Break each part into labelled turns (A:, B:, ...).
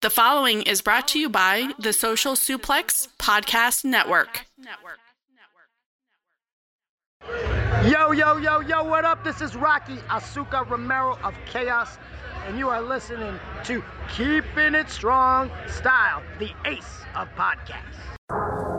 A: The following is brought to you by the Social Suplex Podcast Network.
B: Yo, yo, yo, yo, what up? This is Rocky Azucar Romero of Chaos, and you are listening to Keeping It Strong Style, the ace of podcasts.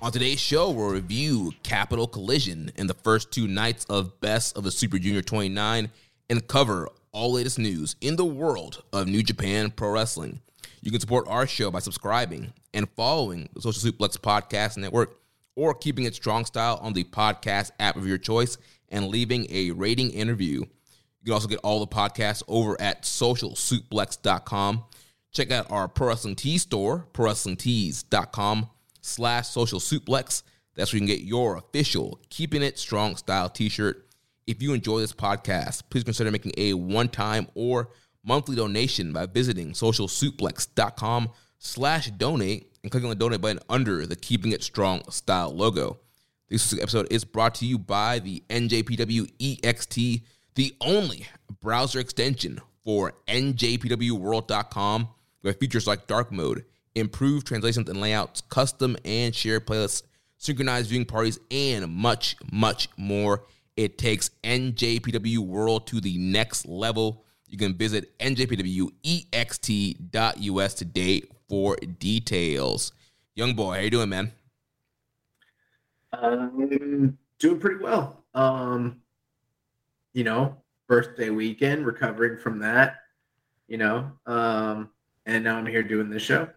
C: On today's show, we'll review Capital Collision in the first two nights of Best of the Super Junior 29 and cover all latest news in the world of New Japan Pro Wrestling. You can support our show by subscribing and following the Social Suplex Podcast Network or keeping it strong style on the podcast app of your choice and leaving a rating interview. You can also get all the podcasts over at socialsuplex.com. Check out our Pro Wrestling Tees store, prowrestlingtees.com slash social suplex. That's where you can get your official Keeping It Strong Style t-shirt. If you enjoy this podcast, please consider making a one-time or monthly donation by visiting socialsuplex.com slash donate and clicking on the donate button under the Keeping It Strong Style logo. This episode is brought to you by the NJPW EXT, the only browser extension for NJPWWorld.com, with features like dark mode, improved translations and layouts, custom and shared playlists, synchronized viewing parties, and much, much more. It takes NJPW World to the next level. You can visit njpwext.us today for details. Young boy, how you doing, man?
D: Um, doing pretty well. Um, you know, birthday weekend, recovering from that. You know, um, and now I'm here doing this show.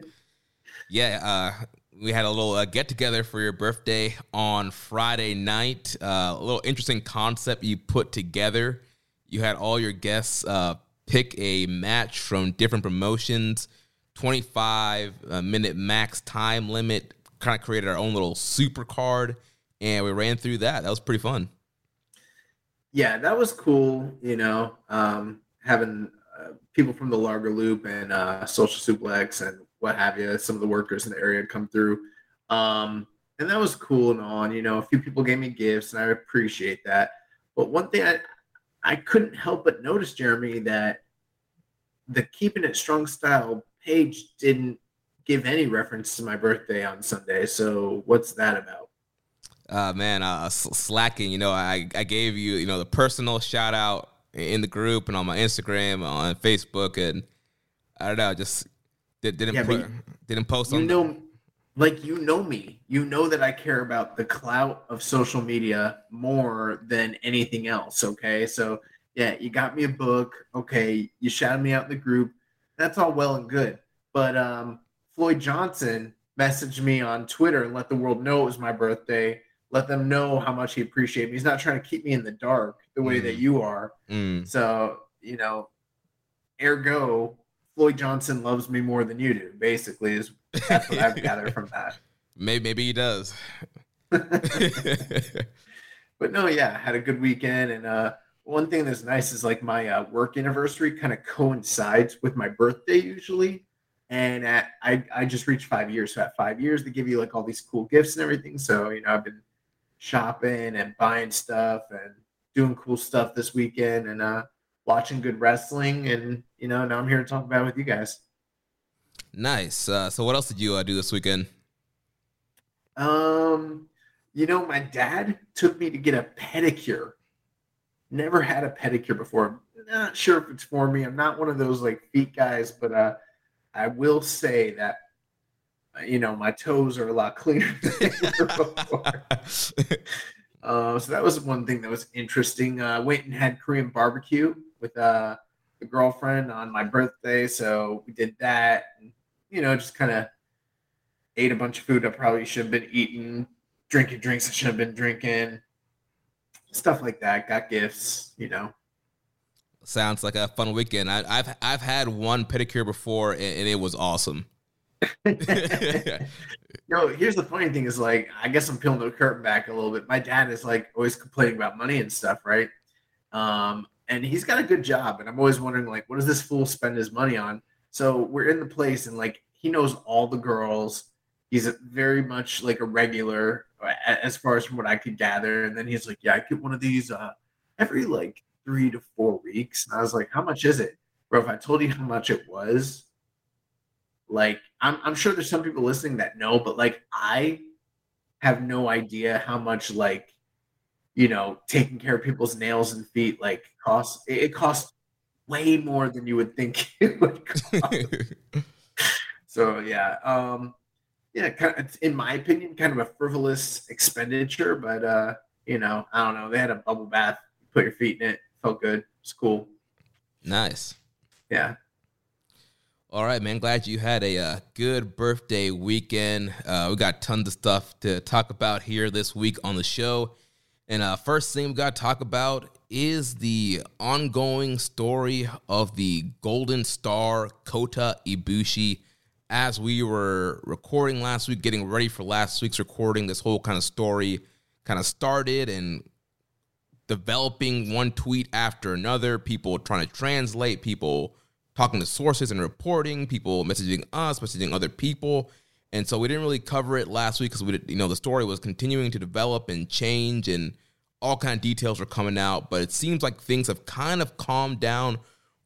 C: yeah, uh, we had a little uh, get together for your birthday on Friday night. Uh, a little interesting concept you put together. You had all your guests uh, pick a match from different promotions, 25 uh, minute max time limit. Kind of created our own little super card, and we ran through that. That was pretty fun.
D: Yeah, that was cool. You know, um, having people from the Larger Loop and uh, Social Suplex and what have you, some of the workers in the area come through. Um, and that was cool and on. You know, a few people gave me gifts, and I appreciate that. But one thing I I couldn't help but notice, Jeremy, that the Keeping It Strong Style page didn't give any reference to my birthday on Sunday. So what's that about?
C: Uh, man, uh, slacking. You know, I I gave you you know the personal shout out in the group and on my Instagram, on Facebook, and I don't know, just did, not yeah, put, didn't post
D: you
C: on.
D: Know, like you know me, you know that I care about the clout of social media more than anything else. Okay, so yeah, you got me a book. Okay, you shouted me out in the group. That's all well and good, but um, Floyd Johnson messaged me on Twitter and let the world know it was my birthday let them know how much he appreciated me. He's not trying to keep me in the dark the way mm. that you are. Mm. So, you know, ergo, Floyd Johnson loves me more than you do, basically, is that's what I've gathered from that.
C: Maybe maybe he does.
D: but no, yeah, had a good weekend and uh one thing that's nice is like my uh, work anniversary kind of coincides with my birthday usually. And at, I I just reached five years. So at five years, they give you like all these cool gifts and everything. So you know, I've been shopping and buying stuff and doing cool stuff this weekend and uh watching good wrestling. And you know, now I'm here to talk about it with you guys.
C: Nice. Uh, so, what else did you uh, do this weekend?
D: Um, you know, my dad took me to get a pedicure. Never had a pedicure before. Not sure if it's for me. I'm not one of those like feet guys, but uh, I will say that you know my toes are a lot cleaner than before. Uh, so that was one thing that was interesting. Uh, went and had Korean barbecue with uh, a girlfriend on my birthday, so we did that. And, you know, just kind of ate a bunch of food I probably should have been eating, drinking drinks I should have been drinking, stuff like that. Got gifts, you know.
C: Sounds like a fun weekend. I, have I've had one pedicure before, and, and it was awesome.
D: no, here's the funny thing is like I guess I'm peeling the curtain back a little bit. My dad is like always complaining about money and stuff, right? Um, and he's got a good job, and I'm always wondering like, what does this fool spend his money on? So we're in the place, and like he knows all the girls. He's very much like a regular, as far as from what I could gather. And then he's like, "Yeah, I get one of these uh, every like three to four weeks." And I was like, "How much is it, bro?" If I told you how much it was, like I'm, I'm sure there's some people listening that know, but like I have no idea how much like you know taking care of people's nails and feet like costs. It, it costs way more than you would think it would cost. so yeah, um, yeah, kind of, in my opinion, kind of a frivolous expenditure, but uh, you know, I don't know. They had a bubble bath, put your feet in it, felt good. It's cool.
C: Nice.
D: Yeah.
C: All right, man. Glad you had a uh, good birthday weekend. Uh, we got tons of stuff to talk about here this week on the show. And uh, first thing we got to talk about is the ongoing story of the Golden Star Kota Ibushi as we were recording last week, getting ready for last week's recording, this whole kind of story kind of started and developing one tweet after another, people trying to translate, people talking to sources and reporting, people messaging us, messaging other people. And so we didn't really cover it last week because we did, you know, the story was continuing to develop and change and all kind of details were coming out, but it seems like things have kind of calmed down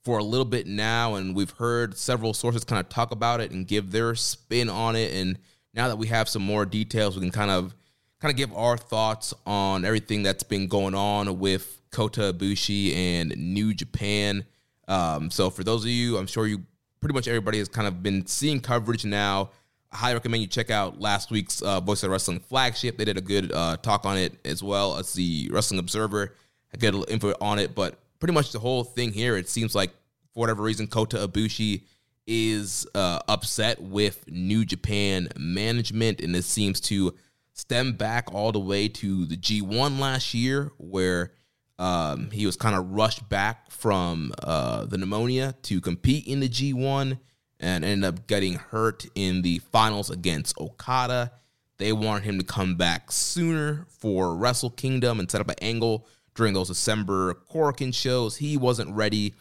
C: for a little bit now, and we've heard several sources kind of talk about it and give their spin on it. And now that we have some more details, we can kind of kind of give our thoughts on everything that's been going on with Kota Ibushi and New Japan. Um, so for those of you, I'm sure you pretty much everybody has kind of been seeing coverage now. I highly recommend you check out last week's uh, Voice of Wrestling flagship. They did a good uh, talk on it as well as the Wrestling Observer. I get a little info on it, but pretty much the whole thing here, it seems like for whatever reason, Kota Ibushi is uh, upset with New Japan management, and this seems to stem back all the way to the G1 last year, where um, he was kind of rushed back from uh, the pneumonia to compete in the G1 and ended up getting hurt in the finals against Okada. They wanted him to come back sooner for Wrestle Kingdom and set up an angle during those December Korakuen shows. He wasn't ready.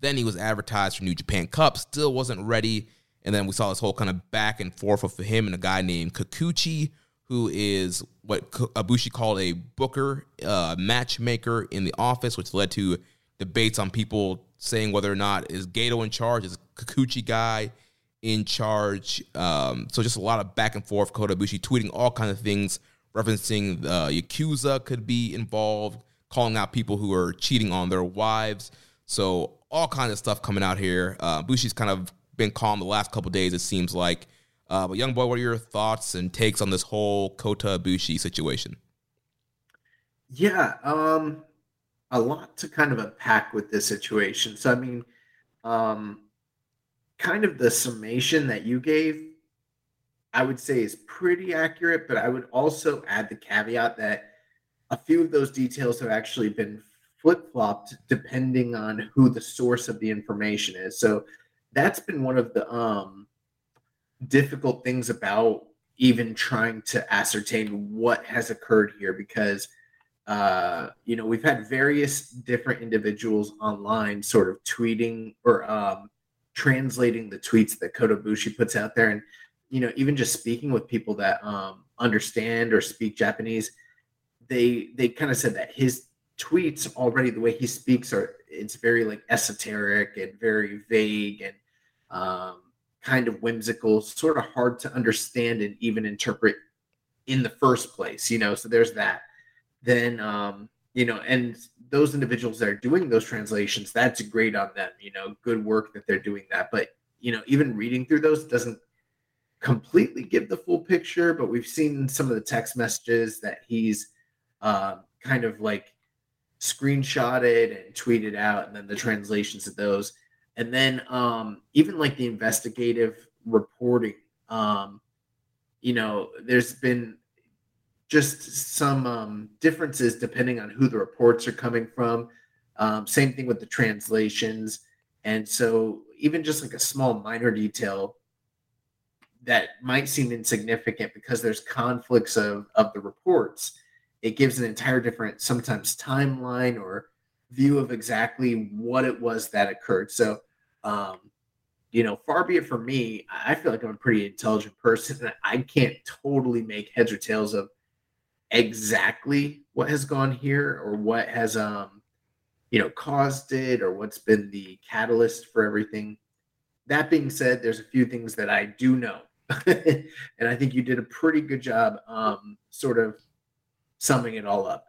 C: Then he was advertised for New Japan Cup, still wasn't ready. And then we saw this whole kind of back and forth with him and a guy named Kikuchi, who is what Ibushi called a booker, uh, matchmaker in the office, which led to debates on people saying whether or not is Gedo in charge, is Kikuchi guy in charge. Um, so just a lot of back and forth. Kota Ibushi tweeting all kinds of things, referencing uh, Yakuza could be involved, calling out people who are cheating on their wives. So all kinds of stuff coming out here. Uh, Bushi's kind of been calm the last couple days, it seems like. Uh, but young boy, what are your thoughts and takes on this whole Kota Ibushi situation?
D: Yeah, um, a lot to kind of unpack with this situation. So I mean, um, kind of the summation that you gave, I would say is pretty accurate, but I would also add the caveat that a few of those details have actually been flip flopped depending on who the source of the information is. So that's been one of the um, difficult things about even trying to ascertain what has occurred here because uh, you know we've had various different individuals online sort of tweeting or um, translating the tweets that Kota Ibushi puts out there, and you know, even just speaking with people that um, understand or speak Japanese, they they kind of said that his tweets already the way he speaks are it's very like esoteric and very vague and um, kind of whimsical, sort of hard to understand and even interpret in the first place. You know, so there's that. Then um, you know, and those individuals that are doing those translations, that's great on them. You know, good work that they're doing that. But you know, even reading through those doesn't completely give the full picture. But we've seen some of the text messages that he's uh, kind of like screenshotted and tweeted out, and then the translations of those, and then um, even like the investigative reporting. Um, you know, there's been just some um, differences depending on who the reports are coming from. Um, same thing with the translations. And so, even just like a small minor detail that might seem insignificant because there's conflicts of, of the reports, it gives an entire different, sometimes timeline or view of exactly what it was that occurred. So, um, you know, far be it from me, I feel like I'm a pretty intelligent person. I can't totally make heads or tails of exactly what has gone here or what has um you know caused it or what's been the catalyst for everything that being said there's a few things that i do know and i think you did a pretty good job um sort of summing it all up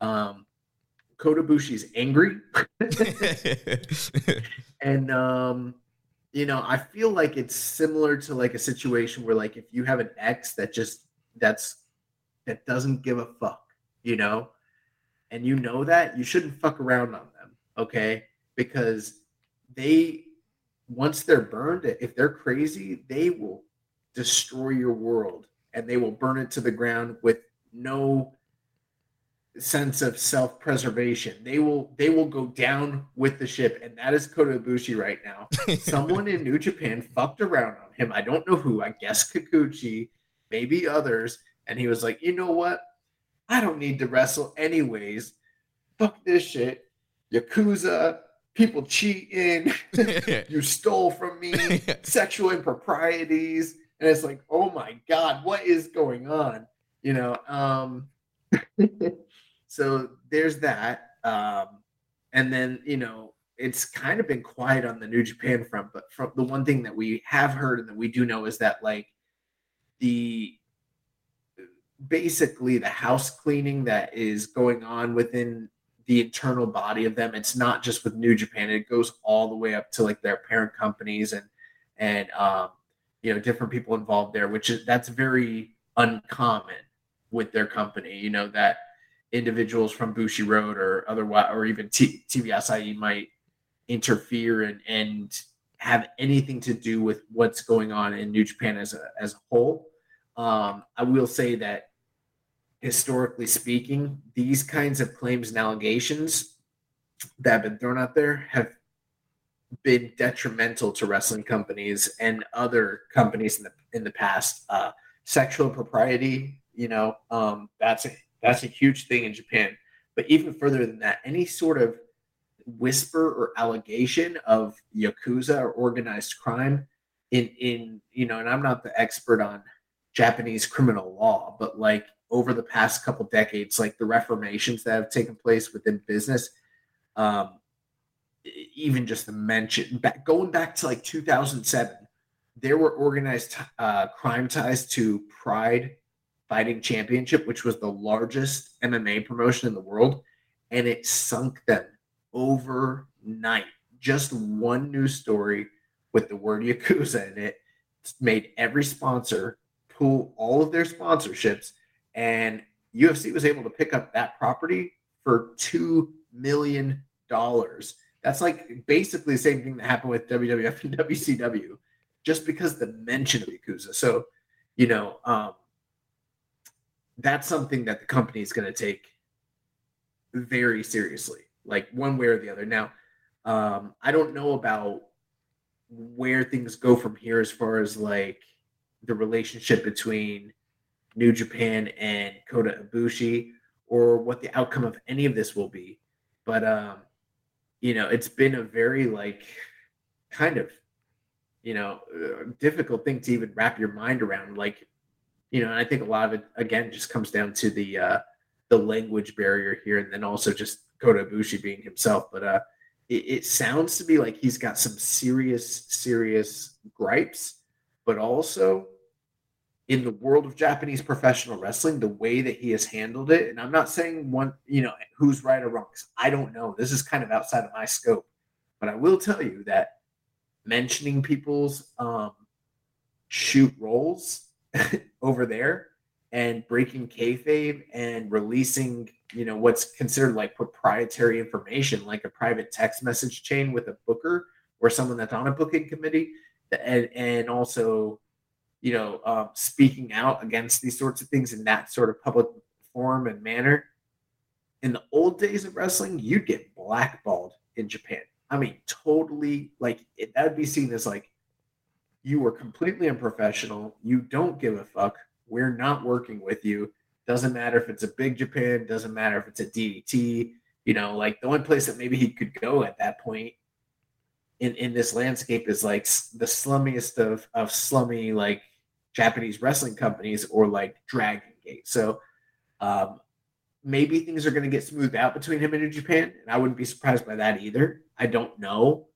D: um Kota Ibushi's angry and um you know i feel like it's similar to like a situation where like if you have an ex that just that's that doesn't give a fuck, you know? And you know that, you shouldn't fuck around on them, okay? Because they, once they're burned, if they're crazy, they will destroy your world and they will burn it to the ground with no sense of self-preservation. They will they will go down with the ship, and that is Kota Ibushi right now. Someone in New Japan fucked around on him. I don't know who. I guess Kikuchi, maybe others, and he was like, you know what? I don't need to wrestle anyways. Fuck this shit. Yakuza, people cheating, you stole from me, sexual improprieties. And it's like, oh my God, what is going on? You know, um, so there's that. Um, and then, you know, it's kind of been quiet on the New Japan front, but from the one thing that we have heard and that we do know is that like the basically the house cleaning that is going on within the internal body of them. It's not just with New Japan; it goes all the way up to like their parent companies and and um, you know different people involved there, which is that's very uncommon with their company. You know that individuals from Bushiroad or otherwise, or even T- TV Asahi might interfere and and have anything to do with what's going on in New Japan as a as a whole. Um, I will say that historically speaking, these kinds of claims and allegations that have been thrown out there have been detrimental to wrestling companies and other companies in the in the past. Uh, sexual propriety, you know, um, that's a that's a huge thing in Japan. But even further than that, any sort of whisper or allegation of yakuza or organized crime in in you know, and I'm not the expert on Japanese criminal law, but like over the past couple decades, like the reformations that have taken place within business, um, even just the mention back going back to like 2007, there were organized uh, crime ties to Pride Fighting Championship, which was the largest MMA promotion in the world, and it sunk them overnight. Just one news story with the word Yakuza in it made every sponsor pull all of their sponsorships and UFC was able to pick up that property for two million dollars. That's like basically the same thing that happened with WWF and WCW, just because the mention of Yakuza. So, you know, um, that's something that the company is going to take very seriously, like one way or the other. Now, um, I don't know about where things go from here as far as like the relationship between New Japan and Kota Ibushi or what the outcome of any of this will be. But um, you know, it's been a very like kind of you know, uh, difficult thing to even wrap your mind around. Like, you know, and I think a lot of it again just comes down to the uh, the language barrier here, and then also just Kota Ibushi being himself. But uh, it, it sounds to be like he's got some serious, serious gripes, but also in the world of Japanese professional wrestling, the way that he has handled it, and I'm not saying one, you know, who's right or wrong, I don't know. This is kind of outside of my scope. But I will tell you that mentioning people's um, shoot roles over there and breaking kayfabe and releasing, you know, what's considered like proprietary information, like a private text message chain with a booker or someone that's on a booking committee, and and also, you know, um, speaking out against these sorts of things in that sort of public form and manner. In the old days of wrestling, you'd get blackballed in Japan. I mean, totally like that would be seen as like you were completely unprofessional. You don't give a fuck. We're not working with you. Doesn't matter if it's a big Japan, doesn't matter if it's a DDT. You know, like the only place that maybe he could go at that point in, in this landscape is like the slummiest of, of slummy like Japanese wrestling companies or like Dragon Gate. So um, maybe things are going to get smoothed out between him and New Japan, and I wouldn't be surprised by that either. I don't know.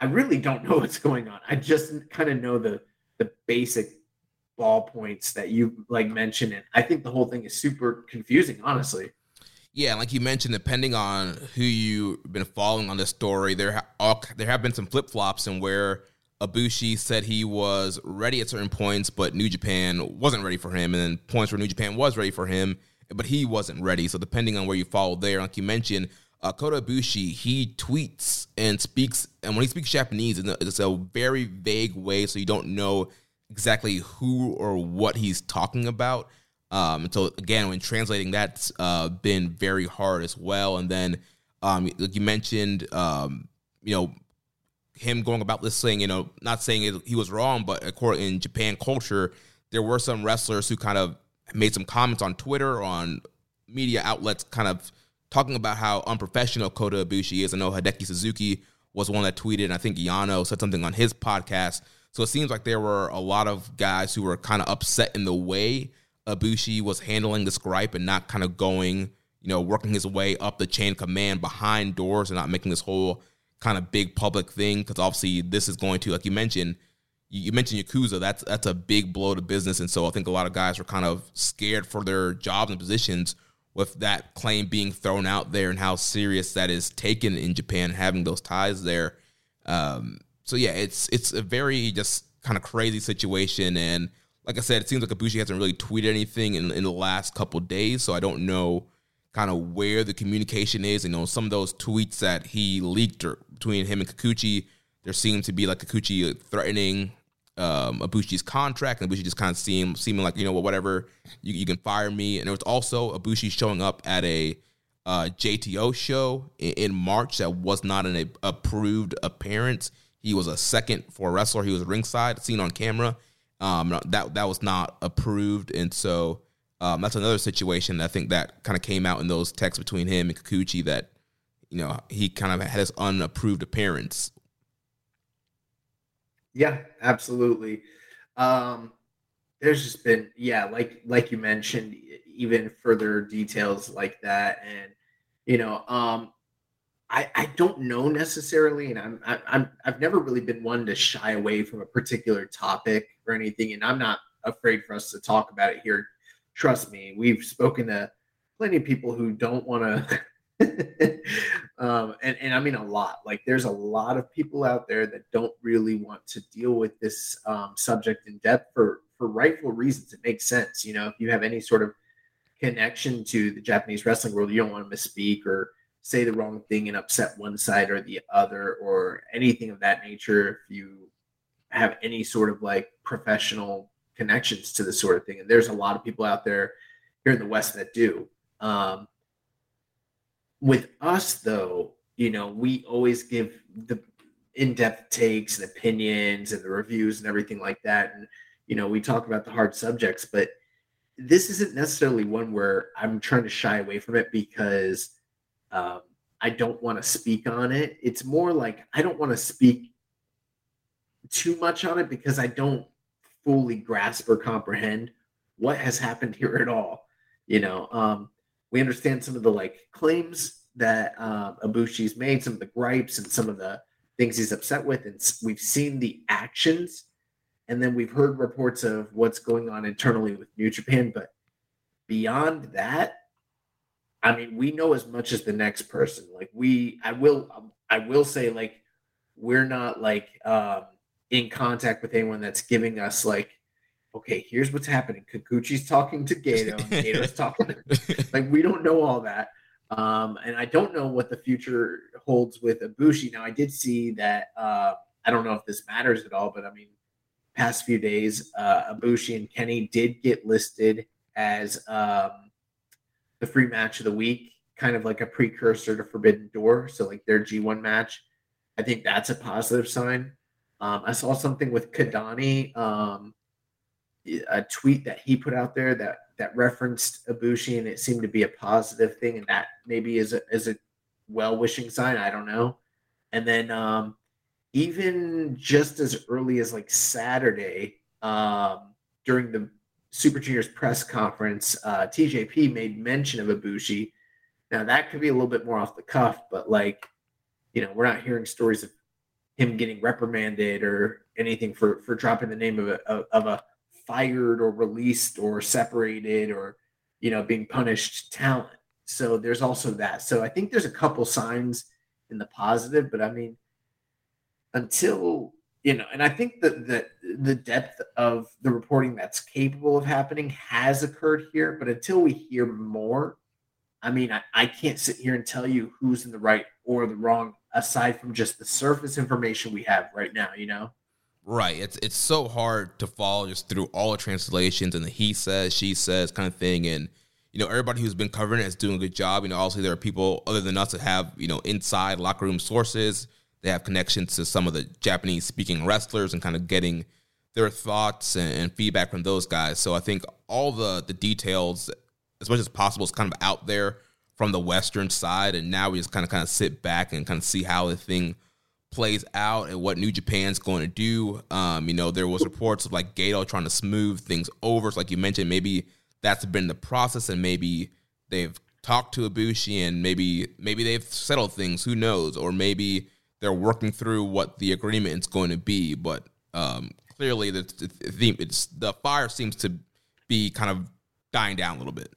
D: I really don't know what's going on. I just kind of know the the basic ball points that you like mentioned, and I think the whole thing is super confusing, honestly.
C: Yeah, like you mentioned, depending on who you've been following on this story, there ha- all, there have been some flip flops and where Ibushi said he was ready at certain points, but New Japan wasn't ready for him, and then points where New Japan was ready for him, but he wasn't ready. So depending on where you follow there, like you mentioned, uh, he tweets and speaks, and when he speaks Japanese, it's a very vague way, so you don't know exactly who or what he's talking about. Um, so again, when translating, that's uh, been very hard as well. And then, um, like you mentioned, um, you know, him going about this thing, you know, not saying he was wrong, but according in Japan culture, there were some wrestlers who kind of made some comments on Twitter, on media outlets, kind of talking about how unprofessional Kota Ibushi is. I know Hideki Suzuki was one that tweeted, and I think Yano said something on his podcast. So it seems like there were a lot of guys who were kind of upset in the way Ibushi was handling this gripe and not kind of going, you know, working his way up the chain command behind doors and not making this whole kind of big public thing. Because obviously, this is going to, like you mentioned, you mentioned Yakuza. That's that's a big blow to business, and so I think a lot of guys were kind of scared for their jobs and positions with that claim being thrown out there and how serious that is taken in Japan, having those ties there. Um, so yeah, it's it's a very just kind of crazy situation, and like I said, it seems like Ibushi hasn't really tweeted anything in, in the last couple days, so I don't know kind of where the communication is. You know, some of those tweets that he leaked between him and Kikuchi, there seemed to be like Kikuchi threatening um, Ibushi's contract, and Ibushi just kind of seemed seeming like you know whatever you, you can fire me. And there was also Ibushi showing up at a uh, JTO show in, in, March that was not an a, approved appearance. He was a second for a wrestler. He was ringside, seen on camera. Um, that that was not approved, and so um, that's another situation. I think that kind of came out in those texts between him and Kikuchi that you know he kind of had his unapproved appearance
D: yeah, absolutely. Um, there's just been yeah, like like you mentioned, even further details like that, and you know, um, I I don't know necessarily, and I'm I, I'm I've never really been one to shy away from a particular topic or anything, and I'm not afraid for us to talk about it here. Trust me, we've spoken to plenty of people who don't want to um, and, and I mean a lot. Like there's a lot of people out there that don't really want to deal with this um, subject in depth for for rightful reasons. It makes sense, you know. If you have any sort of connection to the Japanese wrestling world, you don't want to misspeak or say the wrong thing and upset one side or the other or anything of that nature. If you have any sort of like professional connections to this sort of thing, and there's a lot of people out there here in the West that do. Um, with us, though, you know, we always give the in-depth takes and opinions and the reviews and everything like that. And, you know, we talk about the hard subjects, but this isn't necessarily one where I'm trying to shy away from it because um, I don't want to speak on it. It's more like I don't want to speak too much on it because I don't fully grasp or comprehend what has happened here at all. You know, um, we understand some of the like claims that uh, made, some of the gripes and some of the things he's upset with, and we've seen the actions, and then we've heard reports of what's going on internally with New Japan. But beyond that, I mean, we know as much as the next person. Like we, I will, I will say, like we're not like um, in contact with anyone that's giving us like, okay, here's what's happening. Kikuchi's talking to Gedo. Gedo's talking. To, like we don't know all that. Um, and I don't know what the future holds with Ibushi. Now, I did see that. Uh, I don't know if this matters at all, but I mean, past few days, uh, Ibushi and Kenny did get listed as um, the free match of the week, kind of like a precursor to Forbidden Door. So, like their G1 match. I think that's a positive sign. Um, I saw something with Kidani, um, a tweet that he put out there that that referenced Ibushi, and it seemed to be a positive thing, and that maybe is a is a well wishing sign. I don't know. And then um, even just as early as like Saturday, um, during the Super Juniors press conference, uh, TJP made mention of Ibushi. Now that could be a little bit more off the cuff, but like, you know, we're not hearing stories of him getting reprimanded or anything for for dropping the name of a of a fired or released or separated or you know being punished talent. So there's also that. So i think there's a couple signs in the positive but i mean until you know and i think that the the depth of the reporting that's capable of happening has occurred here but until we hear more i mean i, I can't sit here and tell you who's in the right or the wrong aside from just the surface information we have right now you know
C: Right. It's it's so hard to follow just through all the translations and the he says, she says kind of thing. And, you know, everybody who's been covering it is doing a good job. You know, obviously there are people other than us that have, you know, inside locker room sources. They have connections to some of the Japanese speaking wrestlers and kind of getting their thoughts and, and feedback from those guys. So I think all the the details, as much as possible, is kind of out there from the Western side. And now we just kind of kind of sit back and kind of see how the thing plays out and what New Japan's going to do. Um, you know, there was reports of like Gedo trying to smooth things over. So like you mentioned, maybe that's been the process, and maybe they've talked to Ibushi, and maybe maybe they've settled things. Who knows? Or maybe they're working through what the agreement is going to be. But um, clearly, the, the, it's the fire seems to be kind of dying down a little bit.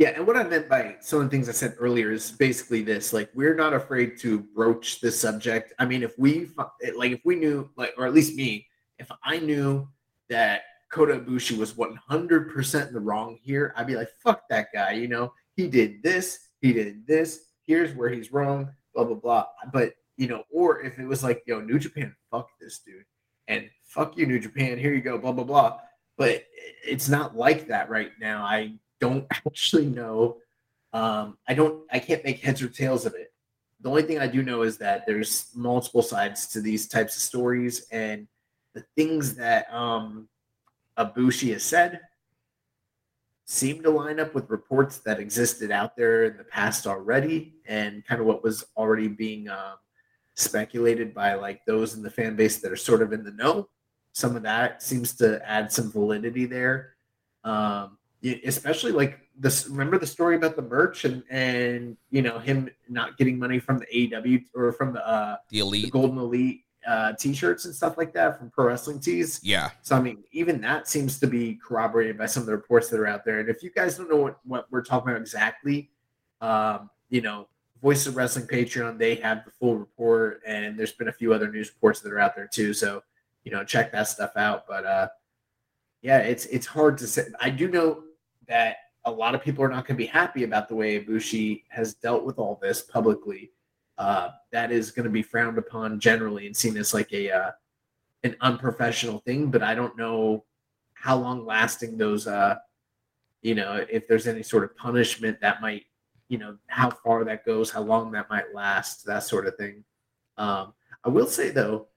D: Yeah, and what I meant by some of the things I said earlier is basically this: like we're not afraid to broach the subject. I mean, if we like, if we knew, like, or at least me, if I knew that Kota Ibushi was 100% in the wrong here, I'd be like, fuck that guy. You know, he did this, he did this. Here's where he's wrong. Blah blah blah. But you know, or if it was like, yo, New Japan, fuck this dude, and fuck you, New Japan. Here you go. Blah blah blah. But it's not like that right now. I don't actually know. Um, I don't. I can't make heads or tails of it. The only thing I do know is that there's multiple sides to these types of stories, and the things that um, Ibushi has said seem to line up with reports that existed out there in the past already, and kind of what was already being um, speculated by like those in the fan base that are sort of in the know. Some of that seems to add some validity there. Um, especially like this remember the story about the merch and and you know him not getting money from the AEW or from the uh
C: the elite. the
D: golden elite uh t-shirts and stuff like that from pro wrestling tees.
C: Yeah.
D: So i mean even that seems to be corroborated by some of the reports that are out there. And if you guys don't know what, what we're talking about exactly um you know voice of wrestling patreon they have the full report and there's been a few other news reports that are out there too. So you know check that stuff out. But uh yeah it's it's hard to say. I do know that a lot of people are not going to be happy about the way Ibushi has dealt with all this publicly. Uh, that is going to be frowned upon generally and seen as like a uh, an unprofessional thing. But I don't know how long lasting those, uh, you know, if there's any sort of punishment that might, you know, how far that goes, how long that might last, that sort of thing. Um, I will say though,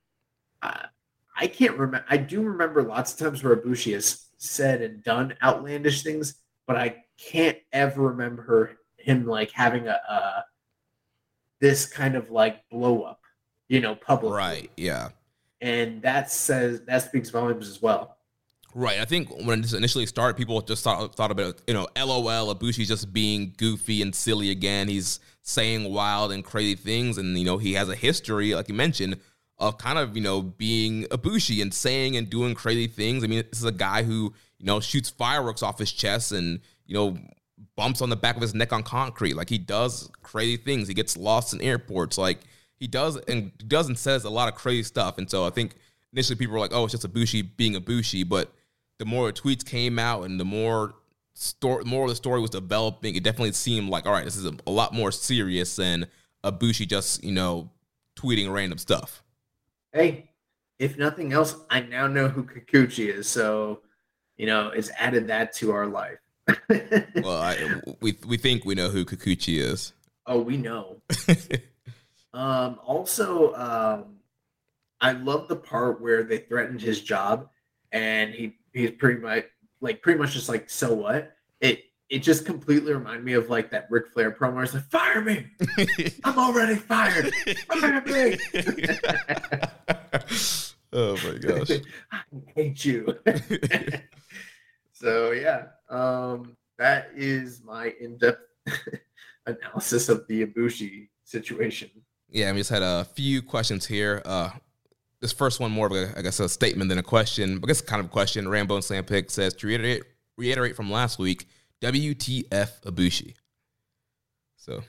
D: uh, I can't remember. I do remember lots of times where Ibushi has said and done outlandish things but I can't ever remember him like having a, a this kind of like blow up, you know, public.
C: Right. Yeah.
D: and that says that speaks volumes as well.
C: Right. I think when this initially started, people just thought, thought about, you know, LOL, Ibushi's just being goofy and silly again. He's saying wild and crazy things. And, you know, he has a history, like you mentioned, of kind of, you know, being Ibushi and saying and doing crazy things. I mean, this is a guy who, you know, shoots fireworks off his chest and, you know, bumps on the back of his neck on concrete. Like he does crazy things. He gets lost in airports. Like he does and does and says a lot of crazy stuff. And so I think initially people were like, oh, it's just Ibushi being Ibushi. But the more tweets came out and the more story, more of the story was developing, it definitely seemed like, all right, this is a, a lot more serious than Ibushi just, you know, tweeting random stuff.
D: Hey, if nothing else, I now know who Kikuchi is. So, you know, it's added that to our life.
C: well, I, we we think we know who Kikuchi is.
D: Oh, we know. um, also, um, I love the part where they threatened his job, and he he's pretty much like pretty much just like so what it it just completely reminded me of like that Ric Flair promo. It's like fire me, I'm already fired. Fire me.
C: oh my gosh,
D: I hate you. so yeah, um, that is my in-depth analysis of the Ibushi situation.
C: Yeah, we just had a few questions here. Uh, this first one more of a, I guess a statement than a question. I guess kind of a question. Rambo and Slam Pick says to reiterate reiterate from last week, WTF Ibushi. So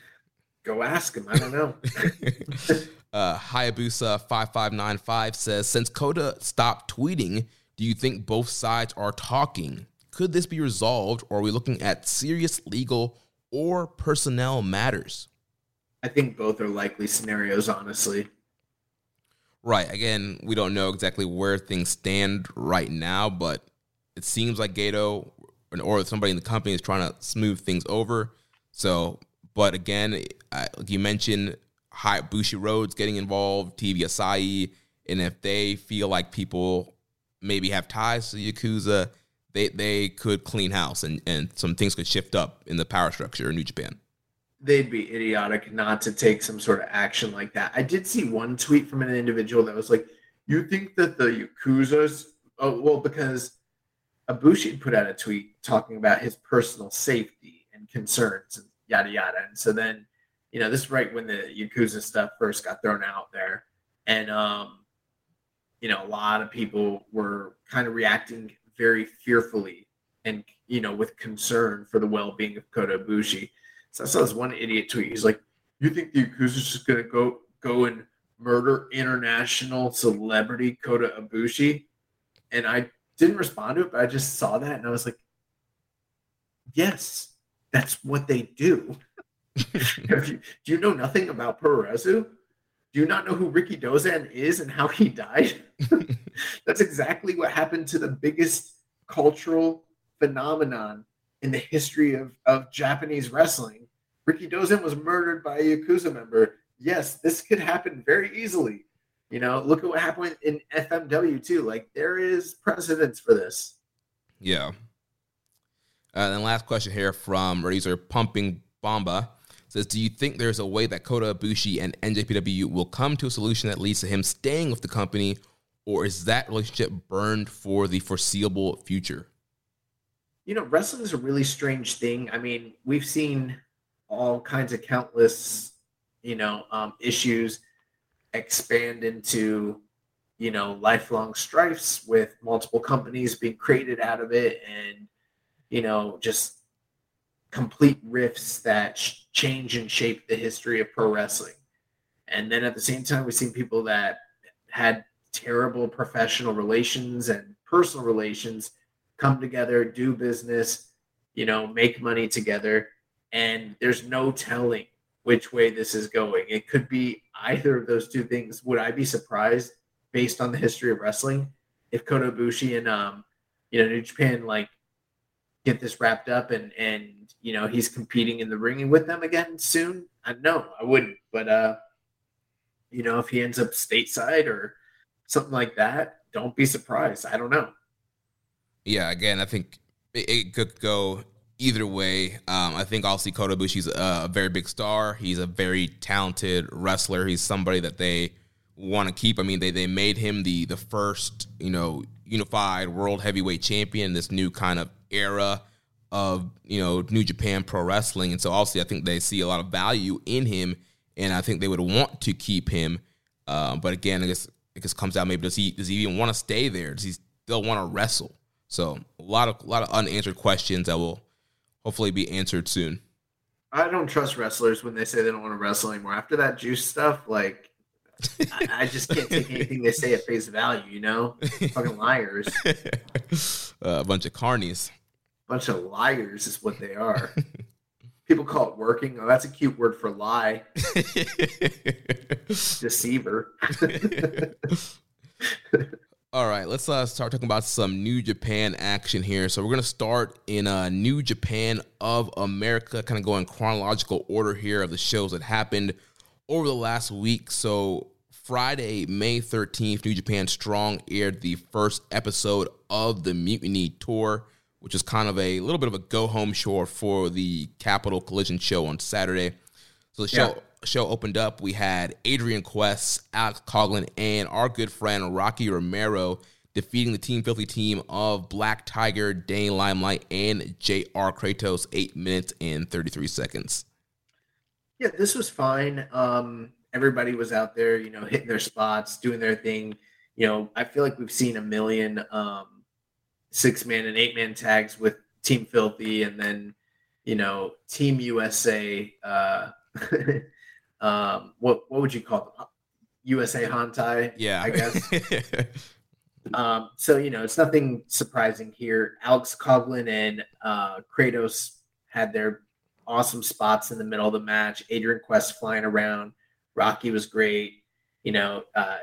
D: go ask him. I don't know.
C: uh, Hayabusa five five nine five says since Kota stopped tweeting, do you think both sides are talking? Could this be resolved, or are we looking at serious legal or personnel matters?
D: I think both are likely scenarios, honestly.
C: Right. Again, we don't know exactly where things stand right now, but it seems like Gedo or somebody in the company is trying to smooth things over. So, but again, I, you mentioned High Bushiroad's getting involved, TV Asahi, and if they feel like people maybe have ties to Yakuza, they they could clean house and, and some things could shift up in the power structure in New Japan
D: they'd be idiotic not to take some sort of action like that. I did see one tweet from an individual that was like, "You think that the Yakuza's oh well because Ibushi put out a tweet talking about his personal safety and concerns and yada yada." And so then, you know, this is right when the Yakuza stuff first got thrown out there, and um, you know, a lot of people were kind of reacting very fearfully and you know with concern for the well-being of Kota Ibushi so I saw this one idiot tweet. He's like, "You think the Yakuza's just gonna go go and murder international celebrity Kota Ibushi?" And I didn't respond to it, but I just saw that and I was like, "Yes, that's what they do." you, do you know nothing about Puroresu? Do you not know who Rikidozan is and how he died? that's exactly what happened to the biggest cultural phenomenon in the history of, of Japanese wrestling. Rikidozan was murdered by a Yakuza member. Yes, this could happen very easily. You know, look at what happened in FMW too. Like there is precedence for this.
C: Yeah. Uh, and then last question here from Razor Pumping Bomba says, "Do you think there's a way that Kota Ibushi and NJPW will come to a solution that leads to him staying with the company, or is that relationship burned for the foreseeable future?"
D: you know, wrestling is a really strange thing. I mean, we've seen all kinds of countless, you know, um, issues expand into, you know, lifelong strifes with multiple companies being created out of it and, you know, just complete rifts that change and shape the history of pro wrestling. And then at the same time, we've seen people that had terrible professional relations and personal relations come together, do business, you know, make money together. And there's no telling which way this is going. It could be either of those two things. Would I be surprised based on the history of wrestling if Kota Ibushi and um, you know, New Japan like get this wrapped up and and you know he's competing in the ring with them again soon? I know I wouldn't, but uh, you know, if he ends up stateside or something like that, don't be surprised. I don't know
C: yeah, again, I think it could go either way. Um, I think obviously Kota Ibushi's a, a very big star. He's a very talented wrestler. He's somebody that they want to keep. I mean, they they made him the the first you know unified world heavyweight champion. This new kind of era of you know New Japan Pro Wrestling, and so obviously I think they see a lot of value in him, and I think they would want to keep him. Uh, but again, I guess it just comes out maybe does he does he even want to stay there? Does he still want to wrestle? So a lot of a lot of unanswered questions that will hopefully be answered soon.
D: I don't trust wrestlers when they say they don't want to wrestle anymore. After that juice stuff, like I, I, just can't take anything they say at face value. You know, fucking liars.
C: Uh, a bunch of carnies.
D: Bunch of liars is what they are. People call it working. Oh, that's a cute word for lie. Deceiver.
C: All right, let's uh, start talking about some New Japan action here. So we're gonna start in uh, New Japan of America, kind of go in chronological order here of the shows that happened over the last week. So Friday, May 13th, New Japan Strong aired the first episode of the Mutiny Tour, which is kind of a little bit of a go home show for the Capital Collision show on Saturday. So the show yeah show opened up, we had Adrian Quest, Alex Coughlin, and our good friend Rocky Romero defeating the Team Filthy team of Black Tiger, Danny Limelight, and J.R. Kratos, 8 minutes and 33 seconds.
D: Yeah, this was fine. Um, everybody was out there, you know, hitting their spots, doing their thing. You know, I feel like we've seen a million um, six man and eight man tags with Team Filthy and then, you know, Team USA. Uh, um, what what would you call them? USA Hontai.
C: Yeah,
D: I guess. um, so you know, it's nothing surprising here. Alex Coughlin and uh, Kratos had their awesome spots in the middle of the match. Adrian Quest flying around. Rocky was great. You know, uh,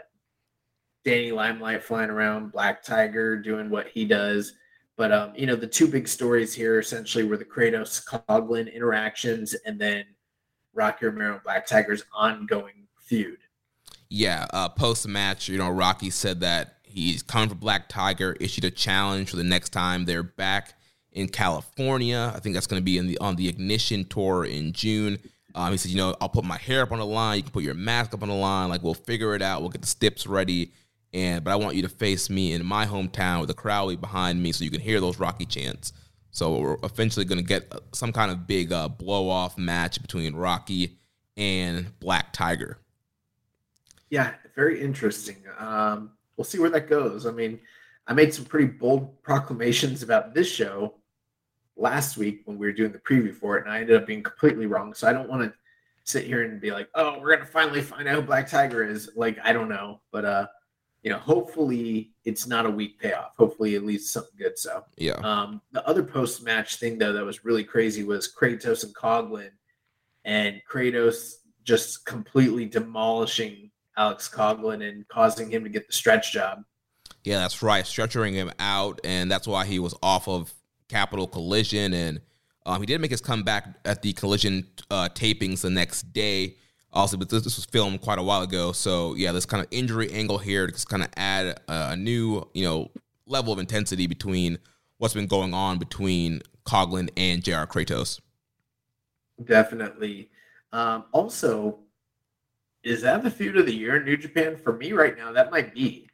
D: Danny Limelight flying around. Black Tiger doing what he does. But um, you know, the two big stories here essentially were the Kratos Coughlin interactions, and then Rocky Romero and Black Tiger's ongoing feud.
C: Yeah, uh, post match, you know, Rocky said that he's coming for Black Tiger, issued a challenge for the next time they're back in California. I think that's going to be in the on the Ignition tour in June. Um, he said, you know, I'll put my hair up on the line. You can put your mask up on the line. Like we'll figure it out. We'll get the steps ready. And but I want you to face me in my hometown with the crowd behind me, so you can hear those Rocky chants. So we're eventually going to get some kind of big uh, blow off match between Rocky and Black Tiger.
D: Yeah, very interesting. Um, we'll see where that goes. I mean, I made some pretty bold proclamations about this show last week when we were doing the preview for it, and I ended up being completely wrong. So I don't want to sit here and be like, "Oh, we're gonna finally find out who Black Tiger is." Like, I don't know, but uh, you know, hopefully it's not a weak payoff. Hopefully at least something good. So
C: yeah.
D: Um, the other post match thing though that was really crazy was Kratos and Coughlin, and Kratos just completely demolishing Alex Coughlin and causing him to get the stretch job.
C: Yeah, that's right, stretching him out, and that's why he was off of Capital Collision, and um, he did make his comeback at the Collision uh, tapings the next day also, but this, this, was filmed quite a while ago. So yeah, this kind of injury angle here to just kind of add a, a, new, you know, level of intensity between what's been going on between Coughlin and JR Kratos.
D: Definitely. Um, also, is that the feud of the year in New Japan? For me right now, that might be.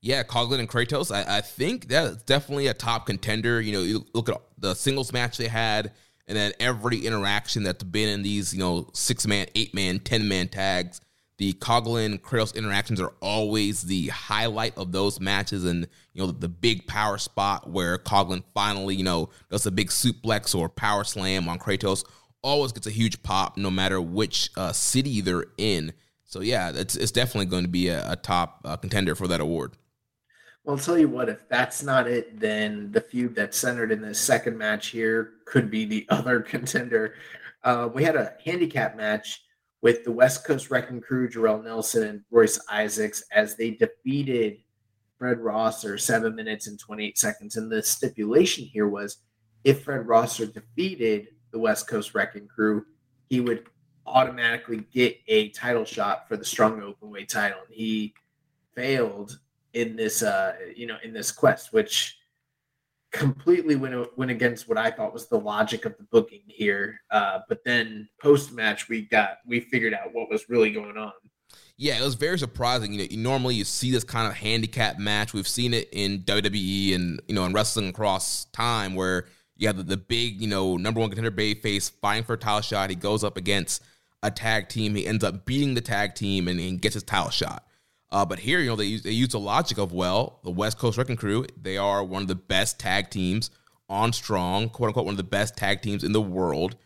C: Yeah, Coughlin and Kratos. I, I think that's definitely a top contender. You know, you look at the singles match they had and then every interaction that's been in these, you know, six man, eight man, ten man tags, the Coughlin Kratos interactions are always the highlight of those matches, and you know the, the big power spot where Coughlin finally, you know, does a big suplex or power slam on Kratos always gets a huge pop, no matter which uh, city they're in. So yeah, it's it's definitely going to be a, a top uh, contender for that award.
D: Well, I'll tell you what, if that's not it, then the feud that's centered in the second match here could be the other contender. Uh, we had a handicap match with the West Coast Wrecking Crew, Jorel Nelson and Royce Isaacs, as they defeated Fred Rosser seven minutes and 28 seconds. And the stipulation here was if Fred Rosser defeated the West Coast Wrecking Crew, he would automatically get a title shot for the strong openweight title. And he failed in this uh you know in this quest which completely went went against what I thought was the logic of the booking here uh but then post match we got we figured out what was really going on
C: Yeah, it was very surprising. You know, normally you see this kind of handicap match. We've seen it in WWE and you know in wrestling across time where you have the, the big you know number one contender Bay face fighting for a title shot. He goes up against a tag team. He ends up beating the tag team and, and gets his title shot. Uh, but here, you know, they use, they use the logic of well, the West Coast Wrecking Crew. They are one of the best tag teams on Strong, quote unquote, one of the best tag teams in the world.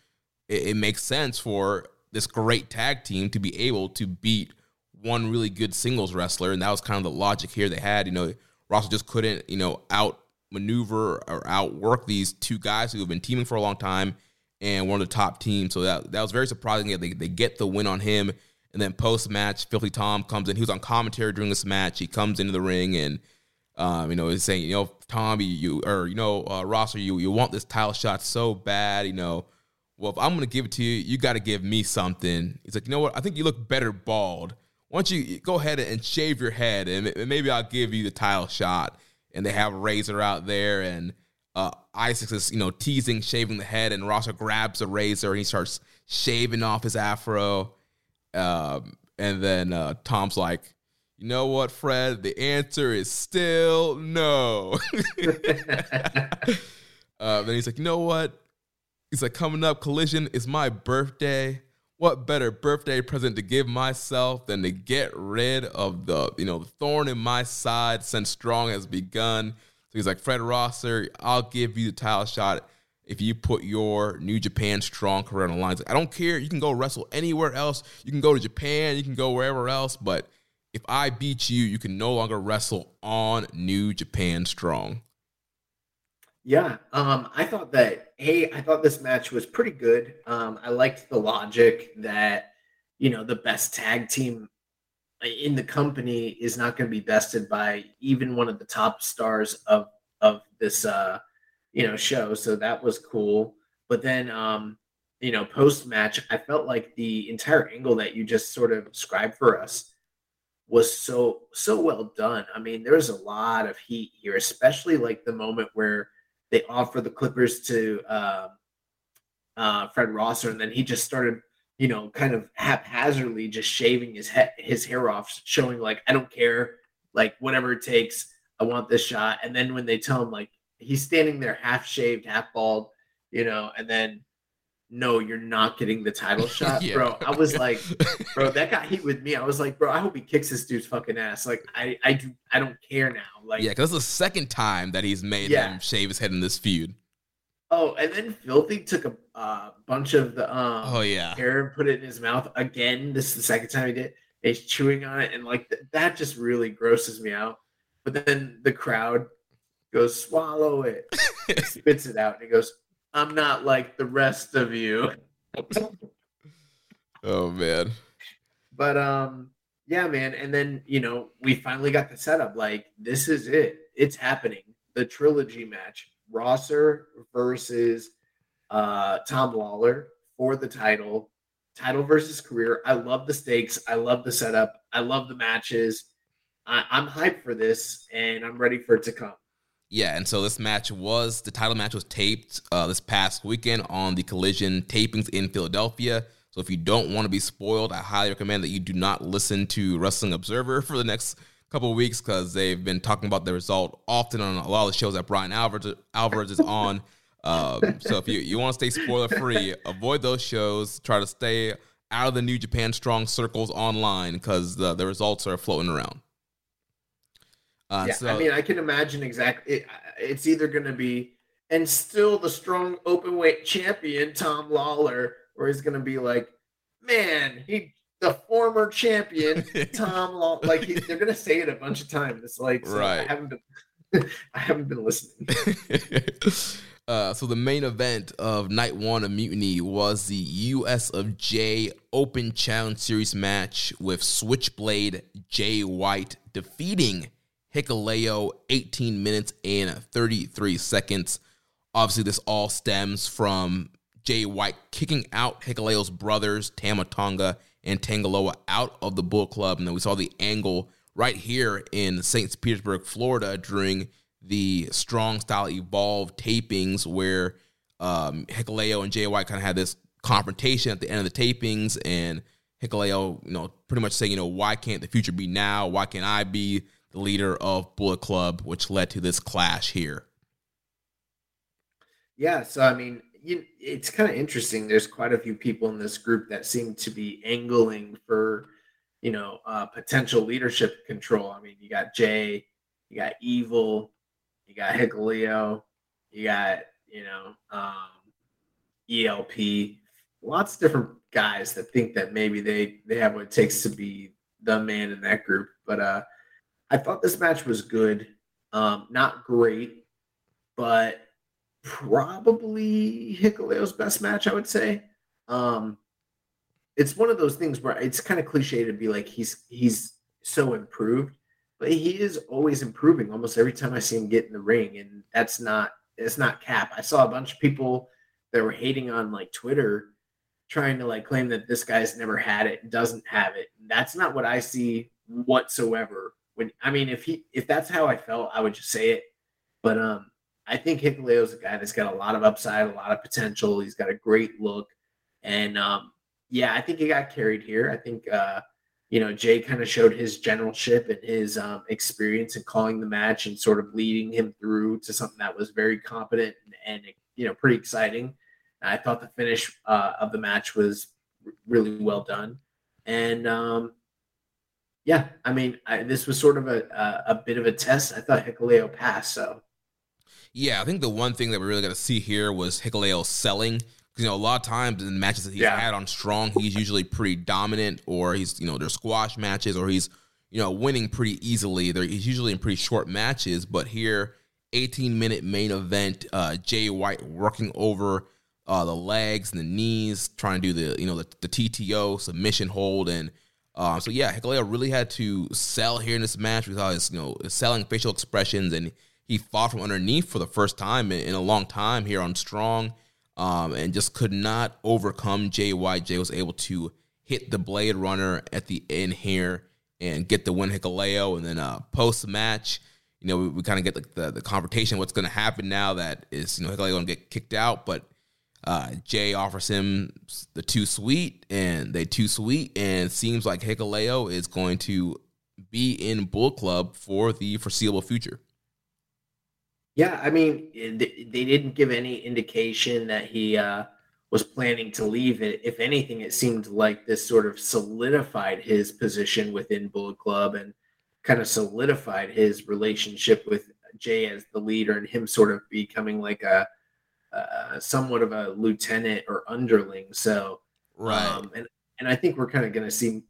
C: It, it makes sense for this great tag team to be able to beat one really good singles wrestler, and that was kind of the logic here they had. You know, Russell just couldn't, you know, outmaneuver or outwork these two guys who have been teaming for a long time and one of the top teams. So that that was very surprising. That they they get the win on him, and then post match, Filthy Tom comes in. He was on commentary during this match. He comes into the ring and. Um, you know, he's saying, you know, Tom, you, or you know, uh, Rosser, you you want this title shot so bad, you know. Well, if I'm gonna give it to you, you got to give me something. He's like, you know what? I think you look better bald why don't you go ahead and shave your head and maybe I'll give you the title shot. And they have a Razor out there and uh, Isaac is, you know, teasing, shaving the head, and Rosser grabs a razor and he starts shaving off his afro. Um, and then uh, Tom's like, you know what, Fred? The answer is still no. uh, then he's like, you know what? He's like, coming up, collision is my birthday what better birthday present to give myself than to get rid of the you know the thorn in my side since strong has begun so he's like fred rosser i'll give you the title shot if you put your new japan strong career on the line like, i don't care. You can go wrestle anywhere else. You can go to japan. You can go wherever else. But if i beat you you can no longer wrestle on new japan strong.
D: Yeah, um, I thought that. Hey, I thought this match was pretty good. Um, I liked the logic that you know the best tag team in the company is not going to be bested by even one of the top stars of of this uh, you know show. So that was cool. But then, um, you know, post match, I felt like the entire angle that you just sort of described for us was so so well done. I mean, there's a lot of heat here, especially like the moment where they offer the Clippers to uh, uh, Fred Rosser, and then he just started, you know, kind of haphazardly just shaving his head, his hair off, showing like I don't care, like whatever it takes, I want this shot. And then when they tell him like he's standing there half shaved, half bald, you know, and then no, you're not getting the title shot, yeah. bro. I was like, bro, that got heat with me. I was like, bro, I hope he kicks this dude's fucking ass. Like, I, I do, I don't care now. Like,
C: yeah, because it's the second time that he's made yeah. him shave his head in this feud.
D: Oh, and then Filthy took a uh, bunch of the um,
C: oh yeah
D: hair and put it in his mouth again. This is the second time he did. He's chewing on it, and like th- that just really grosses me out. But then the crowd goes, "Swallow it," spits it out, and he goes, I'm not like the rest of you.
C: oh man.
D: But um yeah, man. And then, you know, we finally got the setup. Like, this is it. It's happening. The trilogy match. Rosser versus uh Tom Lawler for the title. Title versus career. I love the stakes. I love the setup. I love the matches. I, I'm hyped for this and I'm ready for it to come.
C: Yeah, and so this match was the title match was taped uh, this past weekend on the Collision tapings in Philadelphia. So if you don't want to be spoiled, I highly recommend that you do not listen to Wrestling Observer for the next couple weeks because they've been talking about the result often on a lot of the shows that Bryan Alvarez, Alvarez is on. Um, so if you, you want to stay spoiler free, avoid those shows. Try to stay out of the New Japan Strong circles online because the, the results are floating around.
D: Uh, yeah, so, I mean, I can imagine exactly. It, it's either going to be, and still the strong open weight champion Tom Lawler, or he's going to be like, man, he the former champion Tom Law. Like he, they're going to say it a bunch of times. It's like, so right. I haven't been, I haven't been listening.
C: Uh, so the main event of night one of Mutiny was the US of J Open Challenge Series match with Switchblade Jay White defeating Hikuleo 18 minutes and 33 seconds. Obviously, this all stems from Jay White kicking out Hikuleo's brothers, Tama Tonga and Tanga Loa, out of the Bullet Club. And then we saw the angle right here in St. Petersburg, Florida, during the Strong Style Evolve tapings, where um, Hikuleo and Jay White kind of had this confrontation at the end of the tapings, and Hikuleo, you know, pretty much saying, you know, why can't the future be now? Why can't I be the leader of Bullet Club, which led to this clash here?
D: Yeah, so I mean, you, it's kind of interesting. There's quite a few people in this group that seem to be angling for, you know, uh, potential leadership control. I mean, you got Jay, you got Evil, you got Hikuleo, you got you know um, ELP, lots of different guys that think that maybe they they have what it takes to be the man in that group. But uh, I thought this match was good, um, not great, but probably Hikuleo's best match, I would say. Um, it's one of those things where it's kind of cliche to be like he's he's so improved, but he is always improving almost every time I see him get in the ring, and that's not it's not cap. I saw a bunch of people that were hating on like Twitter trying to like claim that this guy's never had it doesn't have it. That's not what I see whatsoever. When I mean if he if that's how I felt, I would just say it. But um I think Hikuleo's a guy that's got a lot of upside, a lot of potential. He's got a great look. And um yeah, I think he got carried here. I think uh you know, Jay kind of showed his generalship and his um, experience in calling the match and sort of leading him through to something that was very competent and, and you know pretty exciting. I thought the finish uh, of the match was really well done, and um, yeah, I mean, I, this was sort of a, a, a bit of a test. I thought Hikuleo passed, so
C: yeah, I think the one thing that we really got to see here was Hikuleo selling you know, a lot of times in matches that he's yeah. had on Strong, he's usually pretty dominant, or he's you know there's squash matches, or he's you know winning pretty easily. They're, he's usually in pretty short matches, but here, 18 minute main event, uh, Jay White working over uh, the legs and the knees, trying to do the you know the, the TTO submission hold, and um, so yeah, Hikuleo really had to sell here in this match with all his you know selling facial expressions, and he fought from underneath for the first time in, in a long time here on Strong um, and just could not overcome. Jay was able to hit the Blade Runner at the end here and get the win Hikuleo, And then uh, post match, you know, we, we kind of get the, the, the, confrontation. What's going to happen now that is, you know, Hikuleo going to get kicked out, but uh, Jay offers him the too sweet, and they too sweet, and seems like Hikuleo is going to be in Bullet Club for the foreseeable future.
D: Yeah, I mean, eh, they didn't give any indication that he uh, was planning to leave. It, if anything, it seemed like this sort of solidified his position within Bullet Club and kind of solidified his relationship with Jay as the leader and him sort of becoming like a uh, somewhat of a lieutenant or underling. So,
C: right, um,
D: and and I think we're kind of going to see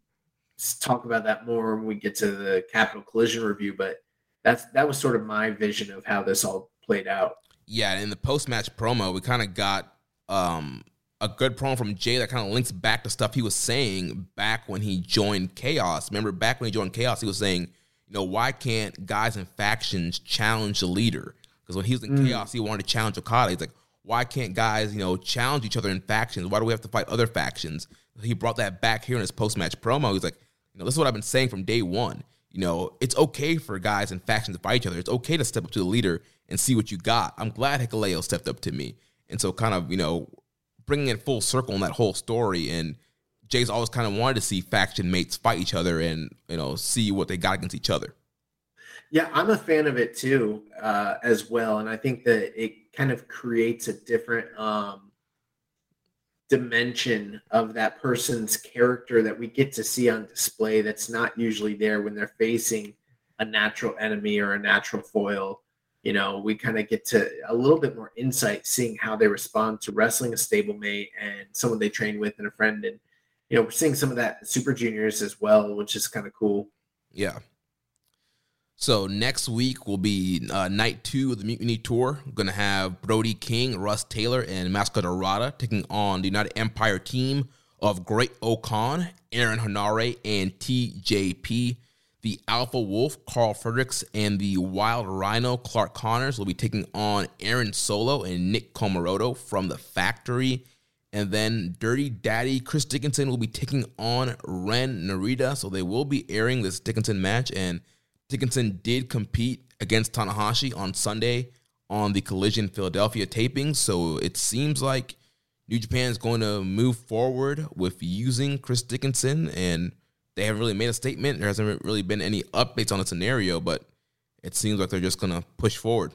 D: talk about that more when we get to the Capital Collision review, but that's that was sort of my vision of how this all played out.
C: Yeah, in the post match promo, we kind of got um, a good promo from Jay that kind of links back to stuff he was saying back when he joined Chaos. Remember, back when he joined Chaos, he was saying, you know, why can't guys and factions challenge the leader? Because when he was in mm. Chaos, he wanted to challenge Okada. He's like, why can't guys, you know, challenge each other in factions? Why do we have to fight other factions? He brought that back here in his post match promo. He's like, you know, this is what I've been saying from day one you know, it's okay for guys and factions to fight each other. It's okay to step up to the leader and see what you got. I'm glad Hikuleo stepped up to me. And so kind of, you know, bringing it full circle in that whole story. And Jay's always kind of wanted to see faction mates fight each other and, you know, see what they got against each other.
D: Yeah, I'm a fan of it too, uh, as well. And I think that it kind of creates a different um, dimension of that person's character that we get to see on display that's not usually there when they're facing a natural enemy or a natural foil. You know, we kind of get to a little bit more insight seeing how they respond to wrestling a stablemate and someone they train with and a friend. And, you know, we're seeing some of that super juniors as well, which is kind of cool.
C: Yeah. So next week will be uh, night two of the Mutiny Tour. We're going to have Brody King, Russ Taylor, and Máscara Dorada taking on the United Empire team of Great-O-Khan, Aaron Henare, and TJP. The Alpha Wolf, Karl Fredericks, and the Wild Rhino, Clark Connors, will be taking on Aaron Solo and Nick Comoroto from the factory. And then Dirty Daddy, Chris Dickinson, will be taking on Ren Narita. So they will be airing this Dickinson match. And Dickinson did compete against Tanahashi on Sunday on the Collision Philadelphia taping, so it seems like New Japan is going to move forward with using Chris Dickinson, and they haven't really made a statement. There hasn't really been any updates on the scenario, but it seems like they're just going to push forward.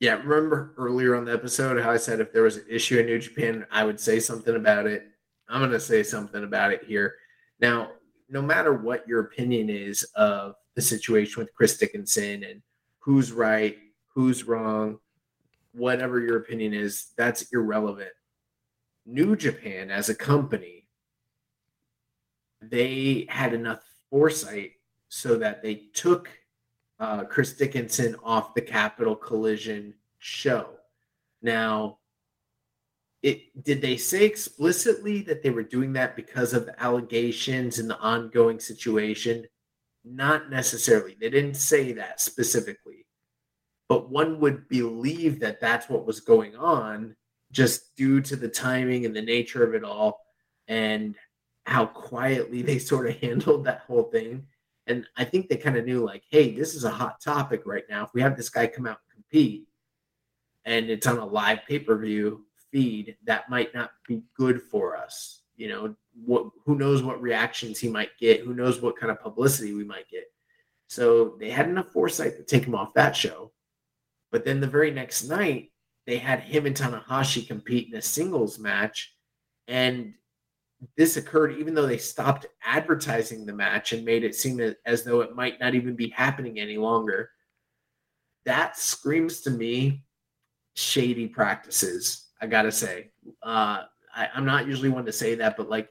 D: Yeah, remember earlier on the episode how I said if there was an issue in New Japan, I would say something about it. I'm going to say something about it here. Now, no matter what your opinion is of the situation with Chris Dickinson and who's right, who's wrong, whatever your opinion is, that's irrelevant. New Japan as a company, they had enough foresight so that they took uh, Chris Dickinson off the Capital Collision show. Now, it did they say explicitly that they were doing that because of the allegations and the ongoing situation? Not necessarily. They didn't say that specifically. But one would believe that that's what was going on just due to the timing and the nature of it all and how quietly they sort of handled that whole thing. And I think they kind of knew, like, hey, this is a hot topic right now. If we have this guy come out and compete and it's on a live pay per view feed, that might not be good for us. You know, what who knows what reactions he might get, who knows what kind of publicity we might get. So they had enough foresight to take him off that show. But then the very next night, they had him and Tanahashi compete in a singles match. And this occurred even though they stopped advertising the match and made it seem as though it might not even be happening any longer. That screams to me shady practices. I gotta say, uh, I, I'm not usually one to say that, but like,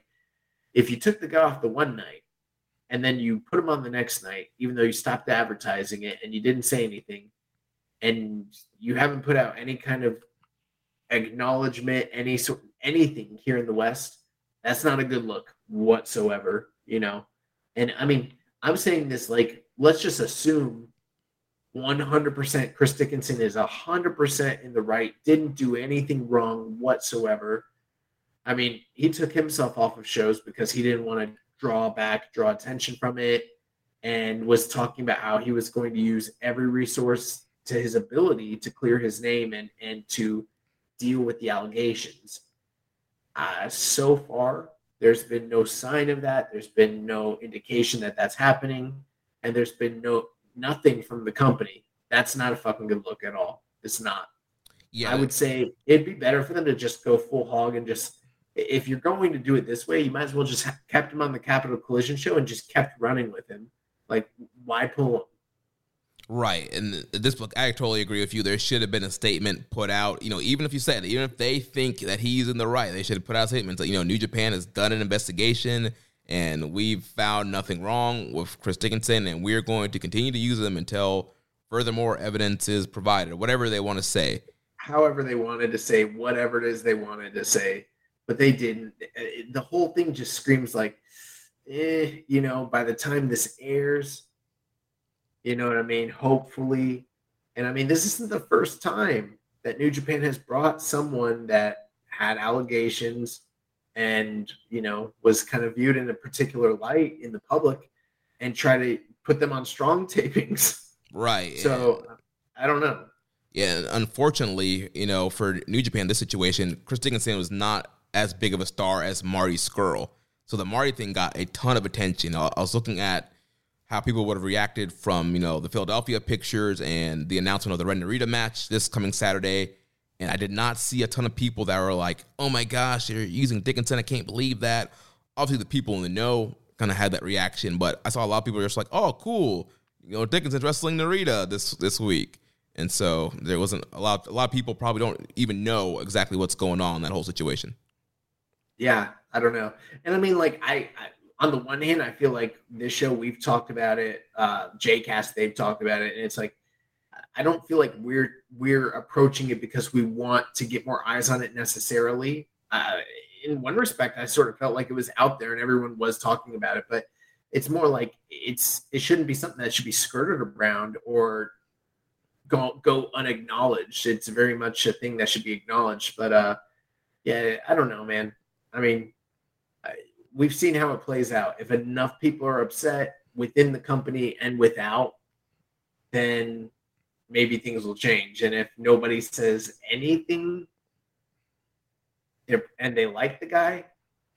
D: if you took the guy off the one night and then you put him on the next night, even though you stopped advertising it and you didn't say anything, and you haven't put out any kind of acknowledgement, any sort anything here in the West, that's not a good look whatsoever, you know. And I mean, I'm saying this like let's just assume 100% Chris Dickinson is 100% in the right, didn't do anything wrong whatsoever. I mean, he took himself off of shows because he didn't want to draw back, draw attention from it, and was talking about how he was going to use every resource to his ability to clear his name and, and to deal with the allegations. Uh, so far, there's been no sign of that. There's been no indication that that's happening, and there's been no nothing from the company. That's not a fucking good look at all. It's not. Yeah, I would say it'd be better for them to just go full hog and just if you're going to do it this way, you might as well just kept him on the Capital Collision show and just kept running with him. Like, why pull him?
C: Right. And this book, I totally agree with you. There should have been a statement put out. You know, even if you said, even if they think that he's in the right, they should have put out statements that, you know, New Japan has done an investigation and we've found nothing wrong with Chris Dickinson, and we're going to continue to use them until furthermore evidence is provided, whatever they want to say.
D: However, they wanted to say whatever it is they wanted to say, but they didn't. The whole thing just screams like, eh, you know, by the time this airs, you know what I mean? Hopefully. And I mean, this isn't the first time that New Japan has brought someone that had allegations and you know was kind of viewed in a particular light in the public and try to put them on strong tapings
C: right
D: so i don't know
C: yeah unfortunately you know for new japan this situation chris dickinson was not as big of a star as marty Scurll. so the marty thing got a ton of attention i was looking at how people would have reacted from you know the philadelphia pictures and the announcement of the ren narita match this coming saturday and I did not see a ton of people that were like, oh my gosh, they're using Dickinson. I can't believe that. Obviously, the people in the know kind of had that reaction, but I saw a lot of people just like, oh, cool. You know, Dickinson's wrestling Narita this this week. And so there wasn't a lot a lot of people probably don't even know exactly what's going on in that whole situation.
D: Yeah, I don't know. And I mean like I, I on the one hand, I feel like this show we've talked about it, uh JCast they've talked about it, and it's like I don't feel like we're we're approaching it because we want to get more eyes on it necessarily. Uh, in one respect, I sort of felt like it was out there and everyone was talking about it, but it's more like it's it shouldn't be something that should be skirted around or go go unacknowledged. It's very much a thing that should be acknowledged. But uh, yeah, I don't know, man. I mean, we've seen how it plays out. If enough people are upset within the company and without, then maybe things will change. And if nobody says anything, and they like the guy,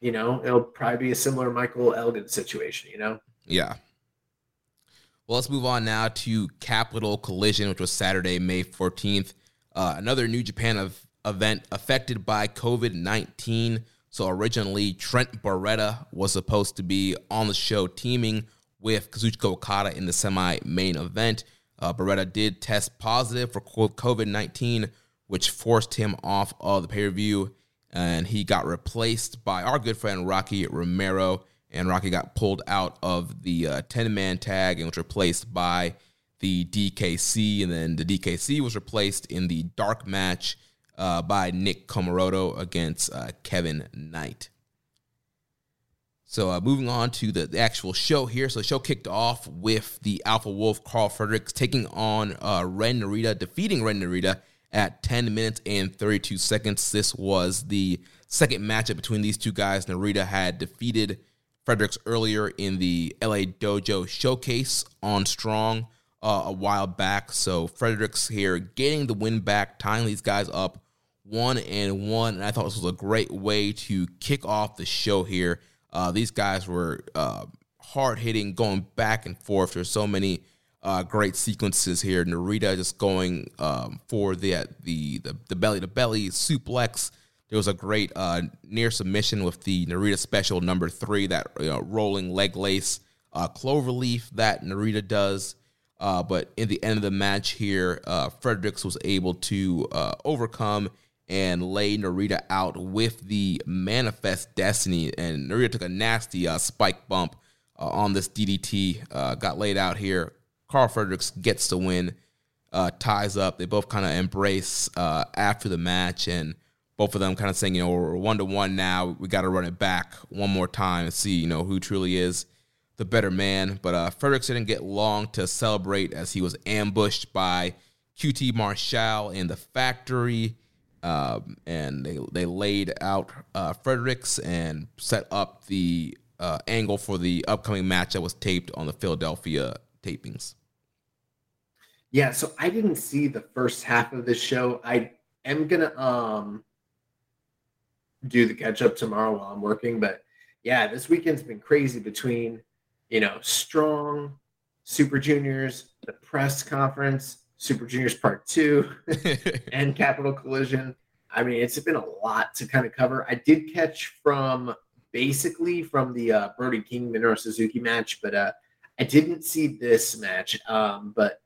D: you know, it'll probably be a similar Michael Elgin situation, you know?
C: Yeah. Well, let's move on now to Capital Collision, which was Saturday, May 14th. Uh, another New Japan of, event affected by COVID 19. So originally, Trent Beretta was supposed to be on the show teaming with Kazuchika Okada in the semi main event. Uh, Beretta did test positive for COVID 19, which forced him off of the pay per view, and he got replaced by our good friend Rocky Romero and Rocky got pulled out of the uh, 10 man tag and was replaced by the DKC. And then the DKC was replaced in the dark match uh, by Nick Comoroto against uh, Kevin Knight. So uh, moving on to the, the, actual show here. So the show kicked off with the Alpha Wolf Karl Fredericks taking on uh, Ren Narita, defeating Ren Narita at 10 minutes and 32 seconds. This was the second matchup between these two guys. Narita had defeated Fredericks earlier in the LA Dojo showcase on Strong uh, a while back. So Fredericks here getting the win back, tying these guys up one and one. And I thought this was a great way to kick off the show here. Uh, these guys were uh, hard hitting, going back and forth. There's so many uh, great sequences here. Narita just going um, for the the the belly to belly suplex there was a great uh, near submission with the Narita special number three, that you know, rolling leg lace uh, cloverleaf that Narita does. Uh, but in the end of the match here, uh, Fredericks was able to uh, overcome and lay Narita out with the Manifest Destiny. And Narita took a nasty uh, spike bump uh, on this DDT, got laid out here. Karl Fredericks gets the win, ties up. They both kind of embrace after the match. And both of them kind of saying, you know, we're one to one now. We got to run it back one more time and see, you know, who truly is the better man. But uh, Fredericks didn't get long to celebrate as he was ambushed by QT Marshall in the factory. Um, and they, they laid out uh, Fredericks and set up the uh, angle for the upcoming match that was taped on the Philadelphia tapings.
D: Yeah, so I didn't see the first half of this show. I am gonna um do the catch up tomorrow while I'm working. But yeah, this weekend's been crazy between, you know, strong, Super Juniors, the press conference, Super Juniors Part Two, and Capital Collision. I mean, it's been a lot to kind of cover. I did catch from basically from the uh, Brody King Minoru Suzuki match, but uh, I didn't see this match. Um, but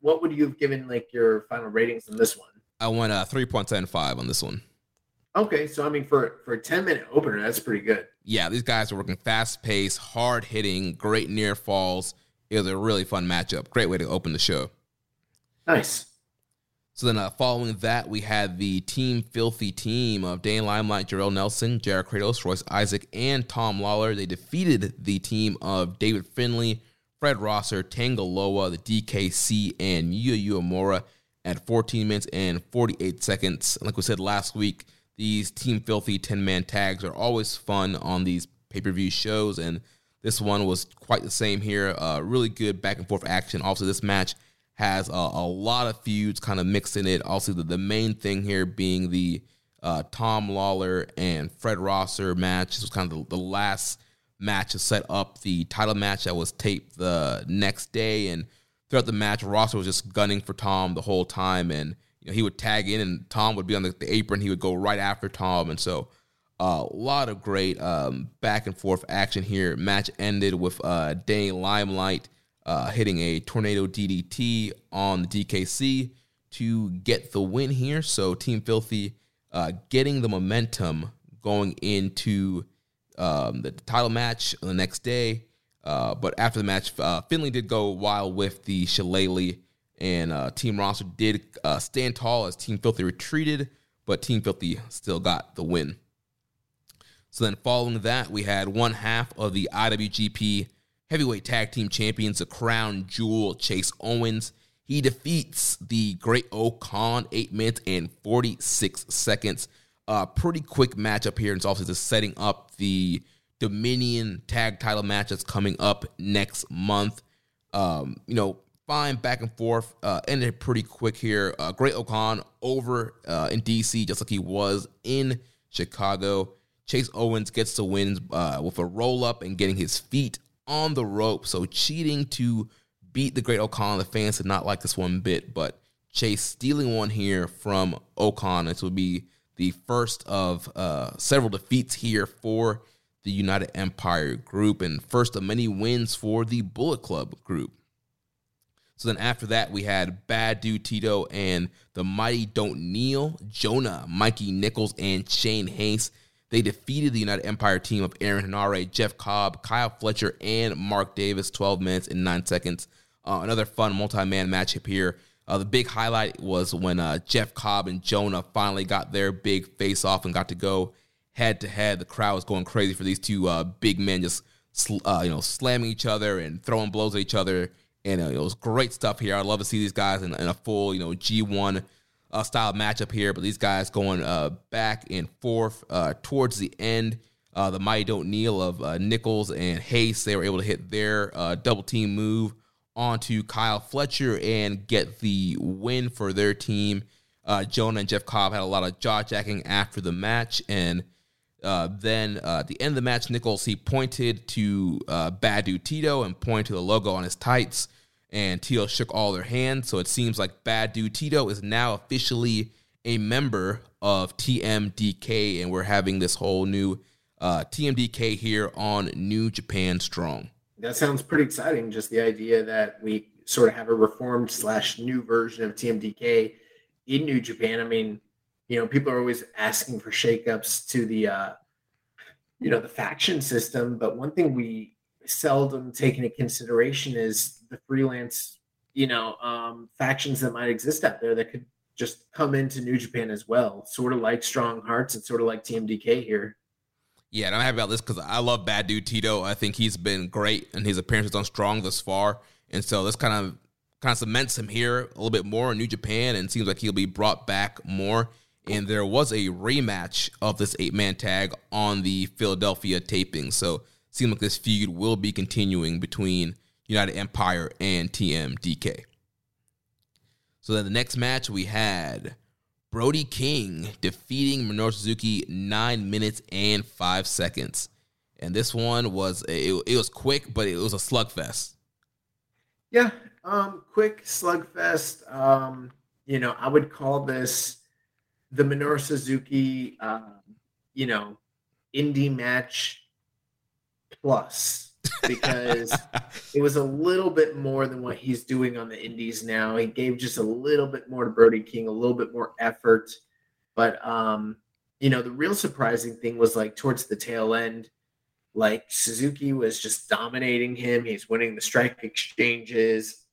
D: what would you have given like your final ratings on this one?
C: I went a uh, three point seven five on this one.
D: Okay, so I mean, for for a ten minute opener, that's pretty good.
C: Yeah, these guys are working fast pace, hard hitting, great near falls. It was a really fun matchup. Great way to open the show.
D: Nice.
C: So then, uh, following that, we had the Team Filthy team of Danny Limelight, Jorel Nelson, JR Kratos, Royce Isaac, and Tom Lawler. They defeated the team of David Finlay, Fred Rosser, Tanga Loa, the DKC, and Yuya Uemura at 14 minutes and 48 seconds. Like we said last week, these Team Filthy 10 man tags are always fun on these pay per view shows, and this one was quite the same here. Uh, really good back and forth action. Also, this match has a, a lot of feuds kind of mixed in it. Also, the, the main thing here being the uh, Tom Lawler and Fred Rosser match. This was kind of the, the last match to set up the title match that was taped the next day. And throughout the match, Rosser was just gunning for Tom the whole time. And you know, he would tag in and Tom would be on the, the apron. He would go right after Tom. And so uh, a lot of great um, back and forth action here. Match ended with uh, Danny Limelight uh, hitting a tornado DDT on the DKC to get the win here. So Team Filthy uh, getting the momentum going into um, the title match the next day. Uh, but after the match, uh, Finlay did go wild with the shillelagh and uh, Team Rosser did uh, stand tall as Team Filthy retreated, but Team Filthy still got the win. So then, following that, we had one half of the IWGP Heavyweight Tag Team Champions, the crown jewel Chase Owens. He defeats the Great-O-Khan 8 minutes and 46 seconds. Uh, pretty quick matchup here. And it's also just setting up the Dominion tag title match that's coming up next month. Um, you know, fine back and forth. Uh, ended pretty quick here. Uh, Great-O-Khan over uh, in DC, just like he was in Chicago. Chase Owens gets the win uh, with a roll up and getting his feet on the rope. So cheating to beat the Great O-Khan. The fans did not like this one bit, but Chase stealing one here from O-Khan. This would be the first of uh, several defeats here for the United Empire group and first of many wins for the Bullet Club group. So then after that, we had Bad Dude Tito and the Mighty Don't Kneel, Jonah, Mikey Nichols, and Shane Haste. They defeated the United Empire team of Aaron Henare, Jeff Cobb, Kyle Fletcher, and Mark Davis, 12 minutes and 9 seconds. Uh, another fun multi-man matchup here. Uh, the big highlight was when uh, Jeff Cobb and Jonah finally got their big face-off and got to go head-to-head. The crowd was going crazy for these two uh, big men just uh, you know slamming each other and throwing blows at each other and uh, it was great stuff here. I'd love to see these guys in, in a full, you know, G1 uh, style matchup here. But these guys going uh, back and forth uh, towards the end. Uh, the Mighty Don't Kneel of uh, Nichols and Haste, they were able to hit their double team move onto Kyle Fletcher and get the win for their team. Jonah and Jeff Cobb had a lot of jaw jacking after the match. And then at the end of the match, Nichols, he pointed to Bad Dude Tito and pointed to the logo on his tights and Tito shook all their hands. So it seems like Bad Dude Tito is now officially a member of TMDK, and we're having this whole new uh, TMDK here on New Japan Strong.
D: That sounds pretty exciting. Just the idea that we sort of have a reformed slash new version of TMDK in New Japan. I mean, you know, people are always asking for shakeups to the, uh, you know, the faction system. But one thing we seldom take into consideration is the freelance, you know, um, factions that might exist out there that could just come into New Japan as well, sort of like Strong Hearts and sort of like TMDK here.
C: Yeah, and I'm happy about this because I love Bad Dude Tito. I think he's been great and his appearances on Strong thus far, and so this kind of kind of cements him here a little bit more in New Japan, and seems like he'll be brought back more. And there was a rematch of this eight man tag on the Philadelphia taping, so seems like this feud will be continuing between United Empire and TMDK. So then the next match we had Brody King defeating Minoru Suzuki nine minutes and five seconds. And this one was it, it was quick, but it was a slugfest.
D: Yeah, um, quick slugfest. Um, you know, I would call this the Minoru Suzuki, um, you know, indie match plus because it was a little bit more than what he's doing on the indies now. He gave just a little bit more to Brody King, a little bit more effort. But um, you know, the real surprising thing was like towards the tail end, like Suzuki was just dominating him. He's winning the strike exchanges,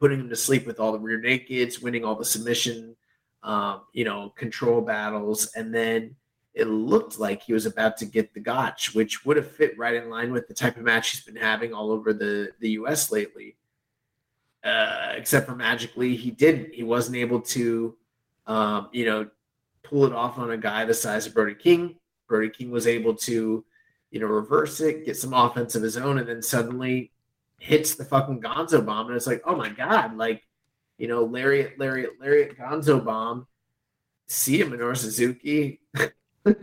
D: putting him to sleep with all the rear nakeds, winning all the submission, um, you know, control battles, and then it looked like he was about to get the gotch, which would have fit right in line with the type of match he's been having all over the, the US lately. Uh, except for magically, he didn't. He wasn't able to, um, you know, pull it off on a guy the size of Brody King. Brody King was able to, you know, reverse it, get some offense of his own, and then suddenly hits the fucking Gonzo bomb. And it's like, oh my God, like, you know, lariat, lariat, lariat, Gonzo bomb. See him, Minoru Suzuki.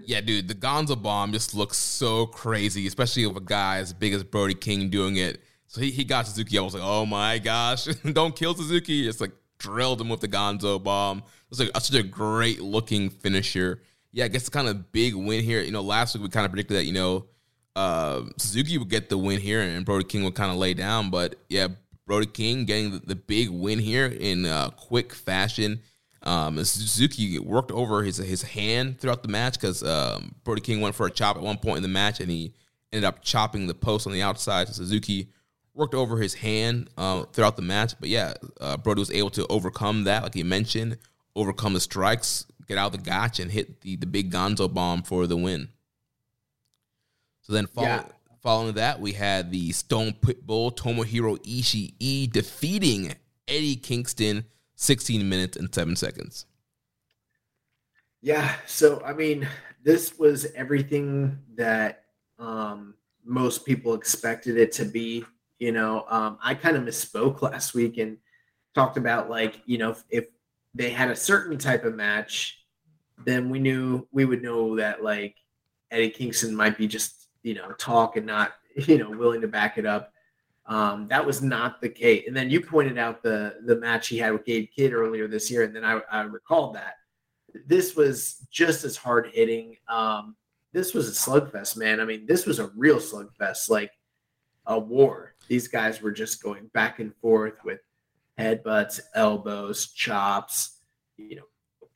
C: yeah, dude, the Gonzo bomb just looks so crazy, especially with a guy as big as Brody King doing it. So he, he got Suzuki. I was like, oh my gosh, don't kill Suzuki. It's like drilled him with the Gonzo bomb. It's like such a great looking finisher. Yeah, I guess kind of big win here. You know, last week we kind of predicted that, you know, uh, Suzuki would get the win here and Brody King would kind of lay down. But yeah, Brody King getting the, the big win here in uh, quick fashion. Um, Suzuki worked over his his hand throughout the match because um, Brody King went for a chop at one point in the match and he ended up chopping the post on the outside. So Suzuki worked over his hand uh, throughout the match. But yeah, uh, Brody was able to overcome that, like he mentioned, overcome the strikes, get out the gotch, and hit the, the big Gonzo bomb for the win. So then follow, yeah. following that, we had the Stone Pitbull Tomohiro Ishii defeating Eddie Kingston 16 minutes and seven seconds.
D: Yeah. So, I mean, this was everything that um, most people expected it to be. You know, um, I kind of misspoke last week and talked about like, you know, if, if they had a certain type of match, then we knew we would know that like Eddie Kingston might be just you know talk and not you know willing to back it up. Um, that was not the case. And then you pointed out the the match he had with Gabe Kidd earlier this year, and then I, I recalled that this was just as hard hitting. Um, this was a slugfest, man. I mean, this was a real slugfest, like a war. These guys were just going back and forth with headbutts, elbows, chops, you know,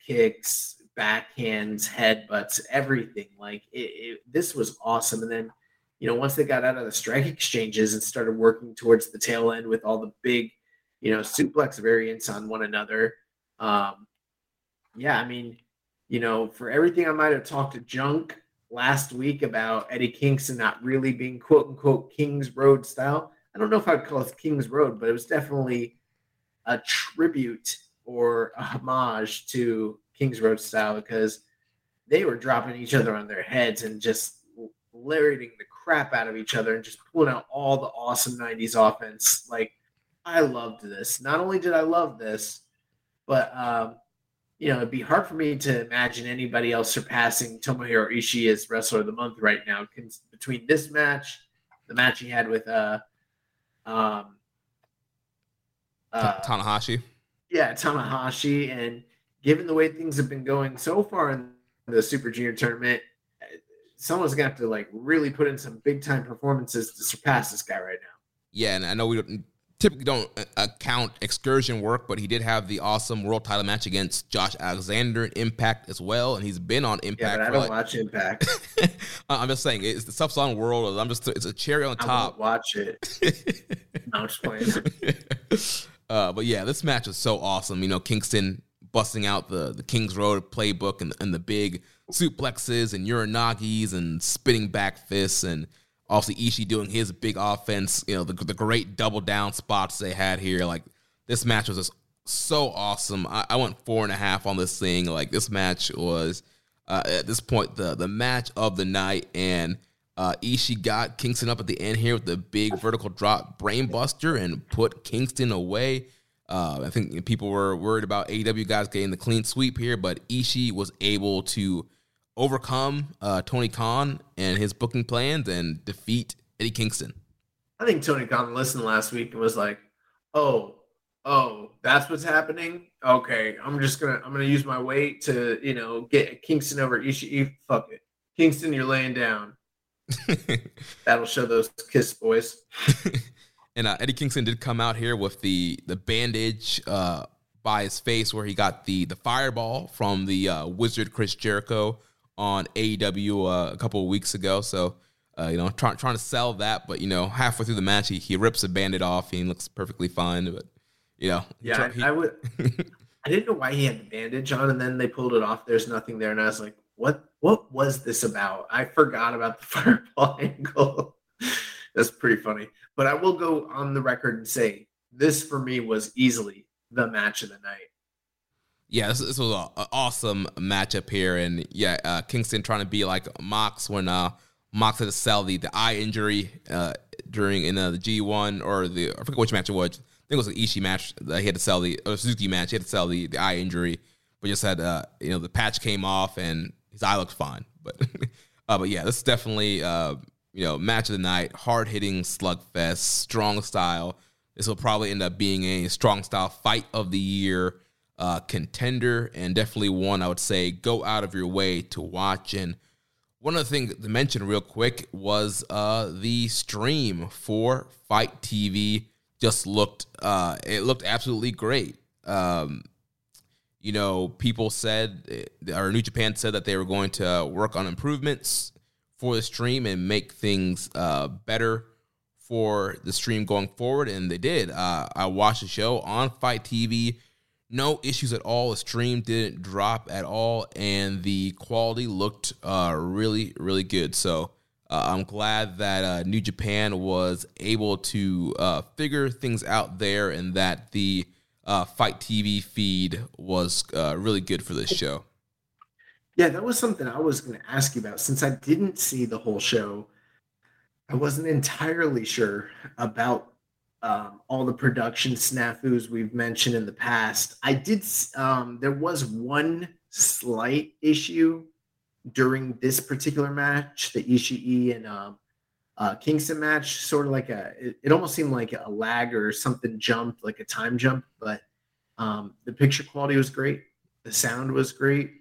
D: kicks, backhands, headbutts, everything. Like it, it, this was awesome. And then, you know, once they got out of the strike exchanges and started working towards the tail end with all the big, you know, suplex variants on one another. Um, yeah, I mean, you know, for everything I might have talked to Junk last week about Eddie Kingston not really being quote unquote King's Road style. I don't know if I'd call it King's Road, but it was definitely a tribute or a homage to King's Road style because they were dropping each other on their heads and just lariating the crap out of each other and just pulling out all the awesome 90s offense. Like, I loved this. Not only did I love this, but, um, you know, it'd be hard for me to imagine anybody else surpassing Tomohiro Ishii as Wrestler of the Month right now. Between this match, the match he had with uh, um,
C: uh, Tanahashi.
D: Yeah, Tanahashi, and given the way things have been going so far in the Super Junior tournament, someone's gonna have to like really put in some big time performances to surpass this guy right now.
C: Yeah, and I know we typically don't account excursion work, but he did have the awesome world title match against Josh Alexander in Impact as well, and he's been on Impact.
D: Yeah, but I don't like, watch Impact.
C: I'm just saying it's the stuff's on world. I'm just it's a cherry on top.
D: watch it. I'm just playing.
C: Uh, but yeah, this match was so awesome. You know, Kingston busting out the the King's Road playbook and, and the big suplexes and uranagis and spinning back fists and also Ishii doing his big offense. You know, the, the great double down spots they had here. Like this match was just so awesome. I, I went four and a half on this thing. Like this match was uh, at this point the the match of the night and. Uh, Ishii got Kingston up at the end here with the big vertical drop brainbuster and put Kingston away. Uh, I think people were worried about AEW guys getting the clean sweep here, but Ishii was able to overcome uh, Tony Khan and his booking plans and defeat Eddie Kingston.
D: I think Tony Khan listened last week and was like, "Oh, oh, that's what's happening. Okay, I'm just gonna I'm gonna use my weight to you know get Kingston over Ishii. Fuck it, Kingston, you're laying down. That'll show those kiss boys.
C: and uh, Eddie Kingston did come out here with the the bandage uh, by his face where he got the the fireball from the uh, Wizard Chris Jericho on AEW uh, a couple of weeks ago. So. Uh, you know, trying trying to sell that, but you know, halfway through the match, he, he rips a bandit off. He looks perfectly fine, but you know,
D: yeah, he, I would. I didn't know why he had the bandage on, and then they pulled it off. There's nothing there, and I was like, "What? what was this about? I forgot about the fireball angle. That's pretty funny. But I will go on the record and say this for me was easily the match of the night.
C: Yeah, this, this was an awesome matchup here, and yeah, uh, Kingston trying to be like Mox when uh, Mox had to sell the, the eye injury uh, during in uh, the G one or the I forget which match it was. I think it was an Ishii match that he had to sell the Suzuki match. He had to sell the, the eye injury, but just had uh, you know the patch came off and his eye looked fine, but uh, but yeah, this is definitely you know match of the night, hard hitting slugfest, strong style. This will probably end up being a strong style fight of the year uh, contender, and definitely one I would say go out of your way to watch. And one of the things to mention real quick was uh, the stream for FITE TV just looked uh, it looked absolutely great. Um, you know, people said, or New Japan said that they were going to work on improvements for the stream and make things uh, better for the stream going forward, and they did. Uh, I watched the show on FITE TV. No issues at all. The stream didn't drop at all, and the quality looked uh, really, really good. So uh, I'm glad that uh, New Japan was able to uh, figure things out there, and that the uh, FITE TV feed was uh, really good for this show.
D: Yeah, that was something I was going to ask you about. Since I didn't see the whole show, I wasn't entirely sure about um, all the production snafus we've mentioned in the past. I did. Um, there was one slight issue during this particular match, the Ishii and um, uh, Kingston match, sort of like a, it, it, almost seemed like a lag or something jumped, like a time jump, but um, the picture quality was great. The sound was great,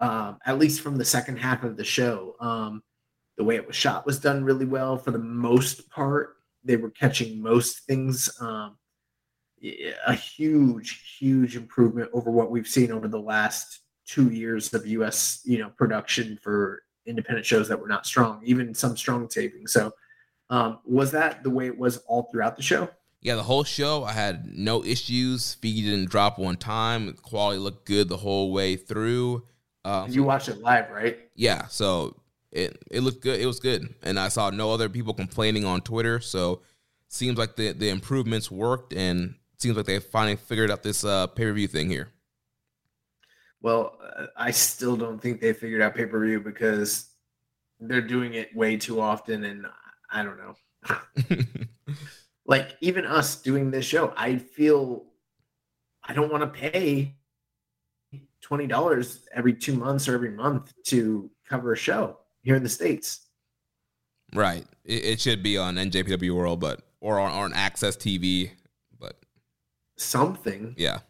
D: um, at least from the second half of the show. Um, the way it was shot was done really well for the most part. They were catching most things. Um, a huge, huge improvement over what we've seen over the last two years of U.S. you know production for independent shows that were not strong, even some strong taping. So, um, was that the way it was all throughout the show?
C: Yeah, the whole show I had no issues. Feed didn't drop one time. The quality looked good the whole way through.
D: Um, you watched it live, right?
C: Yeah, so it it looked good. It was good, and I saw no other people complaining on Twitter. So seems like the the improvements worked, and seems like they finally figured out this uh, pay per view thing here.
D: Well, I still don't think they figured out pay per view because they're doing it way too often, and I don't know. like even us doing this show, I feel I don't want to pay twenty dollars every two months or every month to cover a show here in the states.
C: Right. It, it should be on NJPW World, but or on, on AXS TV, but
D: something.
C: Yeah.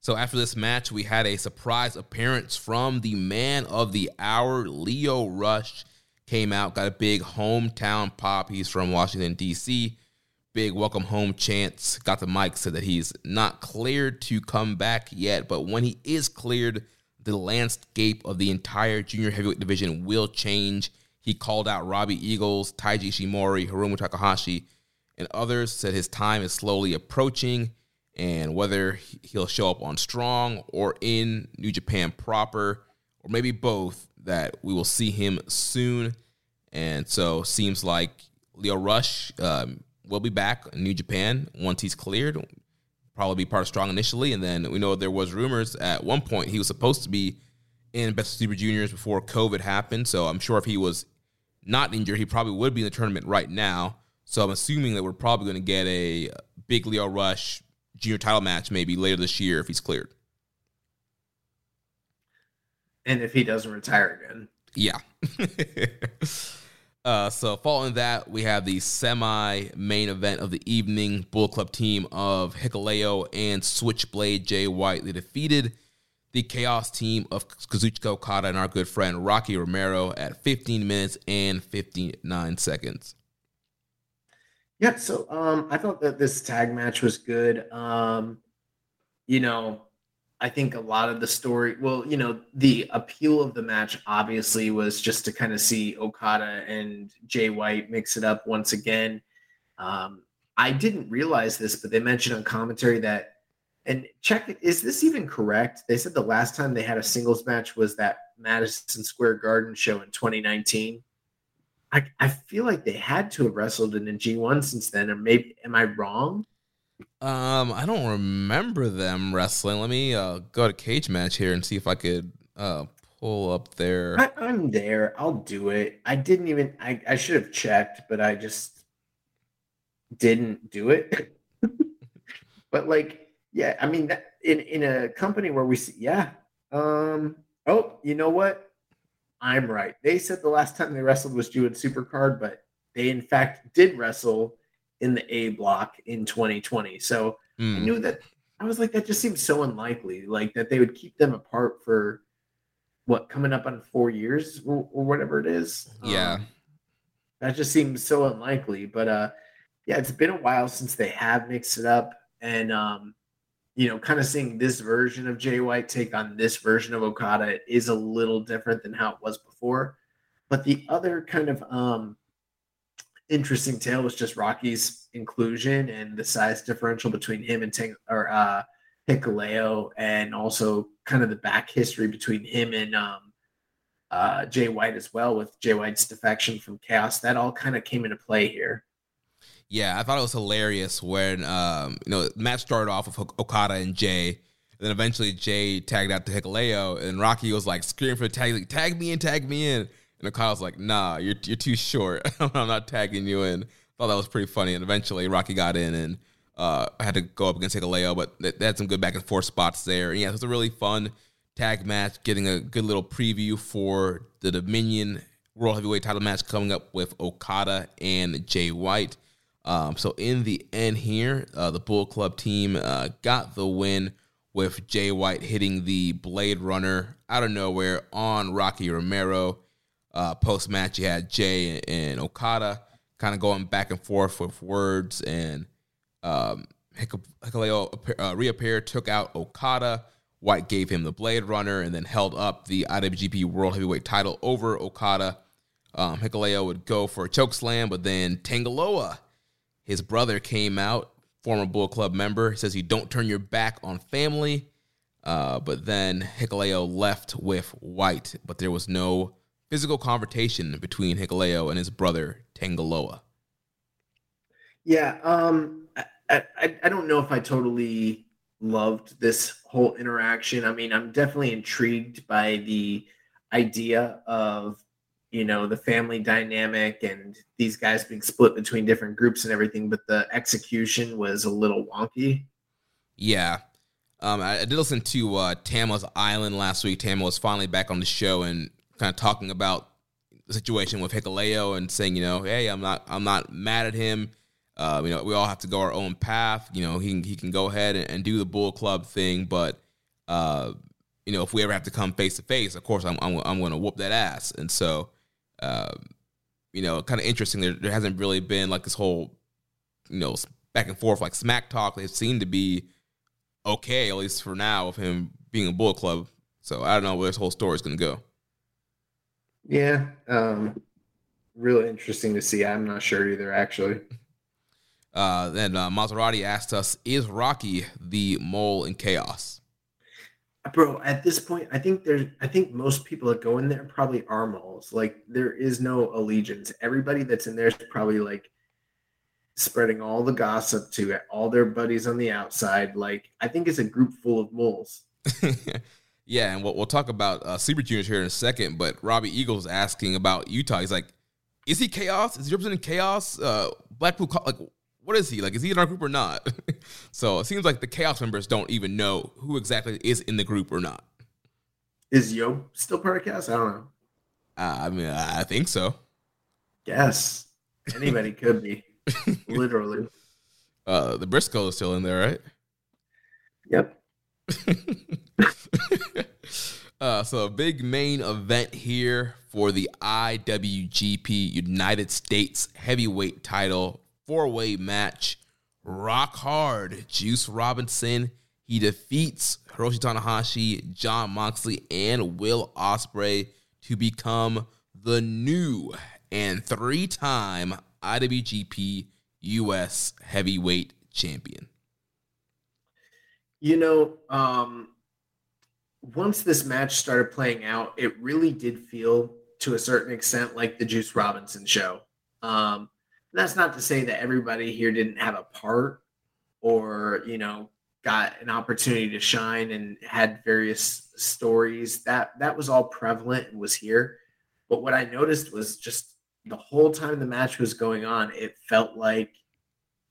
C: So after this match, we had a surprise appearance from the man of the hour, Lio Rush. Came out, got a big hometown pop. He's from Washington, D.C. Big welcome home chants. Got the mic, said that he's not cleared to come back yet, but when he is cleared, the landscape of the entire junior heavyweight division will change. He called out Robbie Eagles, Taiji Ishimori, Hiromu Takahashi, and others, said his time is slowly approaching and whether he'll show up on Strong or in New Japan proper, or maybe both, that we will see him soon. And so seems like Leo Rush um, will be back in New Japan once he's cleared. Probably be part of Strong initially, and then we know there was rumors at one point he was supposed to be in Best of Super Juniors before COVID happened. So I'm sure if he was not injured, he probably would be in the tournament right now. So I'm assuming that we're probably going to get a big Lio Rush junior title match maybe later this year if he's cleared.
D: And if he doesn't retire again.
C: Yeah. uh, so following that, we have the semi main event of the evening. Bullet Club team of Hikuleo and Switchblade Jay White. They defeated the Chaos team of Kazuchika Okada and our good friend Rocky Romero at 15 minutes and 59 seconds.
D: Yeah, so um, I thought that this tag match was good. Um, you know, I think a lot of the story, well, you know, the appeal of the match obviously was just to kind of see Okada and Jay White mix it up once again. Um, I didn't realize this, but they mentioned on commentary that, and check, is this even correct? They said the last time they had a singles match was that Madison Square Garden show in 2019. I, I feel like they had to have wrestled in a G1 since then, or maybe am I wrong?
C: Um, I don't remember them wrestling. Let me uh, go to Cagematch here and see if I could uh, pull up there.
D: I, I'm there. I'll do it. I didn't even. I, I should have checked, but I just didn't do it. but like, yeah, I mean, that, in in a company where we see, yeah. Um. Oh, you know what? I'm right. They said the last time they wrestled was and Supercard, but they in fact did wrestle in the A block in 2020. So mm. I hmm. knew that I was like, that just seems so unlikely, like that they would keep them apart for what coming up on four years or, or whatever it is.
C: Yeah. Um,
D: that just seems so unlikely. But uh yeah, it's been a while since they have mixed it up. And um you know, kind of seeing this version of Jay White take on this version of Okada is a little different than how it was before. But the other kind of um, interesting tale was just Rocky's inclusion and the size differential between him and Tang- or uh, Hikuleo, and also kind of the back history between him and um, uh, Jay White as well, with Jay White's defection from Chaos. That all kind of came into play here.
C: Yeah, I thought it was hilarious when um, you know match started off with Okada and Jay, and then eventually Jay tagged out to Hikuleo, and Rocky was like screaming for tag, like, "Tag me in, tag me in!" And was like, "Nah, you're you're too short. I'm not tagging you in." Thought that was pretty funny, and eventually Rocky got in, and uh, had to go up against Hikuleo, but they, they had some good back and forth spots there. And yeah, it was a really fun tag match, getting a good little preview for the Dominion World Heavyweight title match coming up with Okada and Jay White. Um, so in the end here, uh, the Bullet Club team uh, got the win with Jay White hitting the Blade Runner out of nowhere on Rocky Romero. Uh, Post match, you had Jay and Okada kind of going back and forth with words, and um, Hikuleo uh, reappeared, took out Okada. White gave him the Blade Runner and then held up the IWGP World Heavyweight title over Okada. Um, Hikuleo would go for a choke slam, but then Tanga Loa, his brother, came out, former Bullet Club member, says you don't turn your back on family. Uh, but then Hikuleo left with White, but there was no physical confrontation between Hikuleo and his brother Tanga Loa.
D: Yeah, um, I, I, I don't know if I totally loved this whole interaction. I mean, I'm definitely intrigued by the idea of you know the family dynamic and these guys being split between different groups and everything, but the execution was a little wonky.
C: Yeah. Um, I, I did listen to uh, Tama's Island last week. Tama was finally back on the show and kind of talking about the situation with Hikuleo and saying, you know, hey, I'm not, I'm not mad at him. Uh, you know, we all have to go our own path. You know, he he can go ahead and, and do the Bullet Club thing, but uh, you know, if we ever have to come face to face, of course, I'm I'm, I'm going to whoop that ass. And so, uh, you know, kind of interesting. There, there hasn't really been like this whole, you know, back and forth like smack talk. They seem to be okay, at least for now, of him being a Bullet Club. So I don't know where this whole story is going to go.
D: Yeah, um, really interesting to see. I'm not sure either, actually.
C: Uh, then uh, Maserati asked us, "Is Rocky the mole in chaos?"
D: Bro, at this point, I think there's. I think most people that go in there probably are moles. Like there is no allegiance. Everybody that's in there is probably like spreading all the gossip to all their buddies on the outside. Like I think it's a group full of moles.
C: yeah, and we'll, we'll talk about uh, Super Juniors here in a second. But Robbie Eagles asking about Yuta. He's like, "Is he chaos? Is he representing chaos? Uh, Blackpool? Like, what is he? Like, is he in our group or not? so it seems like the Chaos members don't even know who exactly is in the group or not.
D: Is Yo still part of Chaos? I don't know.
C: Uh, I mean, I think so.
D: Yes. Anybody could be. Literally.
C: Uh, the Briscoe is still in there, right?
D: Yep.
C: uh, so a big main event here for the IWGP United States Heavyweight Title four way match. Rock hard. Juice Robinson. He defeats Hiroshi Tanahashi, John Moxley, and Will Ospreay to become the new and three time IWGP US Heavyweight Champion.
D: You know, um, once this match started playing out, it really did feel to a certain extent like the Juice Robinson show. Um, that's not to say that everybody here didn't have a part or, you know, got an opportunity to shine and had various stories. That that was all prevalent and was here. But what I noticed was just the whole time the match was going on, it felt like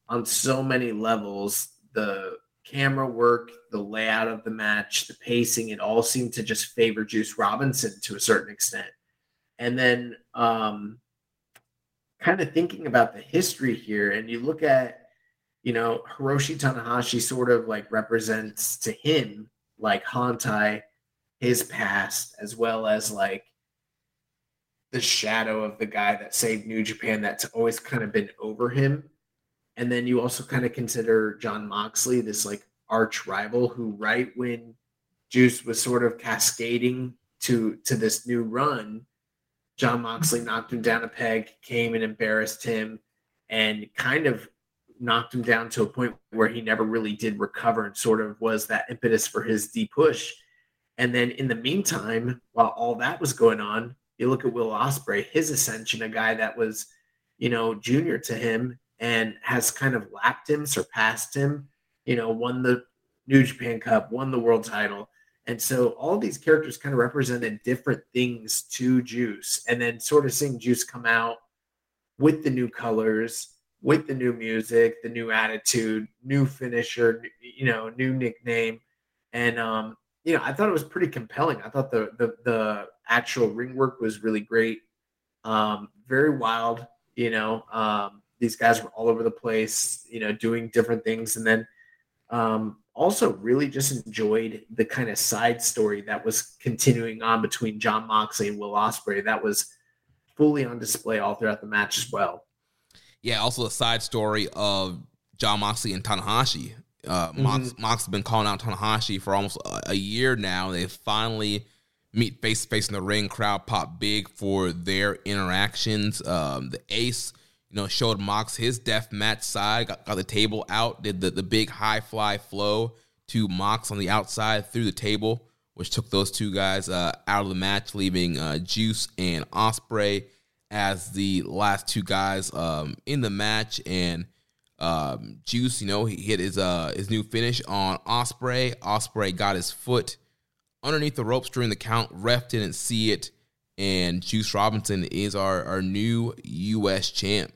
D: on so many levels, the camera work, the layout of the match, the pacing, it all seemed to just favor Juice Robinson to a certain extent. And then um kind of thinking about the history here, and you look at, you know, Hiroshi Tanahashi sort of like represents to him like Hontai, his past, as well as like the shadow of the guy that saved New Japan that's always kind of been over him. And then you also kind of consider John Moxley, this like arch rival who, right when Juice was sort of cascading to to this new run, John Moxley knocked him down a peg, came and embarrassed him, and kind of knocked him down to a point where he never really did recover and sort of was that impetus for his D push. And then in the meantime, while all that was going on, you look at Will Ospreay, his ascension, a guy that was, you know, junior to him and has kind of lapped him, surpassed him, you know, won the New Japan Cup, won the world title. And so all these characters kind of represented different things to Juice. And then sort of seeing Juice come out with the new colors with the new music, the new attitude, new finisher, you know, new nickname, and um, you know, I thought it was pretty compelling. I thought the the the actual ring work was really great, um, very wild. You know, um, these guys were all over the place, you know, doing different things, and then um, also really just enjoyed the kind of side story that was continuing on between John Moxley and Will Ospreay. That was fully on display all throughout the match as well.
C: Yeah, also the side story of John Moxley and Tanahashi. Uh, mm-hmm. Mox, Mox has been calling out Tanahashi for almost a, a year now. They finally meet face to face in the ring. Crowd pop big for their interactions. Um, the Ace, you know, showed Mox his death match side, got, got, the table out, did the, the big high fly flow to Mox on the outside through the table, which took those two guys uh, out of the match, leaving uh, Juice and Ospreay as the last two guys um, in the match. And um, Juice, you know, he hit his uh, his new finish on Ospreay. Ospreay got his foot underneath the ropes during the count. Ref didn't see it, and Juice Robinson is our our new U.S. champ.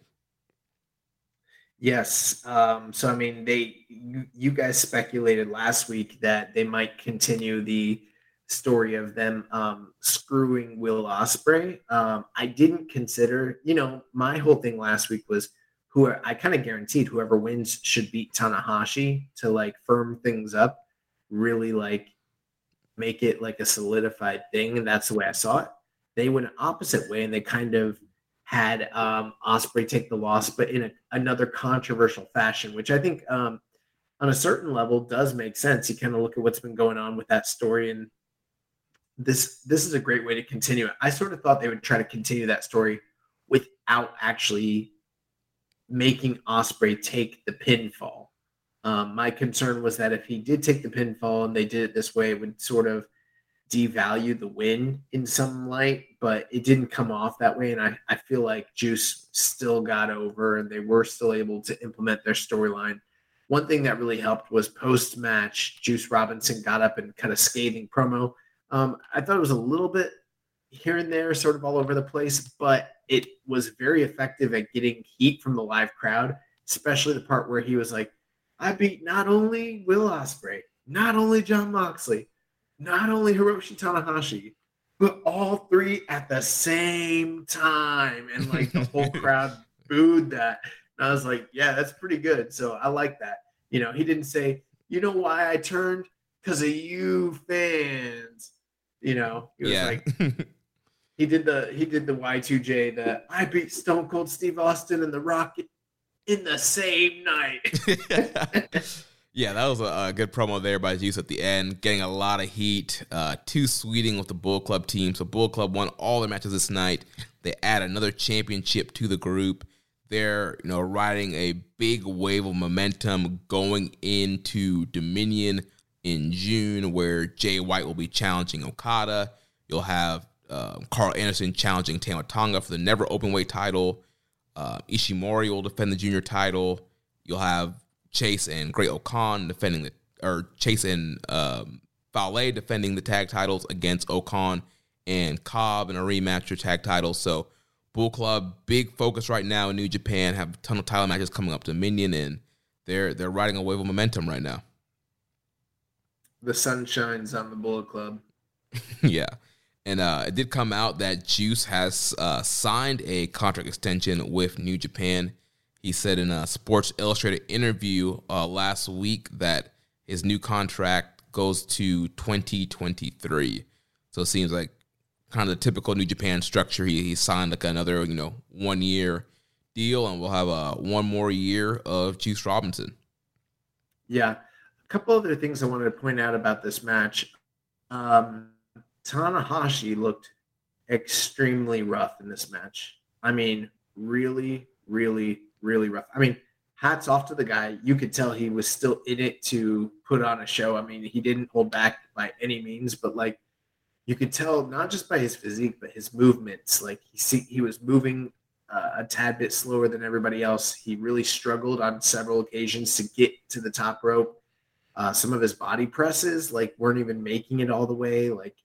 D: Yes. Um, so I mean, they you, guys speculated last week that they might continue the story of them um, screwing Will Ospreay. Um, I didn't consider, you know, my whole thing last week was who I kind of guaranteed whoever wins should beat Tanahashi to like firm things up, really like make it like a solidified thing. And that's the way I saw it. They went opposite way and they kind of had um, Ospreay take the loss, but in a, another controversial fashion, which I think um, on a certain level does make sense. You kind of look at what's been going on with that story and this this is a great way to continue it. I sort of thought they would try to continue that story without actually making Ospreay take the pinfall. Um, my concern was that if he did take the pinfall and they did it this way, it would sort of devalue the win in some light, but it didn't come off that way. And I, I feel like Juice still got over and they were still able to implement their storyline. One thing that really helped was post match, Juice Robinson got up and kind of scathing promo um, I thought it was a little bit here and there, sort of all over the place, but it was very effective at getting heat from the live crowd, especially the part where he was like, I beat not only Will Ospreay, not only John Moxley, not only Hiroshi Tanahashi, but all three at the same time. And like the whole crowd booed that. And I was like, yeah, that's pretty good. So I like that. You know, he didn't say, you know why I turned? Because of you fans. You know, he was yeah. like he did the he did the Y2J that I beat Stone Cold Steve Austin and The Rock in the same night.
C: yeah, that was a, a, good promo there by Juice at the end, getting a lot of heat. Uh, two sweeting with the Bullet Club team. So Bullet Club won all their matches this night. They add another championship to the group. They're you know riding a big wave of momentum going into Dominion in June, where Jay White will be challenging Okada. You'll have uh, Karl Anderson challenging Tama Tonga for the never open weight title. Uh, Ishimori will defend the junior title. You'll have Chase and Great-O-Khan defending the, or Chase and um, Fale defending the tag titles against O-Khan and Cobb in a rematch for tag titles. So Bullet Club, big focus right now in New Japan. Have a ton of title matches coming up to Dominion, and they're they're riding a wave of momentum right now
D: the sun shines on the Bullet Club.
C: yeah. And uh, it did come out that Juice has uh, signed a contract extension with New Japan. He said in a Sports Illustrated interview uh, last week that his new contract goes to 2023. So it seems like kind of the typical New Japan structure. He, he signed like another, you know, one year deal, and we'll have a uh, one more year of Juice Robinson.
D: Yeah a couple other things I wanted to point out about this match. Um, Tanahashi looked extremely rough in this match. I mean, really, really, really rough. I mean, hats off to the guy. You could tell he was still in it to put on a show. I mean, he didn't hold back by any means, but like you could tell not just by his physique, but his movements. Like he see, he was moving uh, a tad bit slower than everybody else. He really struggled on several occasions to get to the top rope. Uh, some of his body presses like weren't even making it all the way. Like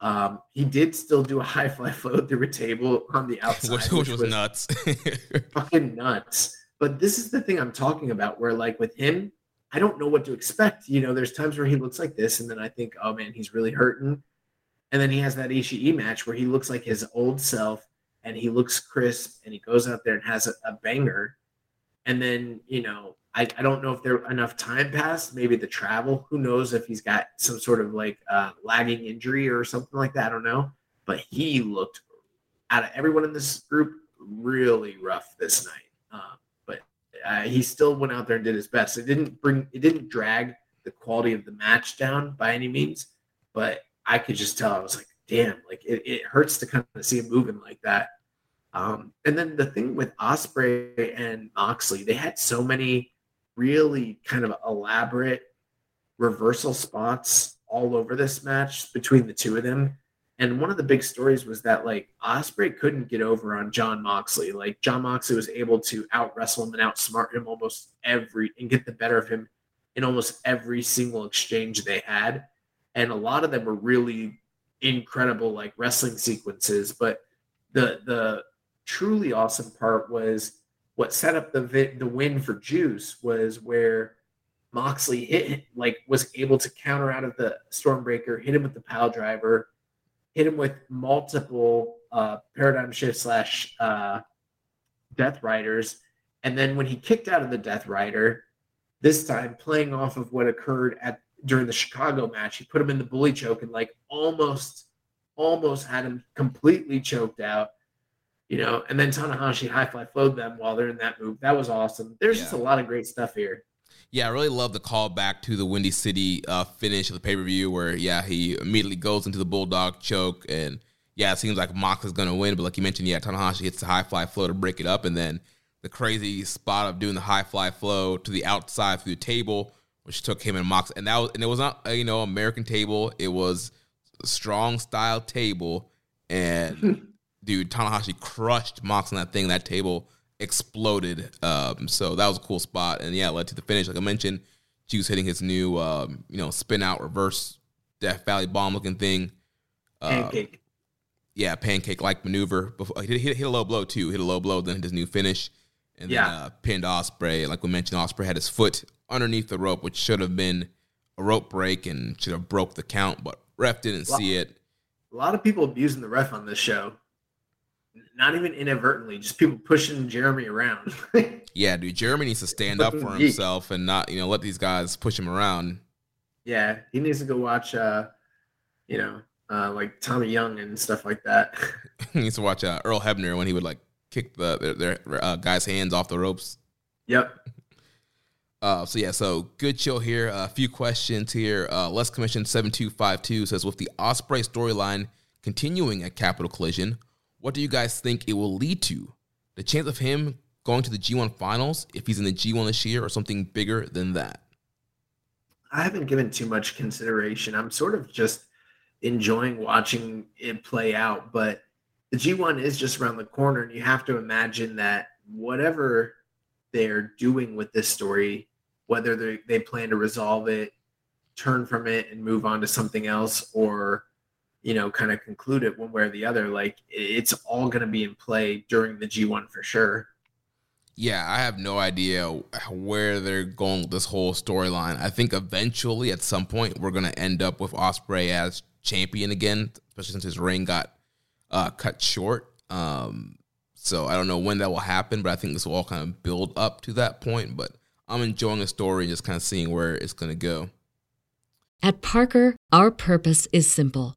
D: um, he did still do a high fly float through a table on the outside,
C: which, which, was, was nuts,
D: fucking nuts. But this is the thing I'm talking about, where like with him, I don't know what to expect. You know, there's times where he looks like this, and then I think, oh man, he's really hurting. And then he has that Ishii match where he looks like his old self and he looks crisp and he goes out there and has a, a banger. And then, you know, I, I don't know if there enough time passed, maybe the travel. Who knows if he's got some sort of like uh, lagging injury or something like that. I don't know. But he looked out of everyone in this group really rough this night. Um, but uh, he still went out there and did his best. It didn't bring, it didn't drag the quality of the match down by any means, but I could just tell. I was like, damn, like it, it hurts to kind of see him moving like that. Um, and then the thing with Ospreay and Moxley, they had so many really kind of elaborate reversal spots all over this match between the two of them. And one of the big stories was that like Ospreay couldn't get over on John Moxley. Like John Moxley was able to out wrestle him and outsmart him almost every and get the better of him in almost every single exchange they had. And a lot of them were really incredible like wrestling sequences. But the the truly awesome part was what set up the the win for Juice was where Moxley hit like was able to counter out of the Stormbreaker, hit him with the pile driver, hit him with multiple uh, paradigm shift slash uh, Death Riders, and then when he kicked out of the Death Rider, this time playing off of what occurred at during the Chicago match, he put him in the bully choke and like almost almost had him completely choked out you know, and then Tanahashi high fly flowed them while they're in that move. That was awesome. There's yeah. just a lot of great stuff here.
C: Yeah, I really love the call back to the Windy City uh, finish of the pay per view where, yeah, he immediately goes into the Bulldog choke. And yeah, it seems like Mox is going to win. But like you mentioned, yeah, Tanahashi hits the high fly flow to break it up. And then the crazy spot of doing the high fly flow to the outside through the table, which took him and Mox. And that was, and it was not, you know, American table. It was a strong style table. And dude, Tanahashi crushed Mox on that thing. That table exploded. Um, so that was a cool spot, and yeah, led to the finish. Like I mentioned, Juice hitting his new, um, you know, spin out reverse Death Valley bomb looking thing.
D: Uh, pancake.
C: Yeah, pancake like maneuver. Before, he hit, hit, a low blow too. Hit a low blow, then hit his new finish, and yeah. then uh, pinned Ospreay. Like we mentioned, Ospreay had his foot underneath the rope, which should have been a rope break and should have broke the count, but ref didn't see it.
D: A lot of people abusing the ref on this show not even inadvertently, just people pushing Jeremy around.
C: yeah, dude, Jeremy needs to stand up for himself and not, you know, let these guys push him around.
D: Yeah, he needs to go watch, uh, you know, uh, like Tommy Young and stuff like that.
C: he needs to watch uh, Earl Hebner when he would like kick the their, their uh, guys' hands off the ropes.
D: Yep.
C: Uh, so yeah, so good show here. A few questions here. Uh, Less Commission seven two five two says with the Ospreay storyline continuing at Capital Collision, what do you guys think it will lead to? The chance of him going to the G1 finals if he's in the G1 this year or something bigger than that?
D: I haven't given too much consideration. I'm sort of just enjoying watching it play out, but the G1 is just around the corner, and you have to imagine that whatever they're doing with this story, whether they, plan to resolve it, turn from it, and move on to something else, or you know, kind of conclude it one way or the other. Like it's all going to be in play during the G1 for sure.
C: Yeah, I have no idea where they're going with this whole storyline. I think eventually, at some point, we're going to end up with Ospreay as champion again, especially since his reign got uh, cut short. Um, so I don't know when that will happen, but I think this will all kind of build up to that point. But I'm enjoying the story and just kind of seeing where it's going to go.
E: At Parker, our purpose is simple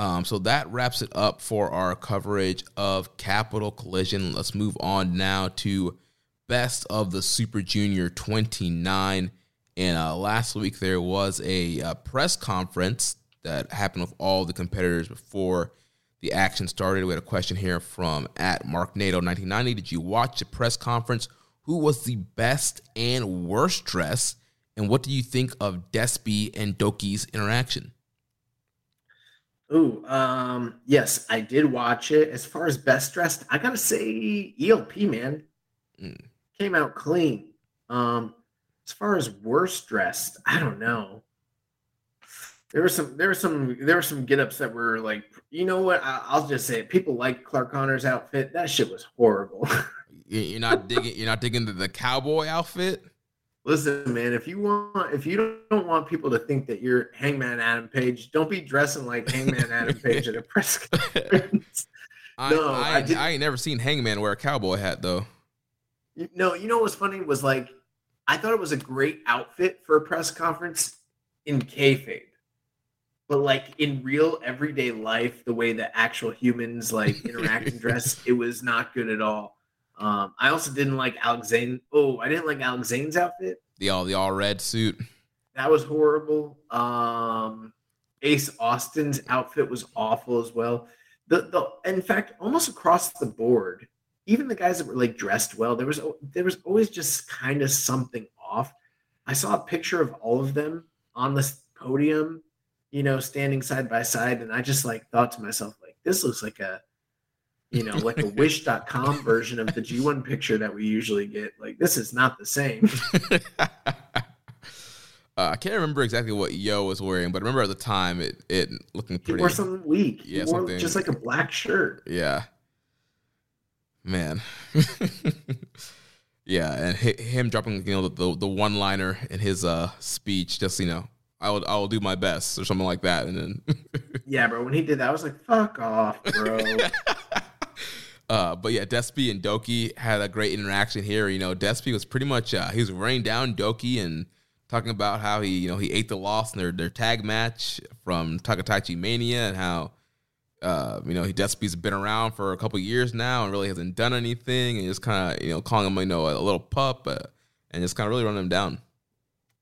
C: Um, so that wraps it up for our coverage of Capital Collision. Let's move on now to Best of the Super Junior 29. And uh, last week there was a uh, press conference that happened with all the competitors before the action started. We had a question here from at Mark Nato 1990. Did you watch the press conference? Who was the best and worst dressed? And what do you think of Despy and DOUKI's interaction?
D: Ooh, um, yes, I did watch it. As far as best dressed, I gotta say ELP man mm. came out clean. Um, as far as worst dressed, I don't know. There were some, there were some, there were some get ups that were like, you know what? I, will just say it. People like Clark Connor's outfit. That shit was horrible.
C: you're not digging. You're not digging the, the cowboy outfit.
D: Listen, man, if you want if you don't want people to think that you're Hangman Adam Page, don't be dressing like Hangman Adam Page at a press conference.
C: I, no, I, I, I, ain't never seen Hangman wear a cowboy hat though.
D: no, you know what was funny was like I thought it was a great outfit for a press conference in kayfabe, but like in real everyday life, the way that actual humans like interact and dress, it was not good at all. Um, I also didn't like Alex Zayne. Oh, I didn't like Alex Zayne's outfit.
C: The all the all red suit.
D: That was horrible. Um, Ace Austin's outfit was awful as well. The the in fact, almost across the board, even the guys that were like dressed well, there was there was always just kind of something off. I saw a picture of all of them on the podium, you know, standing side by side, and I just like thought to myself, like, this looks like a you know, like a wish.com version of the G1 picture that we usually get. Like, this is not the same.
C: uh, I can't remember exactly what Yo was wearing, but I remember at the time it it looking pretty.
D: He wore something weak. Yeah, he wore something, just like a black shirt.
C: Yeah. Man. yeah, and him dropping you know the the, one liner in his uh speech, just you know, I will I will do my best or something like that, and then.
D: yeah, bro. When he did that, I was like, "Fuck off, bro."
C: Uh, but yeah, Despy and DOUKI had a great interaction here. You know, Despy was pretty much uh, he was running down DOUKI and talking about how he you know he ate the loss in their their tag match from Takatachi Mania and how uh, you know he Despy's been around for a couple years now and really hasn't done anything and just kind of you know calling him you know a little pup uh, and just kind of really running him down.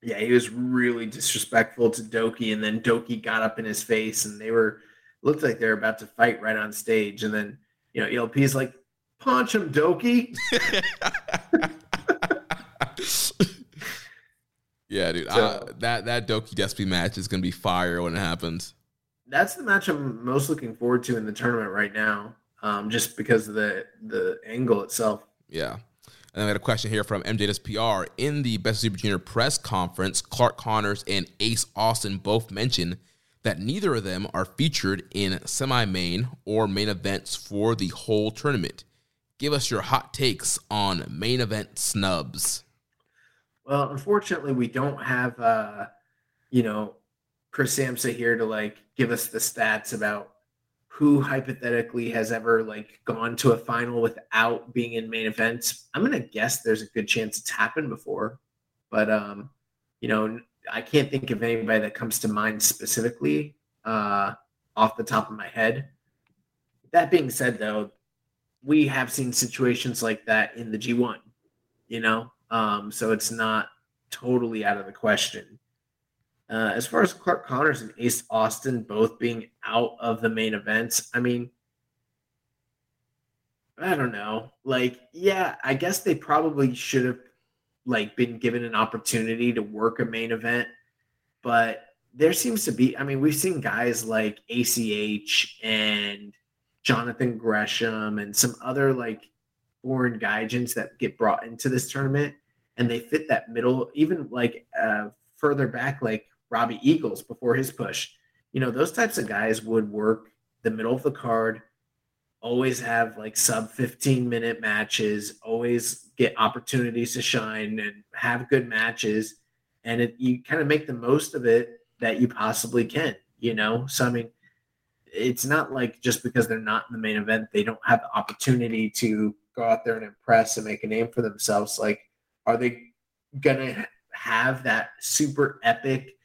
D: Yeah, he was really disrespectful to DOUKI, and then Doki got up in his face, and they were looked like they were about to fight right on stage, and then you know, ELP is like, punch him, DOUKI.
C: yeah, dude. So, I, that that DOUKI Despy match is gonna be fire when it happens.
D: That's the match I'm most looking forward to in the tournament right now, um, just because of the the angle itself.
C: Yeah. And I got a question here from MJS PR. In the Best Super Junior press conference, Clark Connors and Ace Austin both mentioned that neither of them are featured in semi main or main events for the whole tournament. Give us your hot takes on main event snubs.
D: Well, unfortunately, we don't have, uh, you know, Chris Samsa here to like give us the stats about who hypothetically has ever like gone to a final without being in main events. I'm gonna guess there's a good chance it's happened before, but um, you know, I can't think of anybody that comes to mind specifically uh, off the top of my head. That being said, though, we have seen situations like that in the G1, you know, um, so it's not totally out of the question. Uh, as far as Clark Connors and Ace Austin both being out of the main events, I mean, I don't know. Like, yeah, I guess they probably should have like been given an opportunity to work a main event, but there seems to be. I mean, we've seen guys like ACH and Jonathan Gresham and some other like foreign gaijins that get brought into this tournament, and they fit that middle, even like uh, further back, like Robbie Eagles before his push. You know, those types of guys would work the middle of the card, always have like sub 15 minute matches, always get opportunities to shine and have good matches. And it, you kind of make the most of it that you possibly can, you know? So, I mean, it's not like just because they're not in the main event, they don't have the opportunity to go out there and impress and make a name for themselves. Like, are they going to have that super epic,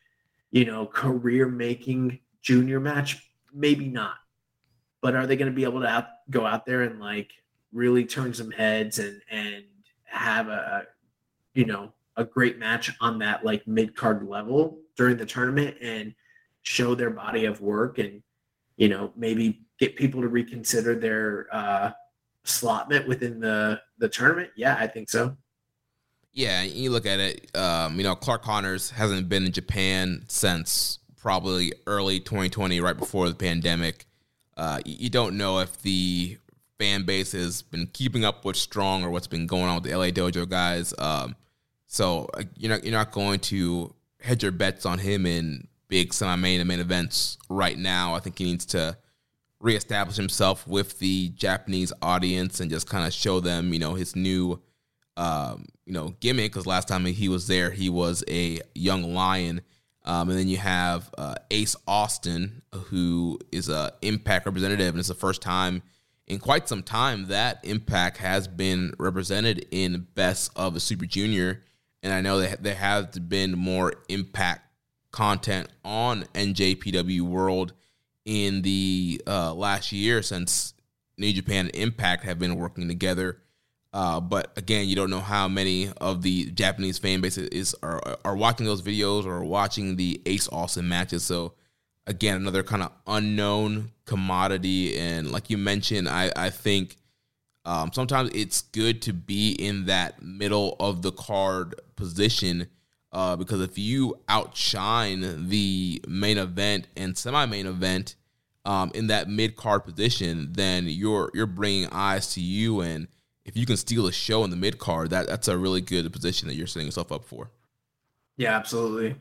D: you know, career making junior match? Maybe not but are they going to be able to out, go out there and like really turn some heads and and have a you know a great match on that like mid card level during the tournament and show their body of work and you know maybe get people to reconsider their uh slotment within the the tournament yeah i think so
C: Yeah, you look at it. Um, you know, Clark Connors hasn't been in Japan since probably early 2020, right before the pandemic. Uh, you don't know if the fan base has been keeping up what's strong or what's been going on with the LA Dojo guys. Um, so you're not you're not going to hedge your bets on him in big semi-main and main events right now. I think he needs to reestablish himself with the Japanese audience and just kind of show them, you know, his new, um, you know, gimmick. Because last time he was there, he was a young lion. Um, and then you have uh, Ace Austin, who is a Impact representative, and it's the first time in quite some time that Impact has been represented in Best of a Super Junior. And I know that there has been more Impact content on NJPW World in the uh, last year since New Japan and Impact have been working together. Uh, but again, you don't know how many of the Japanese fan base is are, are watching those videos or watching the Ace Austin matches. So again, another kind of unknown commodity. And like you mentioned, I, I think um, sometimes it's good to be in that middle of the card position uh, because if you outshine the main event and semi-main event um, in that mid-card position, then you're you're bringing eyes to you, and if you can steal a show in the mid-card, that that's a really good position that you're setting yourself up for.
D: Yeah, absolutely.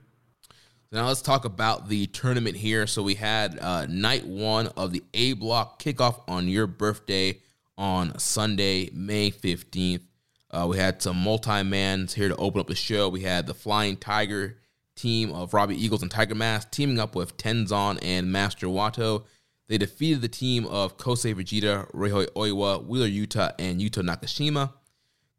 C: now let's talk about the tournament here. So we had uh, night one of the A Block kickoff on your birthday on Sunday, May fifteenth. Uh, we had some multi-mans here to open up the show. We had the Flying Tiger team of Robbie Eagles and Tiger Mask teaming up with Tenzan and Master Wato. They defeated the team of Kosei Fujita, Ryohei Oiwa, Wheeler Yuta, and Yuto Nakashima.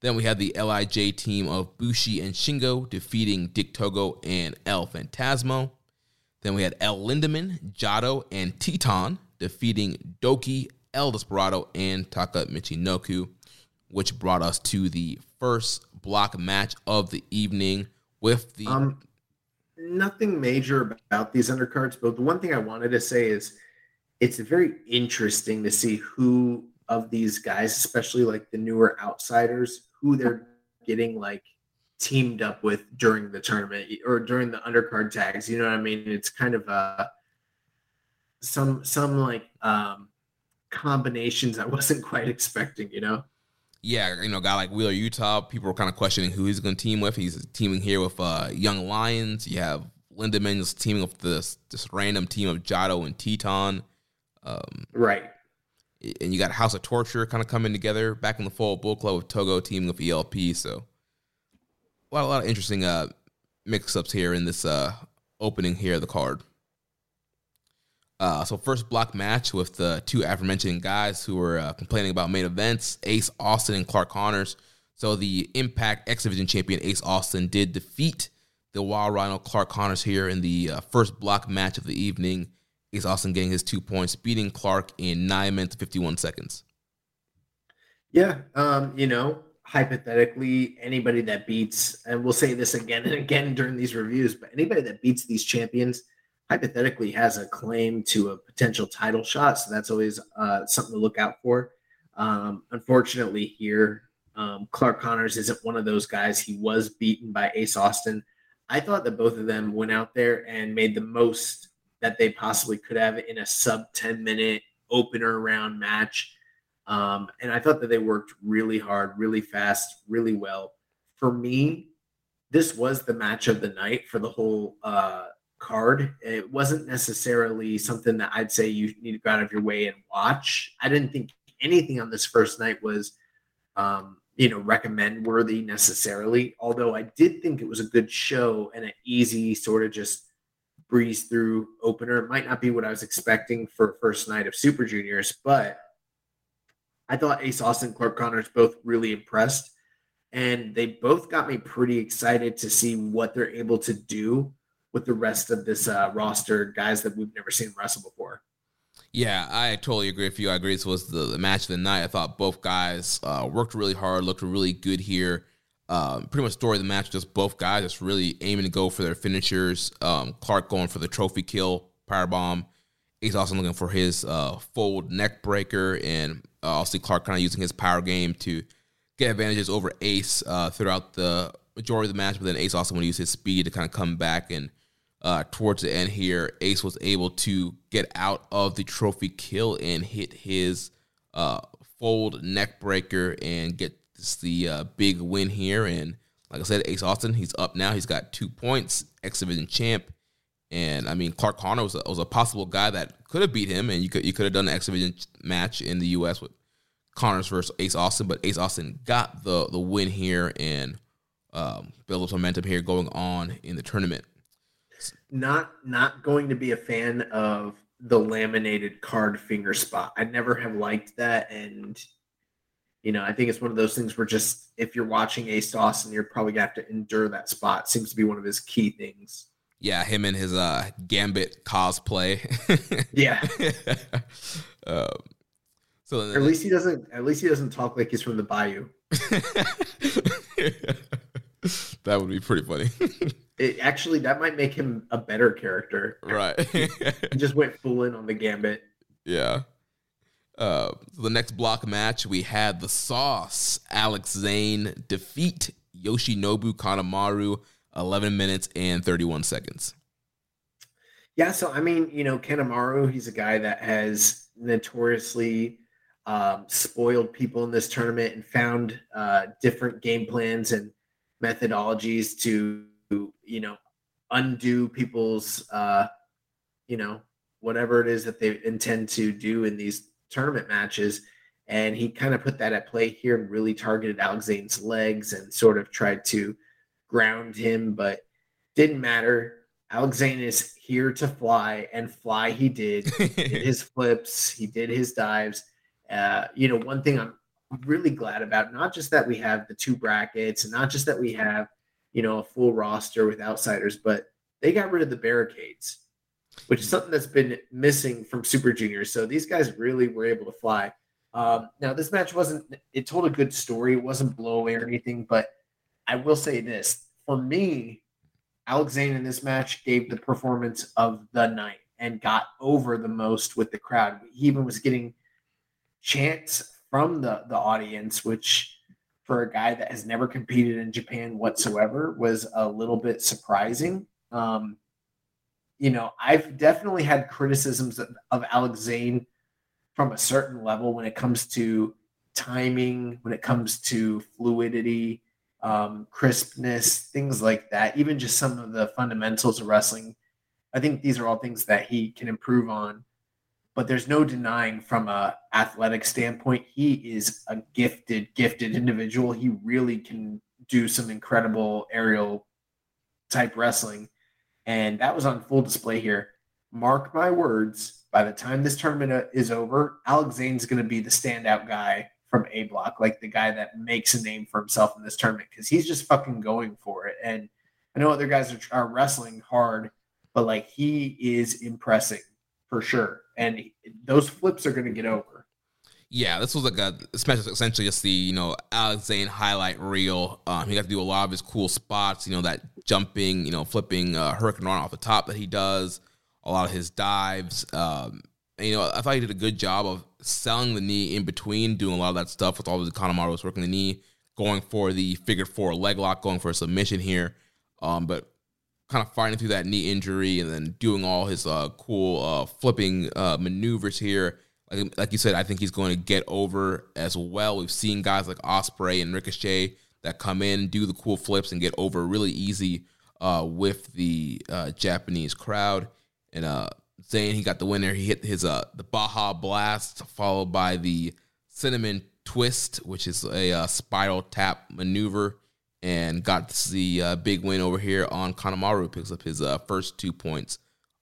C: Then we had the LIJ team of Bushi and Shingo defeating Dick Togo and El Phantasmo. Then we had El Lindaman, Jado, and Teton defeating Douki, El Desperado, and Taka Michinoku which brought us to the first block match of the evening with the.
D: Um, nothing major about these undercards, but the one thing I wanted to say is it's very interesting to see who of these guys, especially like the newer outsiders, who they're getting like teamed up with during the tournament or during the undercard tags. You know what I mean? It's kind of uh some some like um combinations I wasn't quite expecting, you know?
C: yeah, you know, guy like Wheeler Yuta, people were kind of questioning who he's to team with. He's teaming here with uh, Young Lions. You have Lindaman's teaming with this this random team of Jado and Teton.
D: Um, right.
C: And you got House of Torture kind of coming together back in the fall Bullet Club with Togo teaming with ELP. So a lot, a lot of interesting uh, mix ups here in this uh, opening here of the card. Uh, so first block match with the two aforementioned guys who were uh, complaining about main events, Ace Austin and Clark Connors. So the Impact X Division champion Ace Austin did defeat the Wild Rhino Clark Connors here in the uh, first block match of the evening. Ace Austin getting his two points, beating Clark in nine minutes fifty one seconds.
D: Yeah, um, you know, hypothetically, anybody that beats, and we'll say this again and again during these reviews, but anybody that beats these champions hypothetically has a claim to a potential title shot. So that's always uh, something to look out for. Um, unfortunately, here, um, Clark Connors isn't one of those guys. He was beaten by Ace Austin. I thought that both of them went out there and made the most that they possibly could have in a sub 10 minute opener round match. Um, and I thought that they worked really hard, really fast, really well. For me, this was the match of the night for the whole uh, card. It wasn't necessarily something that I'd say you need to go out of your way and watch. I didn't think anything on this first night was, um, you know, recommend worthy necessarily. Although I did think it was a good show and an easy sort of just breeze through opener. Might not be what I was expecting for first night of Super Juniors, but I thought Ace Austin, Clark Connors both really impressed. And they both got me pretty excited to see what they're able to do with the rest of this uh, roster, guys that we've never seen wrestle before.
C: Yeah, I totally agree with you. I agree this was the, the match of the night. I thought both guys uh, worked really hard, looked really good here. Um, pretty much story of the match, just both guys just really aiming to go for their finishers. Um, Clark going for the trophy kill, power bomb. He's also looking for his uh, fold neck breaker, and uh, see Clark kind of using his power game to get advantages over Ace uh, throughout the majority of the match, but then Ace also want to use his speed to kind of come back and uh, towards the end here, Ace was able to get out of the trophy kill and hit his uh, fold neck breaker and get the uh, big win here. And like I said, Ace Austin, he's up now. He's got two points, X Division champ. And I mean, Clark Connor was a, was a possible guy that could have beat him, and you could you could have done an X Division match in the U.S. with Connors versus Ace Austin, but Ace Austin got the the win here and um, build up momentum here going on in the tournament.
D: Not not going to be a fan of the laminated card finger spot. I never have liked that, and you know I think it's one of those things where just if you're watching Ace Austin, you're probably gonna have to endure that spot. Seems to be one of his key things.
C: Yeah, him and his uh Gambit cosplay.
D: yeah.
C: um,
D: so at least he doesn't. At least he doesn't talk like he's from the Bayou.
C: that would be pretty funny.
D: it actually that might make him a better character.
C: Right.
D: he just went full in on the gambit.
C: Yeah. Uh, the next block match, we had the Sauce Alex Zayne defeat Yoshinobu Kanemaru, 11 minutes and 31 seconds.
D: Yeah, so I mean, you know, Kanemaru, he's a guy that has notoriously um, spoiled people in this tournament and found uh, different game plans and methodologies to you know undo people's uh, you know whatever it is that they intend to do in these tournament matches and he kind of put that at play here and really targeted Alex Zayne's legs and sort of tried to ground him but didn't matter. Alex Zayne is here to fly and fly he did, did his flips he did his dives. Uh, you know, one thing I'm really glad about, not just that we have the two brackets and not just that we have, you know, a full roster with outsiders, but they got rid of the barricades, which is something that's been missing from Super Juniors. So these guys really were able to fly. Um, now, this match wasn't, it told a good story. It wasn't blow away or anything, but I will say this for me, Alex in this match gave the performance of the night and got over the most with the crowd. He even was getting chants from the the audience, which for a guy that has never competed in Japan whatsoever was a little bit surprising. Um, you know, I've definitely had criticisms of, of Alex Zayne from a certain level when it comes to timing, when it comes to fluidity, um, crispness, things like that. Even just some of the fundamentals of wrestling. I think these are all things that he can improve on but there's no denying from a athletic standpoint he is a gifted gifted individual he really can do some incredible aerial type wrestling and that was on full display here. Mark my words by the time this tournament uh, is over alex zayne's going to be the standout guy from a block like the guy that makes a name for himself in this tournament because he's just fucking going for it. And i know other guys are, are wrestling hard but like he is impressing for sure. And those flips are going to get over.
C: Yeah, this was like a match essentially just the you know Alex Zayne highlight reel. Um, he got to do a lot of his cool spots. You know that jumping, you know flipping uh, hurricane run off the top that he does. A lot of his dives. Um, and, you know I thought he did a good job of selling the knee in between, doing a lot of that stuff with all the was working the knee, going for the figure four leg lock, going for a submission here. Um, but kind of fighting through that knee injury and then doing all his uh, cool uh, flipping uh, maneuvers here. Like, you said, I think he's going to get over as well. We've seen guys like Ospreay and Ricochet that come in, do the cool flips, and get over really easy uh, with the uh, Japanese crowd. And uh, Zayne, he got the winner. He hit his uh, the Baja Blast, followed by the Cinnamon Twist, which is a uh, spiral tap maneuver and got the uh, big win over here on Kanemaru. Picks up his uh, first two points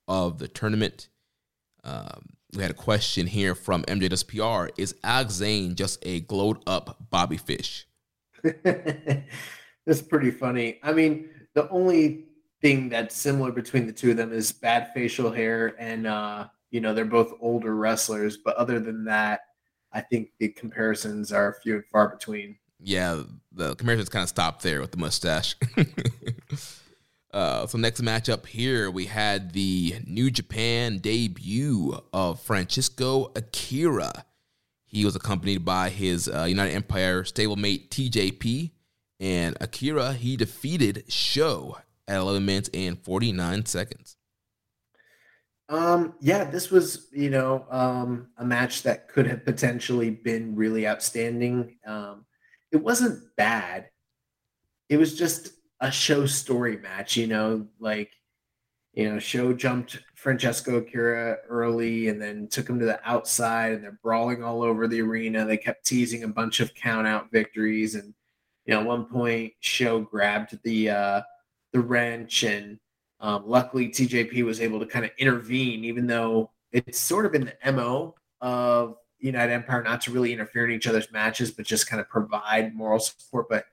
C: of the tournament. Um, we had a question here from MJSPR. Is Alex Zayne just a glowed up Bobby Fish?
D: that's pretty funny. I mean, the only thing that's similar between the two of them is bad facial hair and uh, you know, they're both older wrestlers, but other than that, I think the comparisons are few and far between
C: yeah, the comparisons kind of stopped there with the mustache. uh, so next matchup here, we had the New Japan debut of Francesco Akira. He was accompanied by his uh, United Empire stablemate TJP And Akira, he defeated Sho at 11 minutes and 49 seconds.
D: Um, yeah, this was, you know, um, a match that could have potentially been really outstanding. Um, it wasn't bad. It was just a Sho story match, you know, like, you know, Sho jumped Francesco Akira early and then took him to the outside and they're brawling all over the arena. They kept teasing a bunch of count out victories. And, you know, at one point, Sho grabbed the, uh, the wrench and um, luckily, TJP was able to kind of intervene, even though it's sort of in the MO of United Empire not to really interfere in each other's matches, but just kind of provide moral support. But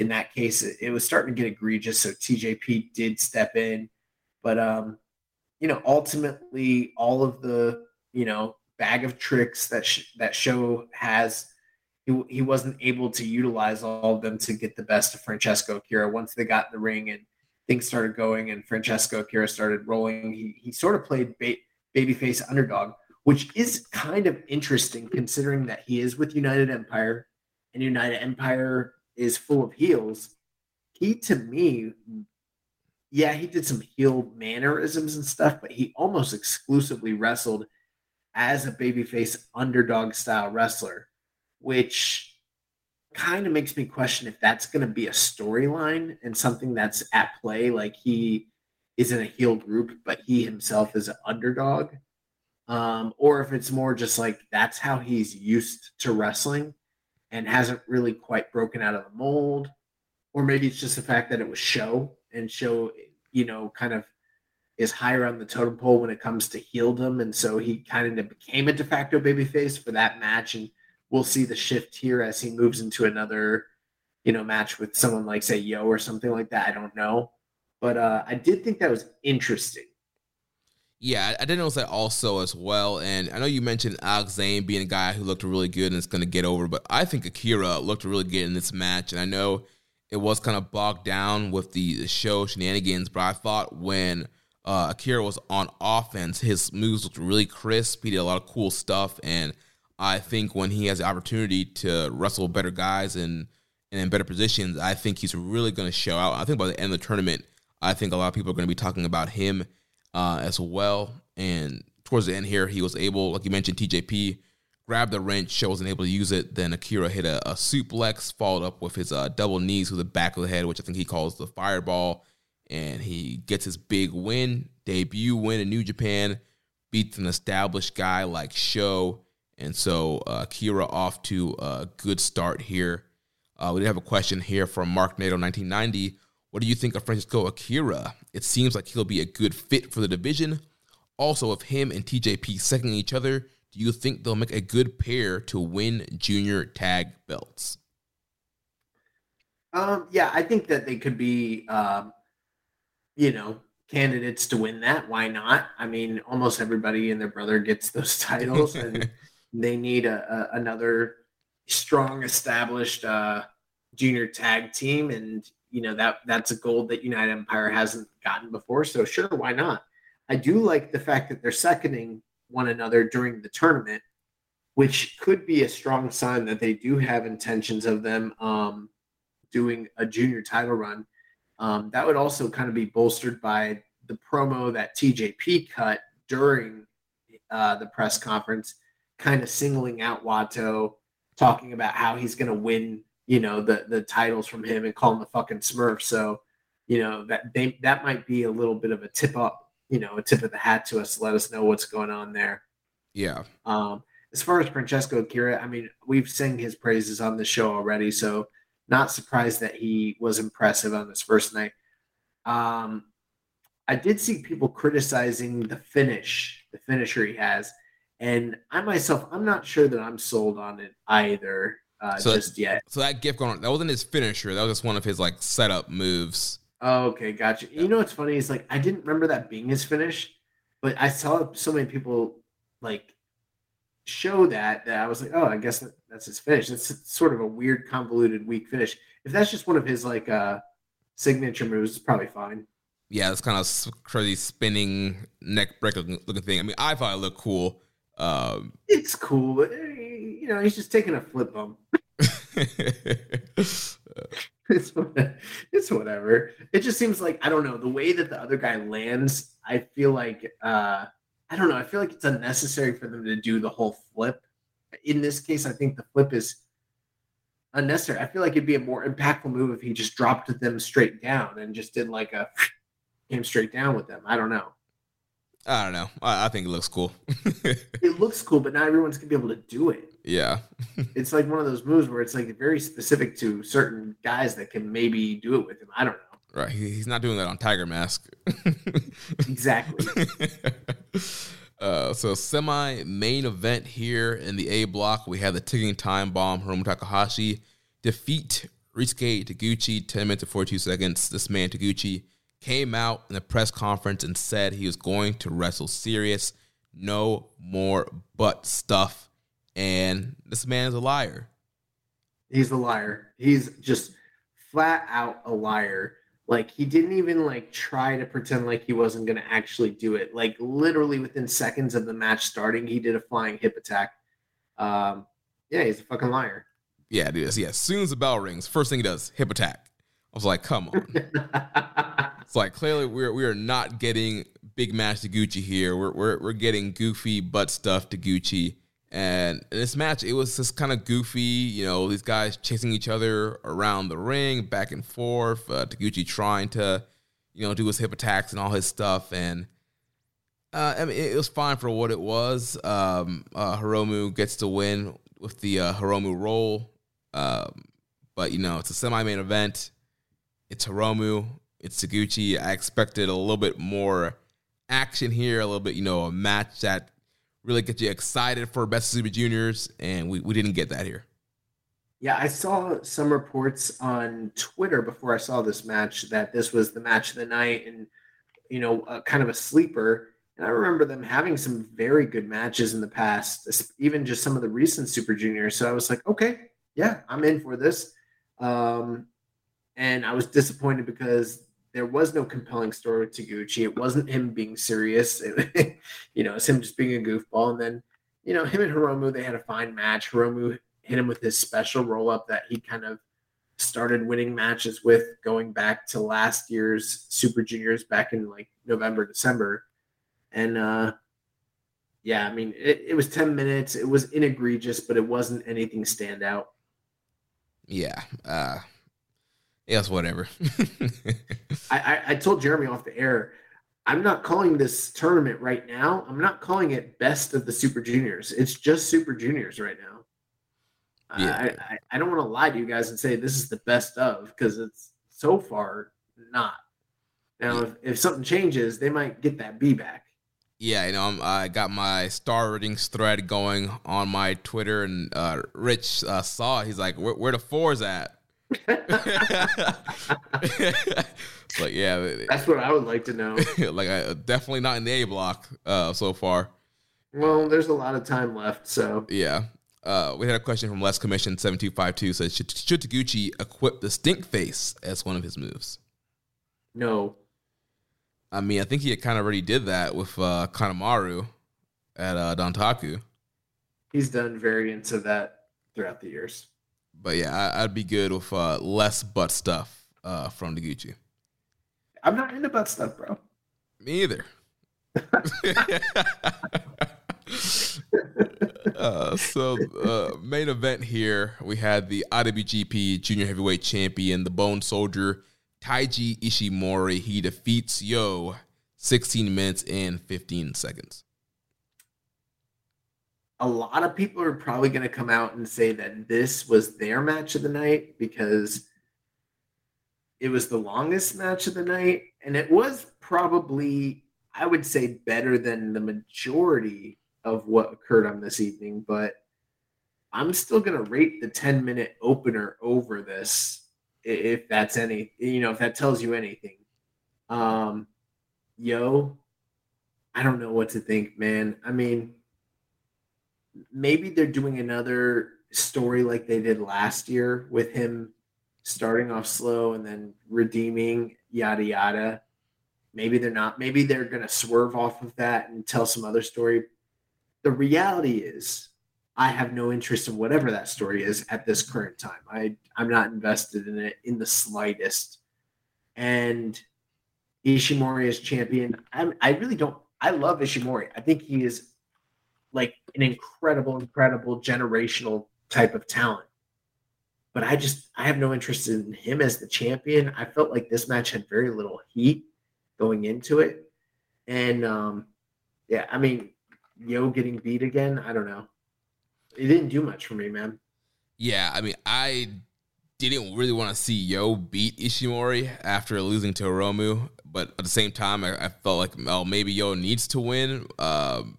D: in that case, it, it was starting to get egregious. So TJP did step in. But, um, you know, ultimately, all of the, you know, bag of tricks that sh- that Sho has he, he wasn't able to utilize all of them to get the best of Francesco Akira once they got in the ring and things started going and Francesco Akira started rolling, he, he sort of played ba- babyface underdog, which is kind of interesting considering that he is with United Empire and United Empire is full of heels. He, to me, yeah, he did some heel mannerisms and stuff, but he almost exclusively wrestled as a babyface underdog style wrestler, which kind of makes me question if that's going to be a storyline and something that's at play. Like he is in a heel group, but he himself is an underdog. Um, or if it's more just like that's how he's used to wrestling and hasn't really quite broken out of the mold. Or maybe it's just the fact that it was Sho and Sho, you know, kind of is higher on the totem pole when it comes to heeldom. And so he kind of became a de facto babyface for that match and we'll see the shift here as he moves into another, you know, match with someone like say Yo or something like that. I don't know, but uh, I did think that was interesting.
C: Yeah, I did notice that also as well. And I know you mentioned Alex Zayne being a guy who looked really good and is going to get over, but I think Akira looked really good in this match. And I know it was kind of bogged down with the Sho shenanigans, but I thought when uh, Akira was on offense, his moves looked really crisp. He did a lot of cool stuff. And I think when he has the opportunity to wrestle better guys and and in better positions, I think he's really going to show out. I think by the end of the tournament, I think a lot of people are going to be talking about him uh, as well. And towards the end here, he was able, like you mentioned, TJP grabbed the wrench, Sho wasn't able to use it. Then Akira hit a, a suplex, followed up with his uh, double knees to the back of the head, which I think he calls the fireball. And he gets his big win, debut win in New Japan, beats an established guy like Sho. and so uh, Kira off to a good start here. Uh, we did have a question here from Mark Nato 1990. What do you think of Francesco Akira? It seems like he'll be a good fit for the division. Also, if him and TJP seconding each other, do you think they'll make a good pair to win junior tag belts?
D: Um, yeah, I think that they could be, um, you know, candidates to win that. Why not? I mean, almost everybody and their brother gets those titles, and they need a, a another strong, established uh, junior tag team, and you know that that's a goal that United Empire hasn't gotten before. So sure, why not? I do like the fact that they're seconding one another during the tournament, which could be a strong sign that they do have intentions of them um, doing a junior title run. Um, that would also kind of be bolstered by the promo that TJP cut during uh, the press conference kind of singling out Wato, talking about how he's going to win, you know, the the titles from him and call him a fucking Smurf. So, you know, that they that might be a little bit of a tip up, you know, a tip of the hat to us to let us know what's going on there.
C: Yeah.
D: Um, as far as Francesco Akira, I mean, we've sang his praises on the show already, so not surprised that he was impressive on this first night. Um, I did see people criticizing the finish, the finisher he has. And I myself, I'm not sure that I'm sold on it either uh, so just yet.
C: So that gift going, on, that wasn't his finisher. That was just one of his like setup moves.
D: Oh, okay, gotcha. You know what's funny is like I didn't remember that being his finish, but I saw so many people like show that that I was like, oh, I guess that, that's his finish. It's sort of a weird, convoluted, weak finish. If that's just one of his like uh signature moves, it's probably fine.
C: Yeah, it's kind of crazy spinning neck break looking thing. I mean, I thought it looked cool. Um,
D: it's cool, but eh, you know, he's just taking a flip bump. it's it's whatever. It just seems like I don't know the way that the other guy lands. I feel like uh, I don't know. I feel like it's unnecessary for them to do the whole flip. In this case, I think the flip is unnecessary. I feel like it'd be a more impactful move if he just dropped them straight down and just did like a came straight down with them. I don't know.
C: I don't know. I, I think it looks cool.
D: it looks cool, but not everyone's gonna be able to do it.
C: Yeah.
D: it's like one of those moves where it's like very specific to certain guys that can maybe do it with him. I don't know.
C: Right. He's not doing that on Tiger Mask.
D: exactly.
C: Uh, so semi main event here in the A block, we have the ticking time bomb. Hiromu Takahashi defeat Ryusuke Taguchi 10 minutes and 42 seconds. This man Taguchi came out in a press conference and said he was going to wrestle serious, no more butt stuff. And this man is a liar.
D: He's a liar. He's just flat out a liar. Like he didn't even like try to pretend like he wasn't going to actually do it. Like literally within seconds of the match starting, he did a flying hip attack. Um, yeah, he's a fucking liar.
C: Yeah, it is. Yeah, as soon as the bell rings, first thing he does, hip attack. I was like, come on. it's like clearly we're we are not getting big match Taguchi here. We're we're we're getting goofy butt stuff Taguchi. And in this match, it was just kind of goofy. You know, these guys chasing each other around the ring, back and forth. Uh, Taguchi trying to, you know, do his hip attacks and all his stuff. And uh, I mean, it, was fine for what it was. Um, uh, Hiromu gets to win with the uh, Hiromu roll. Um, but, you know, it's a semi main event. It's Hiromu. It's Taguchi. I expected a little bit more action here, a little bit, you know, a match that really get you excited for Best of Super Juniors, and we, we didn't get that here.
D: Yeah, I saw some reports on Twitter before I saw this match that this was the match of the night and, you know, kind of a sleeper. And I remember them having some very good matches in the past, even just some of the recent Super Juniors. So I was like, okay, yeah, I'm in for this. Um, and I was disappointed because there was no compelling story with Taguchi. It wasn't him being serious. It, you know, it's him just being a goofball. And then, you know, him and Hiromu, they had a fine match. Hiromu hit him with his special roll up that he kind of started winning matches with going back to last year's Super Juniors back in like November, December. And uh yeah, I mean, it, it was 10 minutes. It was inegregious, but it wasn't anything standout.
C: Yeah. Uh Yes, whatever.
D: I, I, I told Jeremy off the air, I'm not calling this tournament right now. I'm not calling it best of the Super Juniors. It's just Super Juniors right now. Yeah. I, I, I don't want to lie to you guys and say this is the best of because it's so far not. Now, yeah. if, if something changes, they might get that B back.
C: Yeah, you know, I'm, i got my star ratings thread going on my Twitter, and uh, Rich uh, saw it. He's like, where, where the fours at? Like yeah,
D: that's what I would like to know.
C: like I definitely not in the A block uh, so far.
D: Well, there's a lot of time left, so
C: yeah. Uh, we had a question from Les Commission seven two five two says should, should Taguchi equip the stink face as one of his moves?
D: No.
C: I mean, I think he kind of already did that with uh, Kanemaru at uh, Dontaku.
D: He's done variants of that throughout the years
C: but yeah, I, would be good with uh, less butt stuff uh, from Gucci.
D: I'm not into butt stuff, bro.
C: Me either. uh, so, uh, main event here, we had the IWGP Junior Heavyweight Champion, the Bone Soldier, Taiji Ishimori. He defeats Yo 16 minutes and 15 seconds
D: a lot of people are probably going to come out and say that this was their match of the night because it was the longest match of the night and it was probably i would say better than the majority of what occurred on this evening but i'm still going to rate the 10 minute opener over this if that's any you know if that tells you anything. Um yo i don't know what to think man. I mean maybe they're doing another story like they did last year with him starting off slow and then redeeming yada yada maybe they're not maybe they're going to swerve off of that and tell some other story the reality is I have no interest in whatever that story is at this current time. I I'm not invested in it in the slightest. And Ishimori is champion, I I really don't. I love Ishimori. I think he is like an incredible, incredible generational type of talent. But I just I have no interest in him as the champion. I felt like this match had very little heat going into it. And um yeah, I mean, Yo getting beat again, I don't know. It didn't do much for me, man.
C: Yeah, I mean, I didn't really want to see Yo beat Ishimori after losing to Hiromu, but at the same time, I, I felt like, well, maybe Yo needs to win. Um,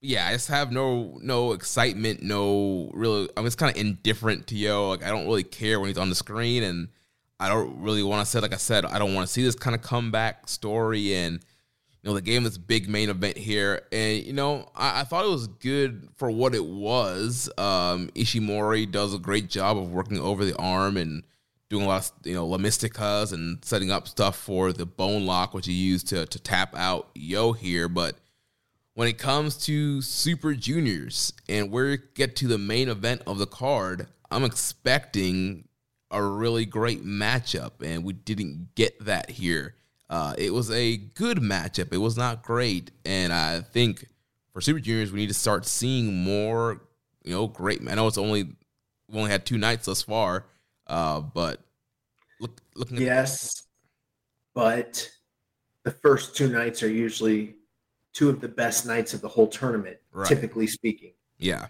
C: yeah, I just have no no excitement, no really. I'm just kind of indifferent to Yo. Like I don't really care when he's on the screen, and I don't really want to say. Like I said, I don't want to see this kind of comeback story and you know, the game this big main event here, and you know, I, I thought it was good for what it was. Um, Ishimori does a great job of working over the arm and doing a lot of you know La and setting up stuff for the bone lock, which he used to to tap out Yo here. But when it comes to Super Juniors and we get to the main event of the card, I'm expecting a really great matchup, and we didn't get that here. Uh, it was a good matchup. It was not great, and I think for Super Juniors we need to start seeing more. You know, great. I know it's only we only had two nights thus far, uh, but look, looking.
D: yes, but the first two nights are usually two of the best nights of the whole tournament, right. typically speaking.
C: Yeah,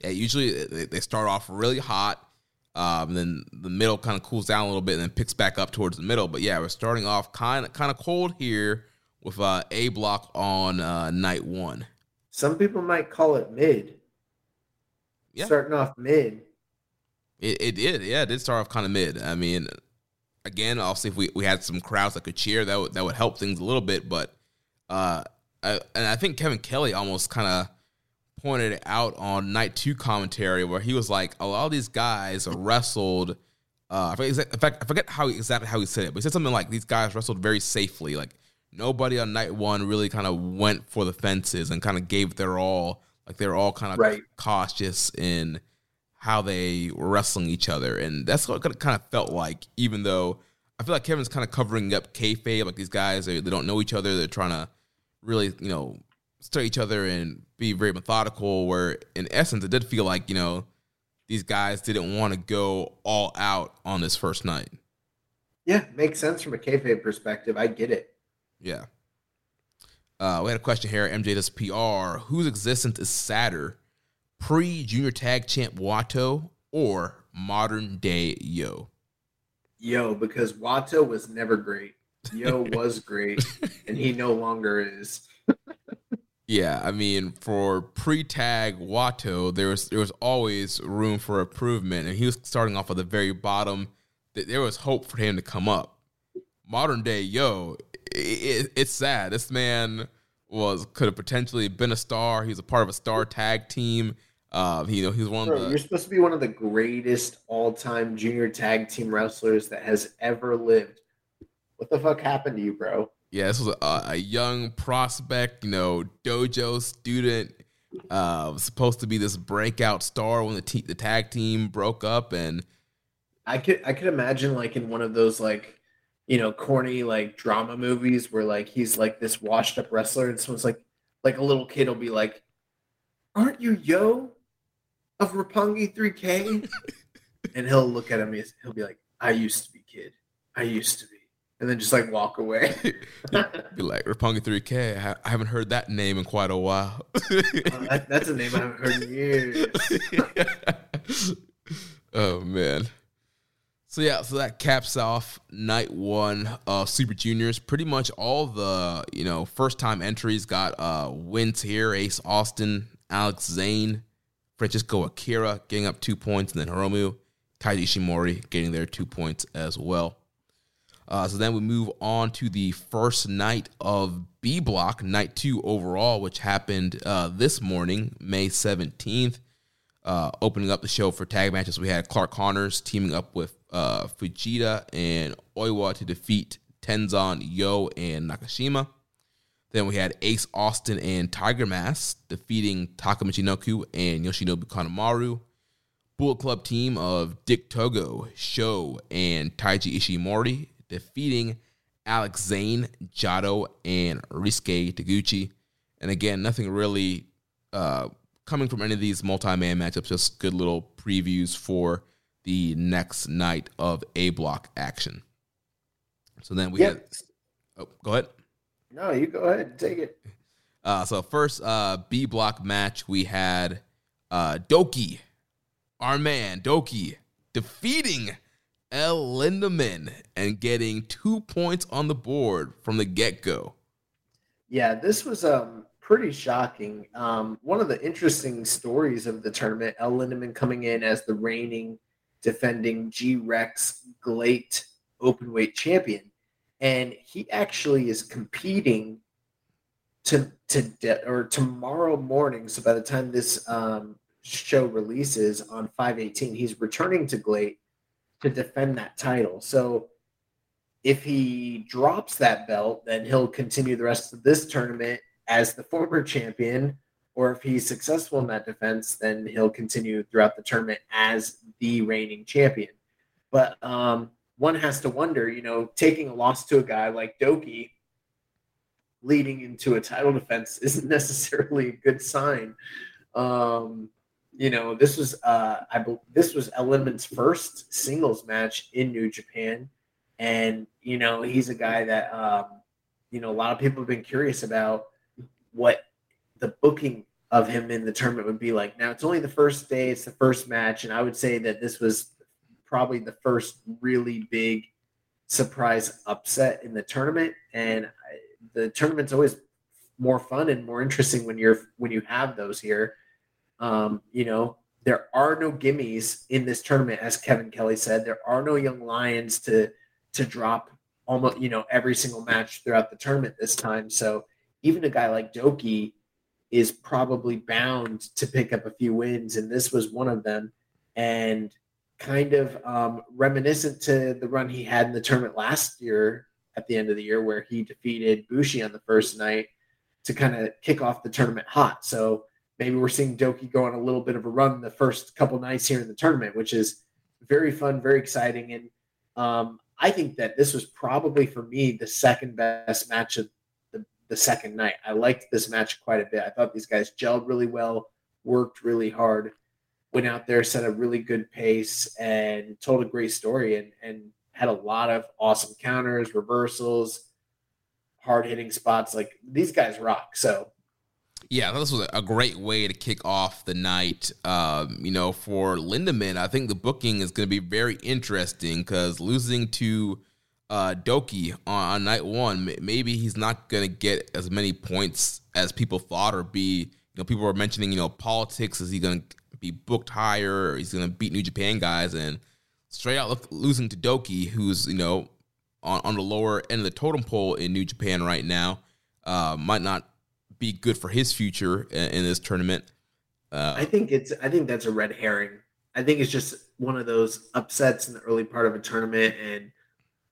C: yeah. Usually they start off really hot um, then the middle kind of cools down a little bit and then picks back up towards the middle. But yeah, we're starting off kind of kind of cold here with uh, A block on uh, night one.
D: Some people might call it mid. Yeah. Starting off mid.
C: It, it did, yeah, it did start off kind of mid. I mean, again, I'll see if we, we had some crowds that could cheer, that would that would help things a little bit. But uh, I, and I think Kevin Kelly almost kind of pointed it out on night two commentary where he was like, a lot of these guys wrestled. Uh, in fact, I forget how exactly how he said it, but he said something like these guys wrestled very safely. Like nobody on night one really kind of went for the fences and kind of gave their all. Like they are all kind of right. cautious in how they were wrestling each other, and that's what it kind of felt like. Even though I feel like Kevin's kind of covering up kayfabe, like these guys they, they don't know each other, they're trying to really you know study each other and be very methodical. Where in essence, it did feel like you know these guys didn't want to go all out on this first night.
D: Yeah, makes sense from a kayfabe perspective. I get it.
C: Yeah. Uh, we had a question here. MJ does PR. Whose existence is sadder, pre junior tag champ Wato or modern day Yo?
D: Yo, because Wato was never great. Yo was great, and he no longer is.
C: Yeah, I mean, for pre-tag Wato, there was there was always room for improvement, and he was starting off at the very bottom. That There was hope for him to come up. Modern day, yo, it, it, it's sad. This man was could have potentially been a star. He's a part of a star tag team. Uh, you know, he's one
D: Bro,
C: of the.
D: You're supposed to be one of the greatest all-time junior tag team wrestlers that has ever lived. What the fuck happened to you, bro?
C: yeah, this was a, a young prospect, you know, dojo student, uh, supposed to be this breakout star when the te- the tag team broke up, and
D: I could I could imagine like in one of those like you know corny like drama movies where like he's like this washed up wrestler, and someone's like like a little kid will be like, "Aren't you Yo of Roppongi 3K?" and he'll look at him, he'll be like, "I used to be kid. I used to be." And then just like walk away.
C: be like Roppongi 3K. I haven't heard that name in quite a while.
D: uh, that, that's a name I haven't heard in years.
C: oh man. So yeah, so that caps off night one of Super Juniors. Pretty much all the you know first time entries got uh wins here. Ace Austin, Alex Zayne, Francesco Akira getting up two points, and then Hiromu, Taiji Ishimori getting their two points as well. Uh, so then we move on to the first night of B Block, night two overall, which happened uh, this morning, May 17th. Uh, opening up the show for tag matches, we had Clark Connors teaming up with uh, Fujita and Oiwa to defeat Tenzan, Yo, and Nakashima. Then we had Ace Austin and Tiger Mask defeating Taka Michinoku and Yoshinobu Kanemaru. Bullet Club team of Dick Togo, Sho, and Taiji Ishimori defeating Alex Zayne, Jado, and Ryusuke Taguchi. And again, nothing really uh, coming from any of these multi-man matchups, just good little previews for the next night of A block action. So then we yep. had. Oh, go ahead.
D: No, you go ahead and take it.
C: Uh, so first uh, B block match we had uh, Douki, our man Douki defeating El Lindaman and getting two points on the board from the get go.
D: Yeah, this was um pretty shocking. Um, one of the interesting stories of the tournament, El Lindaman coming in as the reigning defending G Rex GLEAT openweight champion and he actually is competing to to de- or tomorrow morning. So by the time this um, show releases on five eighteen, he's returning to GLEAT to defend that title. So if he drops that belt, then he'll continue the rest of this tournament as the former champion. Or if he's successful in that defense, then he'll continue throughout the tournament as the reigning champion. But um, one has to wonder, you know, taking a loss to a guy like Douki leading into a title defense isn't necessarily a good sign. Um, you know, this was uh, I this was Element's first singles match in New Japan, and you know he's a guy that um, you know a lot of people have been curious about what the booking of him in the tournament would be like. Now it's only the first day, it's the first match, and I would say that this was probably the first really big surprise upset in the tournament. And the tournament's always more fun and more interesting when you're when you have those here. Um, you know, there are no gimmies in this tournament, as Kevin Kelly said. There are no young lions to to drop almost you know every single match throughout the tournament this time. So even a guy like Douki is probably bound to pick up a few wins, and this was one of them. And kind of um, reminiscent to the run he had in the tournament last year at the end of the year, where he defeated Bushi on the first night to kind of kick off the tournament hot. So maybe we're seeing Douki go on a little bit of a run the first couple nights here in the tournament, which is very fun, very exciting. And um, I think that this was probably for me the second best match of the, the second night. I liked this match quite a bit. I thought these guys gelled really well, worked really hard went out there, set a really good pace, and told a great story and, and had a lot of awesome counters, reversals, hard hitting spots. Like these guys rock. So
C: yeah, this was a great way to kick off the night. Um, you know, for Lindaman, I think the booking is going to be very interesting because losing to uh, Douki on, on, night one, maybe he's not going to get as many points as people thought, or be. You know, people were mentioning, you know, politics. Is he going to be booked higher, or he's going to beat New Japan guys, and straight out look, losing to Douki, who's you know on, on the lower end of the totem pole in New Japan right now, uh, might not be good for his future in, in this tournament.
D: Uh, I think it's I think that's a red herring. I think it's just one of those upsets in the early part of a tournament, and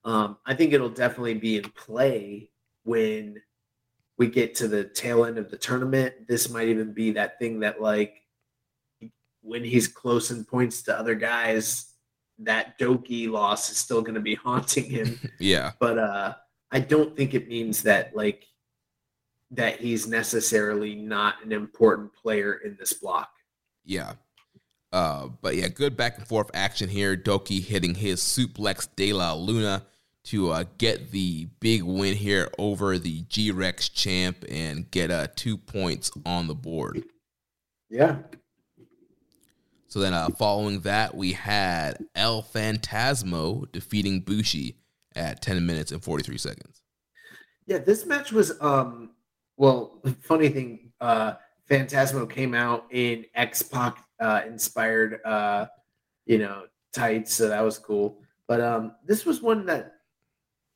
D: um, I think it'll definitely be in play when we get to the tail end of the tournament. This might even be that thing that like when he's close in points to other guys, that Douki loss is still going to be haunting him.
C: yeah.
D: But uh, I don't think it means that like that he's necessarily not an important player in this block.
C: Yeah. Uh, but yeah, good back and forth action here. Douki hitting his suplex de la Luna to uh, get the big win here over the G Rex champ and get uh, two points on the board.
D: Yeah.
C: So then, uh, following that, we had El Phantasmo defeating Bushi at 10 minutes and 43 seconds.
D: Yeah, this match was um well, funny thing, uh Phantasmo came out in X Pac uh inspired uh you know tights, so that was cool. But um this was one that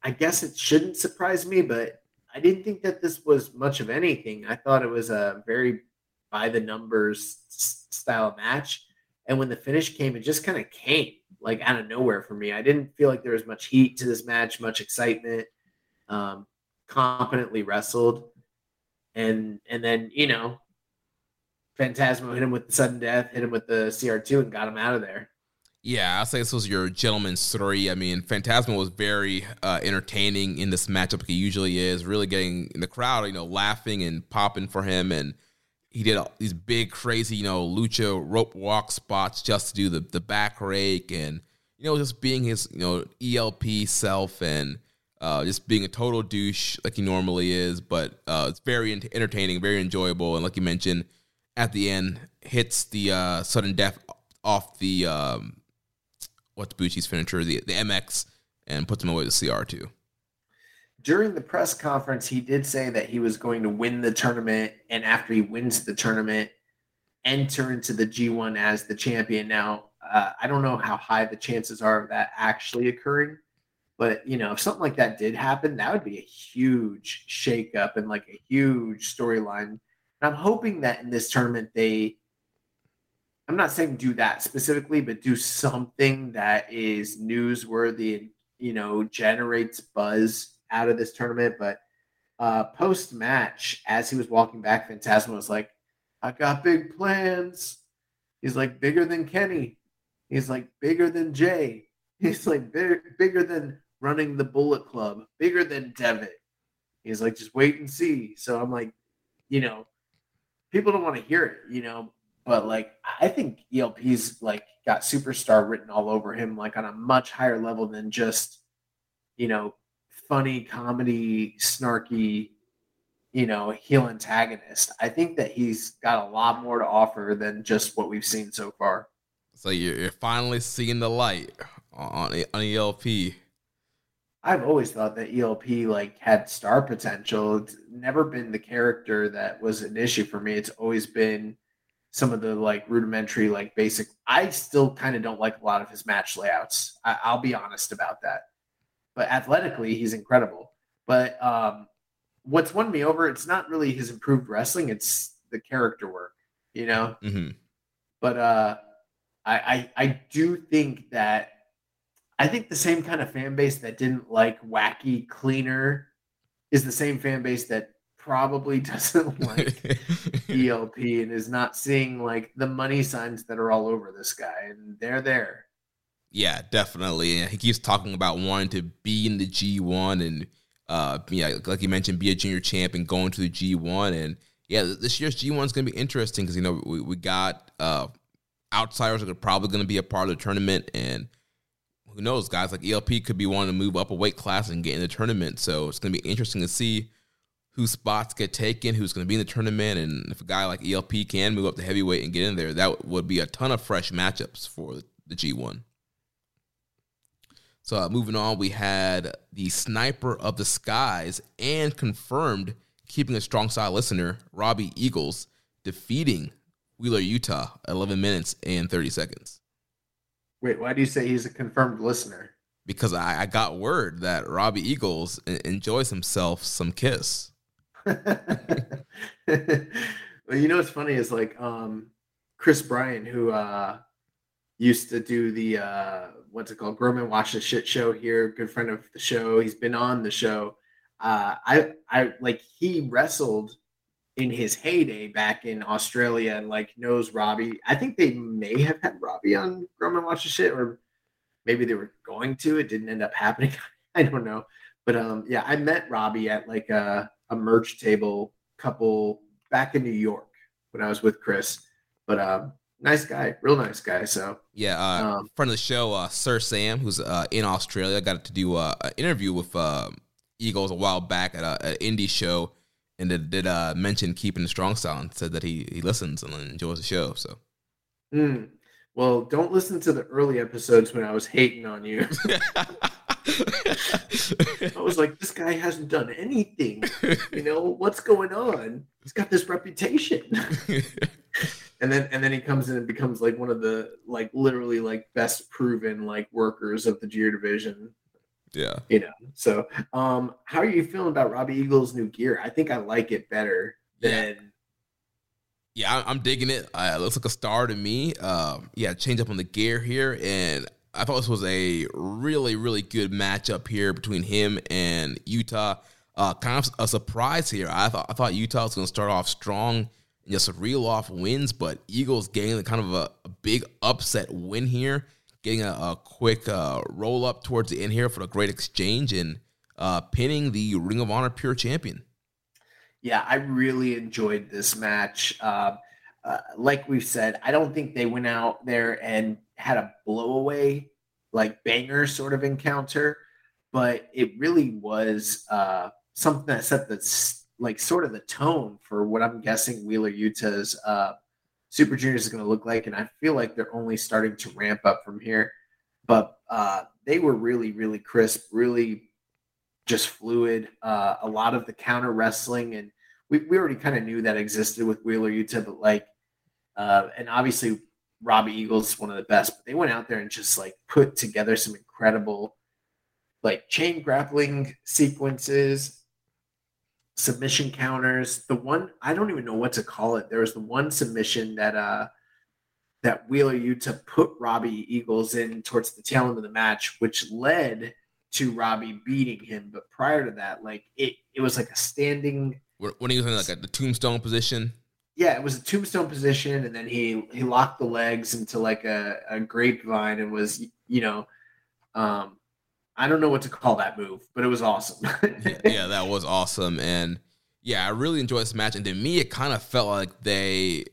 D: I guess it shouldn't surprise me, but I didn't think that this was much of anything. I thought it was a very by the numbers style match. And when the finish came, it just kind of came like out of nowhere for me. I didn't feel like there was much heat to this match, much excitement. Um, competently wrestled. And and then you know, Phantasmo hit him with the sudden death, hit him with the CR2, and got him out of there.
C: Yeah, I'll say this was your gentleman's three. I mean, Phantasmo was very uh, entertaining in this matchup. He usually is, really getting in the crowd, you know, laughing and popping for him. And he did all these big, crazy, you know, lucha rope walk spots just to do the the back rake and you know just being his you know ELP self and uh, just being a total douche like he normally is. But uh, it's very entertaining, very enjoyable, and like you mentioned, at the end hits the uh, sudden death off the. Um, what's Bushi's finisher, the, the MX, and puts him away to CR2.
D: During the press conference, he did say that he was going to win the tournament, and after he wins the tournament, enter into the G1 as the champion. Now, uh, I don't know how high the chances are of that actually occurring, but you know, if something like that did happen, that would be a huge shakeup and like a huge storyline. And I'm hoping that in this tournament they I'm not saying do that specifically, but do something that is newsworthy and you know generates buzz out of this tournament. But uh, post match, as he was walking back, Phantasmo was like, "I got big plans." He's like bigger than Kenny. He's like bigger than Jay. He's like bigger, bigger than running the Bullet Club, bigger than Devitt. He's like, just wait and see. So I'm like, you know, people don't want to hear it, you know, but like I think ELP's like got superstar written all over him, like on a much higher level than just you know funny comedy, snarky, you know heel antagonist. I think that he's got a lot more to offer than just what we've seen so far.
C: So you're, finally seeing the light on on ELP.
D: I've always thought that ELP like had star potential. It's never been the character that was an issue for me. It's always been some of the like rudimentary, like basic. I still kind of don't like a lot of his match layouts. I, I'll be honest about that. But athletically, he's incredible. But um, what's won me over, it's not really his improved wrestling; it's the character work, you know.
C: Mm-hmm.
D: But uh, I, I I do think that I think the same kind of fan base that didn't like wacky cleaner is the same fan base that probably doesn't like ELP and is not seeing like the money signs that are all over this guy, and they're there.
C: Yeah, definitely. He keeps talking about wanting to be in the G1 and, uh, yeah, like you mentioned, be a junior champ and going to the G1. And yeah, this year's G1 is going to be interesting because, you know, we, we got uh, outsiders that are probably going to be a part of the tournament. And who knows, guys like ELP could be wanting to move up a weight class and get in the tournament. So it's going to be interesting to see whose spots get taken, who's going to be in the tournament, and if a guy like ELP can move up to heavyweight and get in there, that would be a ton of fresh matchups for the G1. So uh, moving on, we had the sniper of the skies and confirmed keeping a strong style listener, Robbie Eagles, defeating Wheeler Yuta 11 minutes and 30 seconds.
D: Wait, why do you say he's a confirmed listener?
C: Because I, I got word that Robbie Eagles enjoys himself some kiss.
D: well, you know what's funny is like um, Chris Bryan, who uh, used to do the uh, what's it called, Groman Watch the Shit Show here, good friend of the show. He's been on the show. Uh, I I like he wrestled in his heyday back in Australia and like knows Robbie. I think they may have had Robbie on Groman Watch the Shit, or maybe they were going to. It didn't end up happening. I don't know. But um, yeah, I met Robbie at like a a merch table couple back in New York when I was with Chris. But um, nice guy, real nice guy. So
C: yeah, uh, um, friend of the show, uh, Sir Sam, who's uh, in Australia, got to do uh, an interview with uh, Eagles a while back at an indie show, and did, did uh, mention keeping the strong style and said that he he listens and enjoys the show. So.
D: Mm. Well, don't listen to the early episodes when I was hating on you. I was like, this guy hasn't done anything. You know, what's going on? He's got this reputation. and then and then he comes in and becomes like one of the like literally like best proven like workers of the Gear division.
C: Yeah.
D: You know. So um how are you feeling about Robbie Eagle's new gear? I think I like it better than
C: yeah. Yeah, I'm digging it. Uh, it looks like a star to me. Um, yeah, change up on the gear here, and I thought this was a really, really good matchup here between him and Yuta. Uh, kind of a surprise here. I thought I thought Yuta was going to start off strong and just reel off wins, but Eagles getting kind of a, a big upset win here, getting a, a quick uh, roll up towards the end here for the great exchange and uh, pinning the Ring of Honor Pure Champion.
D: Yeah, I really enjoyed this match. Uh, uh, like we've said, I don't think they went out there and had a blowaway, like banger sort of encounter, but it really was uh, something that set the like sort of the tone for what I'm guessing Wheeler Yuta's uh, Super Juniors is going to look like, and I feel like they're only starting to ramp up from here. But uh, they were really, really crisp, really just fluid. Uh, a lot of the counter wrestling, and we, we already kind of knew that existed with Wheeler Yuta, but like, uh, and obviously Robbie Eagles one of the best, but they went out there and just like put together some incredible like chain grappling sequences, submission counters. The one I don't even know what to call it. There was the one submission that uh that Wheeler Yuta put Robbie Eagles in towards the tail end of the match, which led to Robbie beating him. But prior to that, like it it was like a standing
C: when he was in like a, the tombstone position.
D: Yeah, it was a tombstone position, and then he he locked the legs into like a, a grapevine and was you know, um, I don't know what to call that move, but it was awesome.
C: yeah, yeah, that was awesome, and yeah, I really enjoyed this match. And to me, it kind of felt like they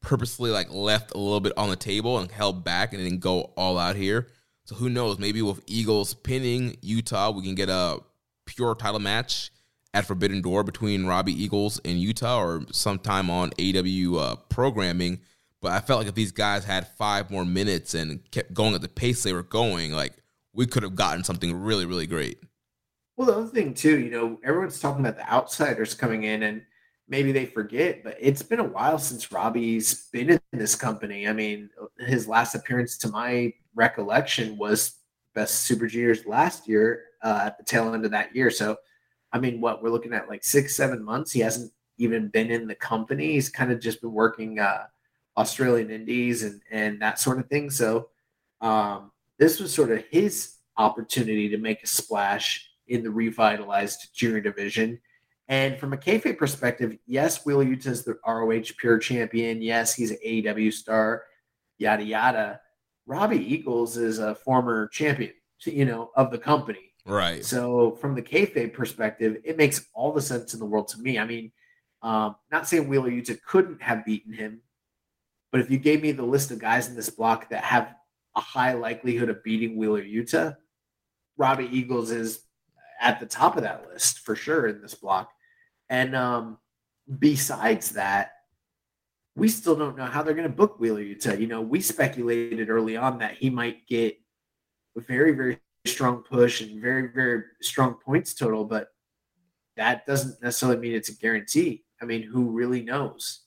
C: purposely like left a little bit on the table and held back and didn't go all out here. So who knows? Maybe with Eagles pinning Yuta, we can get a pure title match at Forbidden Door between Robbie Eagles and Yuta or sometime on AEW uh, programming. But I felt like if these guys had five more minutes and kept going at the pace they were going, like we could have gotten something really, really great.
D: Well, the other thing too, you know, everyone's talking about the outsiders coming in and maybe they forget, but it's been a while since Robbie's been in this company. I mean, his last appearance to my recollection was best super juniors last year uh, at the tail end of that year. So I mean, what we're looking at like six, seven months. He hasn't even been in the company. He's kind of just been working uh, Australian Indies and and that sort of thing. So um, this was sort of his opportunity to make a splash in the revitalized junior division. And from a kayfabe perspective, yes, Will Yuta is the ROH Pure Champion. Yes, he's an AEW star. Yada yada. Robbie Eagles is a former champion, you know, of the company.
C: Right.
D: So from the kayfabe perspective, it makes all the sense in the world to me. I mean, um, not saying Wheeler Yuta couldn't have beaten him, but if you gave me the list of guys in this block that have a high likelihood of beating Wheeler Yuta. Robbie Eagles is at the top of that list for sure in this block. And um, besides that, we still don't know how they're going to book Wheeler Yuta. You know, we speculated early on that he might get a very, very strong push and very, very strong points total, but that doesn't necessarily mean it's a guarantee. I mean, who really knows?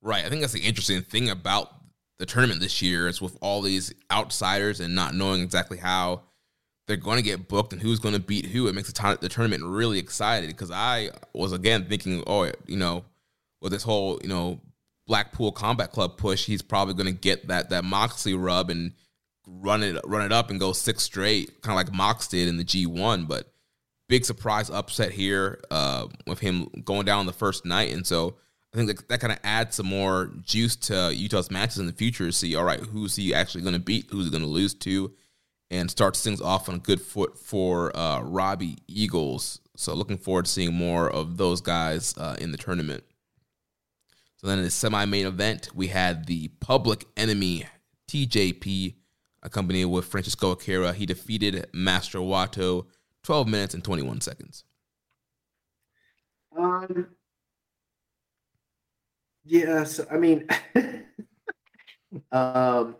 C: Right. I think that's the interesting thing about the tournament this year is with all these outsiders and not knowing exactly how they're going to get booked and who's going to beat who. It makes the, the tournament really excited because I was again thinking, oh, you know, with this whole you know Blackpool Combat Club push, he's probably going to get that that Moxley rub and run it run it up and go six straight, kind of like Mox did in the G1. But big surprise upset here uh, with him going down the first night, and so I think that, that kind of adds some more juice to Yuta's matches in the future. See, all right, who's he actually going to beat? Who's he going to lose to? And starts things off on a good foot for uh, Robbie Eagles. So looking forward to seeing more of those guys uh, in the tournament. So then in the semi-main event, we had the Public Enemy TJP accompanied with Francesco Akira. He defeated Master Wato 12 minutes and 21 seconds.
D: Um, yeah, so I mean, um,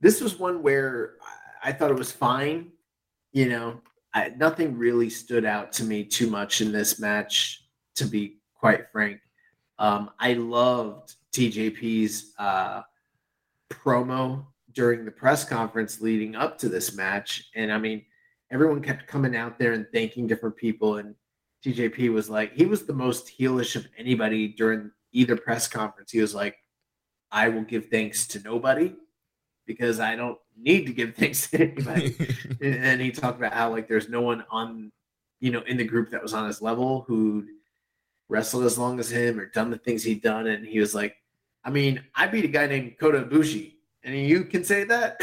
D: this was one where I thought it was fine. You know, I, nothing really stood out to me too much in this match, to be quite frank. Um, I loved TJP's uh, promo during the press conference leading up to this match. And I mean, everyone kept coming out there and thanking different people. And TJP was like, he was the most heelish of anybody during either press conference. He was like, I will give thanks to nobody because I don't need to give thanks to anybody. and he talked about how like there's no one on you know, in the group that was on his level who'd wrestled as long as him or done the things he'd done. And he was like, I mean, I beat a guy named Kota Ibushi. And you can say that?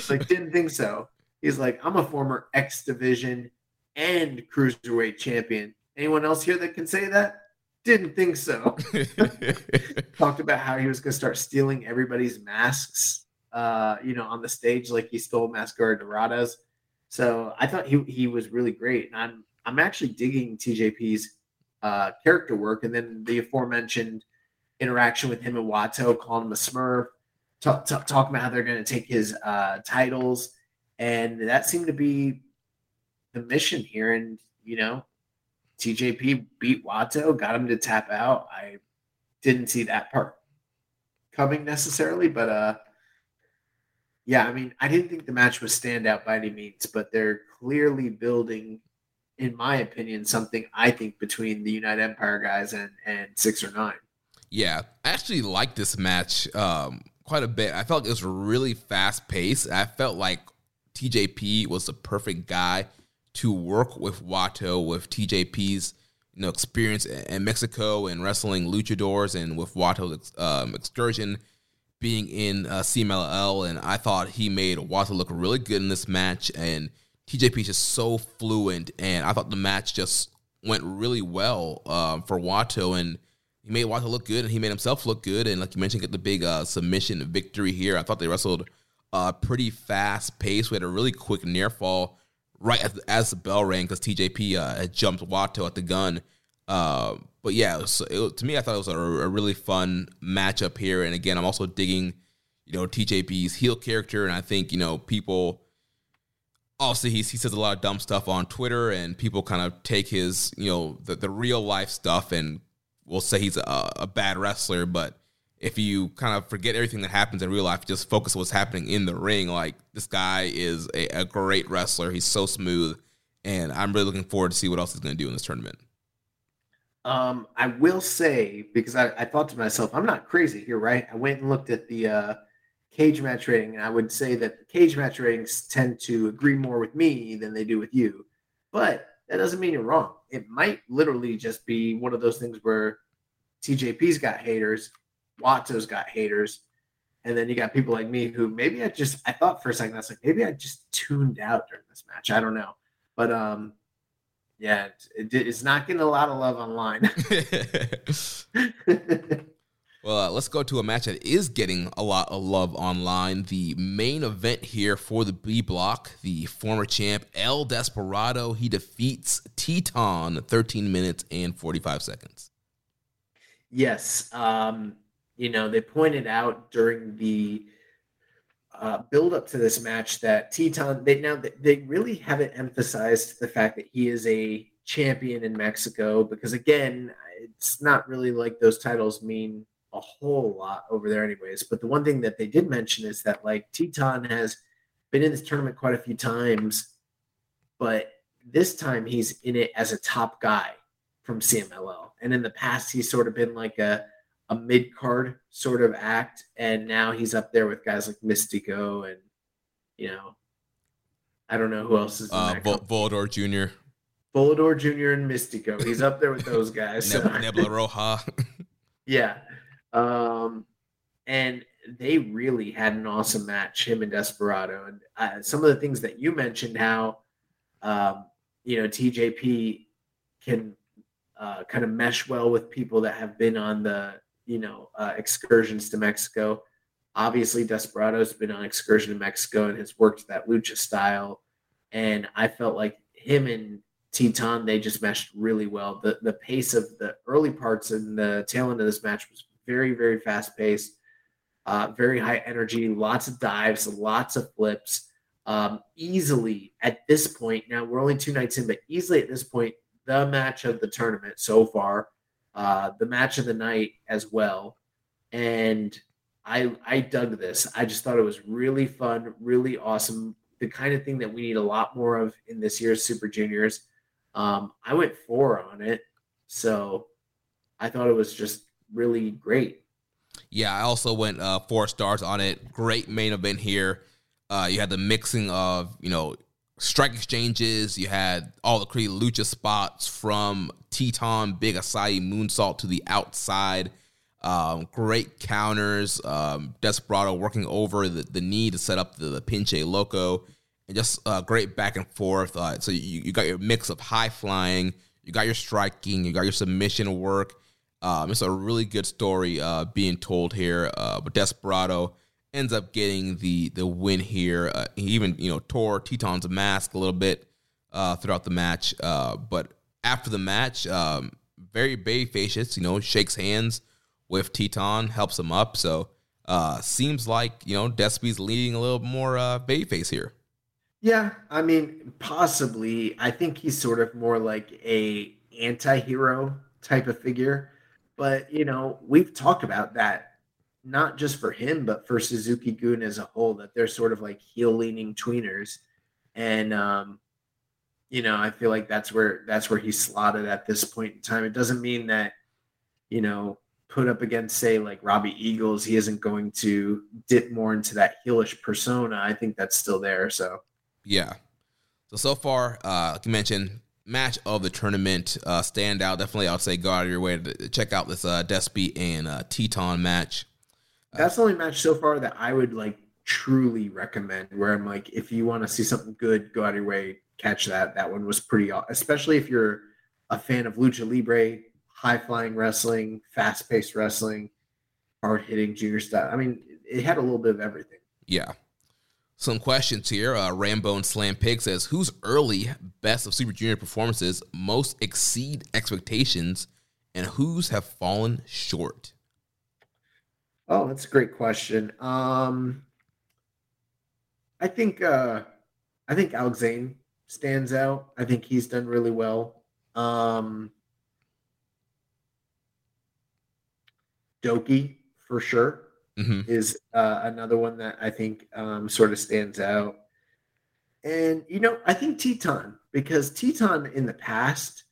D: like, didn't think so. He's like, I'm a former X Division and Cruiserweight champion. Anyone else here that can say that? Didn't think so. Talked about how he was going to start stealing everybody's masks, uh, you know, on the stage, like he stole Mascara Doradas. So I thought he he was really great, and I'm I'm actually digging TJP's uh, character work, and then the aforementioned interaction with him and Wato, calling him a Smurf, talk, talk, talking about how they're going to take his uh, titles, and that seemed to be the mission here. And you know, TJP beat Wato, got him to tap out. I didn't see that part coming necessarily, but uh, yeah, I mean, I didn't think the match was standout by any means, but they're clearly building, in my opinion, something I think between the United Empire guys and and six or nine.
C: Yeah, I actually like this match um, quite a bit. I felt like it was really fast paced. I felt like TJP was the perfect guy to work with Wato with TJP's you know experience in Mexico and wrestling luchadors and with Wato's um, excursion being in uh, CMLL, and I thought he made Wato look really good in this match. And TJP is just so fluent, and I thought the match just went really well um, for Wato, and he made Wato look good, and he made himself look good. And like you mentioned, get the big uh, submission victory here. I thought they wrestled uh, pretty fast pace. We had a really quick near fall right as, as the bell rang because TJP uh, had jumped Wato at the gun. Uh, but yeah, it, to me, I thought it was a, a, really fun matchup here. And again, I'm also digging, you know, TJP's heel character, and I think you know people. Obviously, he he says a lot of dumb stuff on Twitter, and people kind of take his you know the, the real life stuff and will say he's a, a bad wrestler. But if you kind of forget everything that happens in real life, just focus on what's happening in the ring. Like this guy is a, a great wrestler. He's so smooth, and I'm really looking forward to see what else he's going to do in this tournament.
D: Um, I will say because I, I thought to myself, I'm not crazy here, right? I went and looked at the uh, Cagematch rating, and I would say that the Cagematch ratings tend to agree more with me than they do with you. But that doesn't mean you're wrong. It might literally just be one of those things where TJP's got haters, Wato's got haters, and then you got people like me who maybe I just I thought for a second I was like maybe I just tuned out during this match. I don't know, but um, yeah, it, it's not getting a lot of love online.
C: well, uh, let's go to a match that is getting a lot of love online. The main event here for the B block, the former champ El Desperado, he defeats Titán 13 minutes and 45 seconds.
D: Yes, um, you know they pointed out during the uh, build up to this match that Titán they now they really haven't emphasized the fact that he is a champion in Mexico because again it's not really like those titles mean a whole lot over there anyways. But the one thing that they did mention is that like Titán has been in this tournament quite a few times but this time he's in it as a top guy from CMLL and in the past he's sort of been like a a mid card sort of act, and now he's up there with guys like Mystico and you know, I don't know who else is.
C: Uh, Vol- Volador Jr.
D: Volador Jr. and Mystico. He's up there with those guys.
C: Neb- Niebla Roja.
D: yeah, um, and they really had an awesome match, him and Desperado, and uh, some of the things that you mentioned, how um, you know TJP can uh, kind of mesh well with people that have been on the you know, uh, excursions to Mexico. Obviously, Desperado's been on excursion to Mexico and has worked that lucha style. And I felt like him and Titán, they just meshed really well. The the pace of the early parts and the tail end of this match was very, very fast paced, uh, very high energy, lots of dives, lots of flips. Um, easily at this point, now we're only two nights in, but easily at this point, the match of the tournament so far uh, the match of the night as well. And I I dug this. I just thought it was really fun, really awesome. The kind of thing that we need a lot more of in this year's Super Juniors. Um, I went four on it, so I thought it was just really great.
C: Yeah, I also went uh, four stars on it. Great main event here. Uh, you had the mixing of you know strike exchanges. You had all the crazy lucha spots from Titán, Big Asai moonsault to the outside. Um, great counters. Um, Desperado working over the, the knee to set up the, the pinche loco. And just uh, great back and forth. Uh, so you, you got your mix of high flying, you got your striking, you got your submission work. Um, it's a really good story uh, being told here. Uh, but Desperado ends up getting the the win here. Uh, he even you know tore Titán's mask a little bit uh, throughout the match. Uh, but after the match, um, very babyfacious. You know, shakes hands with Titán, helps him up. So uh, seems like you know Despy's leading a little more uh, babyface here.
D: Yeah, I mean, possibly. I think he's sort of more like a anti-hero type of figure. But you know, we've talked about that not just for him, but for Suzuki-gun as a whole, that they're sort of like heel leaning tweeners. And um, you know, I feel like that's where that's where he's slotted at this point in time. It doesn't mean that, you know, put up against, say, like Robbie Eagles, he isn't going to dip more into that heelish persona. I think that's still there. So
C: yeah. So so far, uh, like you mentioned, match of the tournament uh, standout. Definitely, I'll say go out of your way to check out this uh, Despy and uh, Titán match.
D: That's the only match so far that I would like truly recommend. Where I'm like, if you want to see something good, go out of your way, catch that. That one was pretty, especially if you're a fan of lucha libre, high flying wrestling, fast paced wrestling, hard hitting junior style. I mean, it had a little bit of everything.
C: Yeah. Some questions here. Uh, Rambo and Slam Pig says, "Whose early best of Super Junior performances most exceed expectations, and whose have fallen short?"
D: Oh, that's a great question. Um, I think uh, I think Alex Zayne stands out. I think he's done really well. Um, Douki for sure mm-hmm. is uh, another one that I think um, sort of stands out. And you know, I think Titán because Titán in the past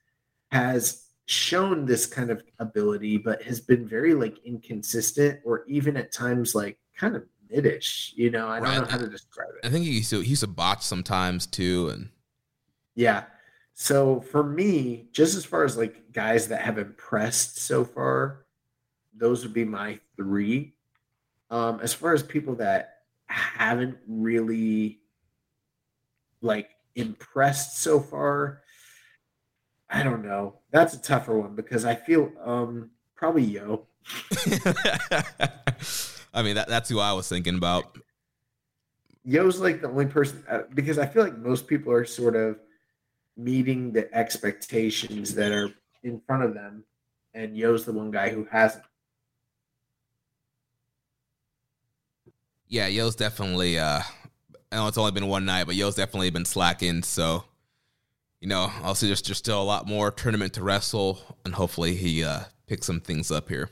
D: has shown this kind of ability, but has been very like inconsistent or even at times like kind of midish. You know, I don't right. know how to describe it.
C: I think he used to he used to botch sometimes too, and
D: yeah. So for me, just as far as like guys that have impressed so far, those would be my three. Um, as far as people that haven't really like impressed so far, I don't know. That's a tougher one because I feel um probably Yo.
C: I mean that that's who I was thinking about.
D: Yo's like the only person uh, because I feel like most people are sort of meeting the expectations that are in front of them, and Yo's the one guy who hasn't.
C: Yeah, Yo's definitely. uh I know it's only been one night, but Yo's definitely been slacking. So, you know, also there's just still a lot more tournament to wrestle, and hopefully he uh picks some things up here.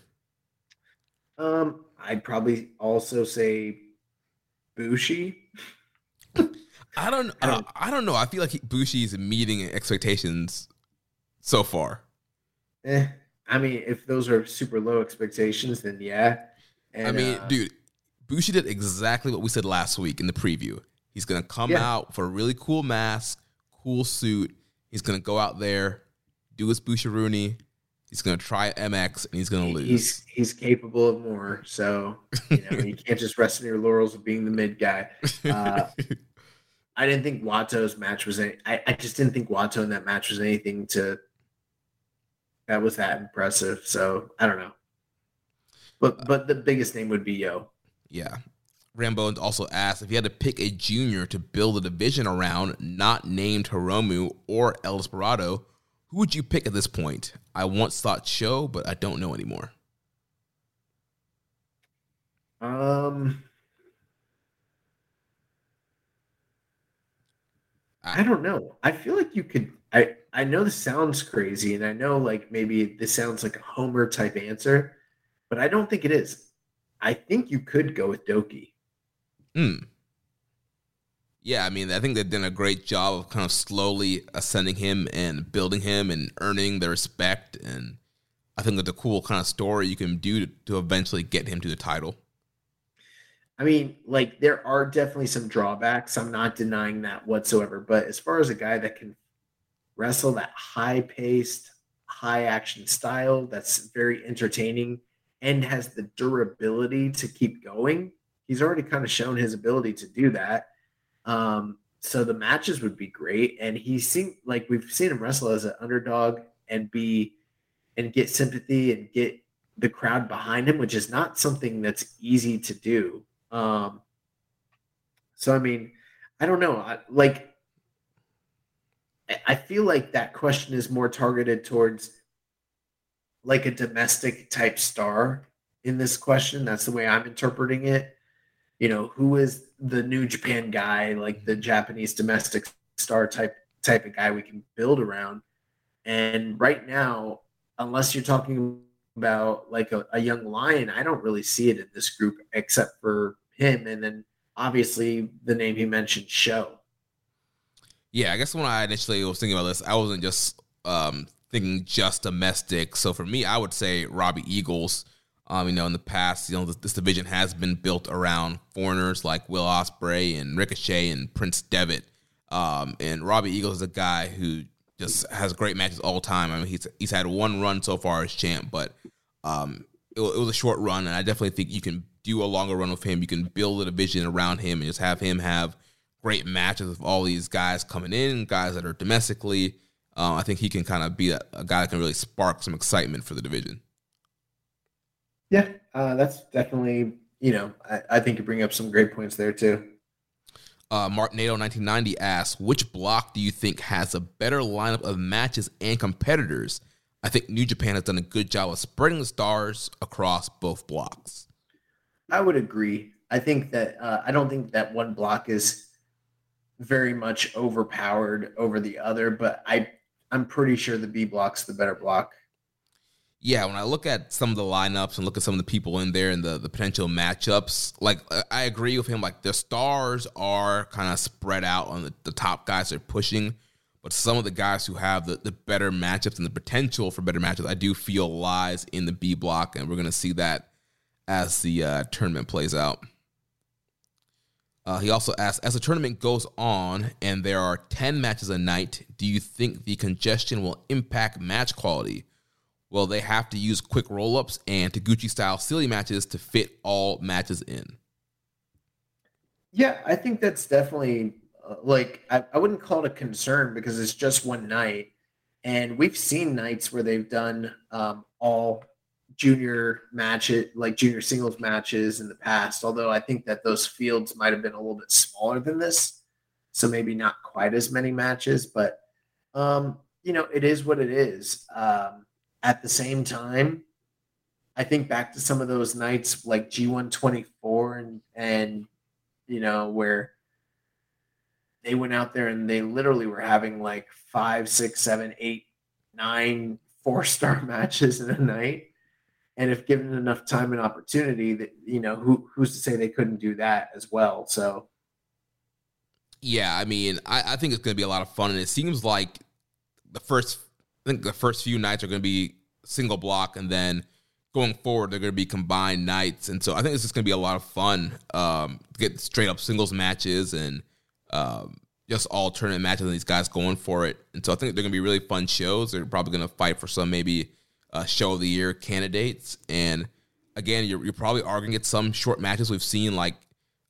D: Um, I'd probably also say Bushi.
C: I don't. I don't, I don't know. I feel like he, Bushi is meeting expectations so far.
D: Eh, I mean, if those are super low expectations, then yeah.
C: And, I mean, uh, dude, Bushi did exactly what we said last week in the preview. He's gonna come yeah. out for a really cool mask, cool suit. He's gonna go out there, do his Rooney. He's gonna try MX and he's gonna lose.
D: He's he's capable of more. So you know you can't just rest in your laurels of being the mid guy. Uh, I didn't think Wato's match was any. I, I just didn't think Wato in that match was anything to that was that impressive. So I don't know. But but the biggest name would be Yo.
C: Yeah. Rambo also asked if you had to pick a junior to build a division around, not named Hiromu or El Desperado, who would you pick at this point? I once thought Sho, but I don't know anymore.
D: Um, I don't know. I feel like you could. I I know this sounds crazy, and I know like maybe this sounds like a Homer type answer, but I don't think it is. I think you could go with Douki.
C: Hmm. Yeah, I mean, I think they've done a great job of kind of slowly ascending him and building him and earning the respect. And I think that's a cool kind of story you can do to, to eventually get him to the title.
D: I mean, like there are definitely some drawbacks. I'm not denying that whatsoever. But as far as a guy that can wrestle that high paced, high action style that's very entertaining and has the durability to keep going, he's already kind of shown his ability to do that. Um, so the matches would be great. And he seemed like we've seen him wrestle as an underdog and be and get sympathy and get the crowd behind him, which is not something that's easy to do. Um, so I mean, I don't know. I, like, I feel like that question is more targeted towards like a domestic type star in this question. That's the way I'm interpreting it. You know, who is the new Japan guy, like the Japanese domestic star type type of guy we can build around? And right now, unless you're talking about like a, a young lion, I don't really see it in this group except for him, and then obviously the name he mentioned, Sho.
C: Yeah, I guess when I initially was thinking about this, I wasn't just um, thinking just domestic. So for me, I would say Robbie Eagles. Um, you know, in the past, you know, this, this, division has been built around foreigners like Will Ospreay and Ricochet and Prince Devitt. Um, and Robbie Eagles is a guy who just has great matches all time. I mean, he's he's had one run so far as champ, but um, it, it was a short run, and I definitely think you can do a longer run with him. You can build a division around him and just have him have great matches with all these guys coming in, guys that are domestically. Uh, I think he can kind of be a, a, guy that can really spark some excitement for the division.
D: Yeah, uh, that's definitely, you know, I, I, think you bring up some great points there too.
C: Uh, Mark Nato 1990 asks, which block do you think has a better lineup of matches and competitors? I think New Japan has done a good job of spreading the stars across both blocks.
D: I would agree. I think that uh, I don't think that one block is very much overpowered over the other, but I I'm pretty sure the B block's the better block.
C: Yeah, when I look at some of the lineups and look at some of the people in there and the, the potential matchups, like I agree with him. Like the stars are kind of spread out on the, the top guys they're pushing, but some of the guys who have the, the better matchups and the potential for better matchups, I do feel lies in the B block, and we're gonna see that as the uh, tournament plays out. Uh, he also asked, as the tournament goes on and there are 10 matches a night, do you think the congestion will impact match quality? Will they have to use quick roll ups and Taguchi style silly matches to fit all matches in?
D: Yeah, I think that's definitely uh, like, I, I wouldn't call it a concern because it's just one night. And we've seen nights where they've done um, all junior matches, like junior singles matches in the past. Although I think that those fields might have been a little bit smaller than this, so maybe not quite as many matches. But um, you know, it is what it is. Um, at the same time, I think back to some of those nights like G124 and and you know where they went out there and they literally were having like five, six, seven, eight, nine four star matches in a night. And if given enough time and opportunity that you know who who's to say they couldn't do that as well? So
C: yeah i mean i, I think it's going to be a lot of fun. And it seems like the first i think the first few nights are going to be single block and then going forward they're going to be combined nights and so i think it's just going to be a lot of fun um, to get straight up singles matches and um, just all tournament matches and these guys going for it and so i think they're going to be really fun shows they're probably going to fight for some maybe uh, show of the year candidates. And again, you're, you're probably arguing at some short matches. We've seen like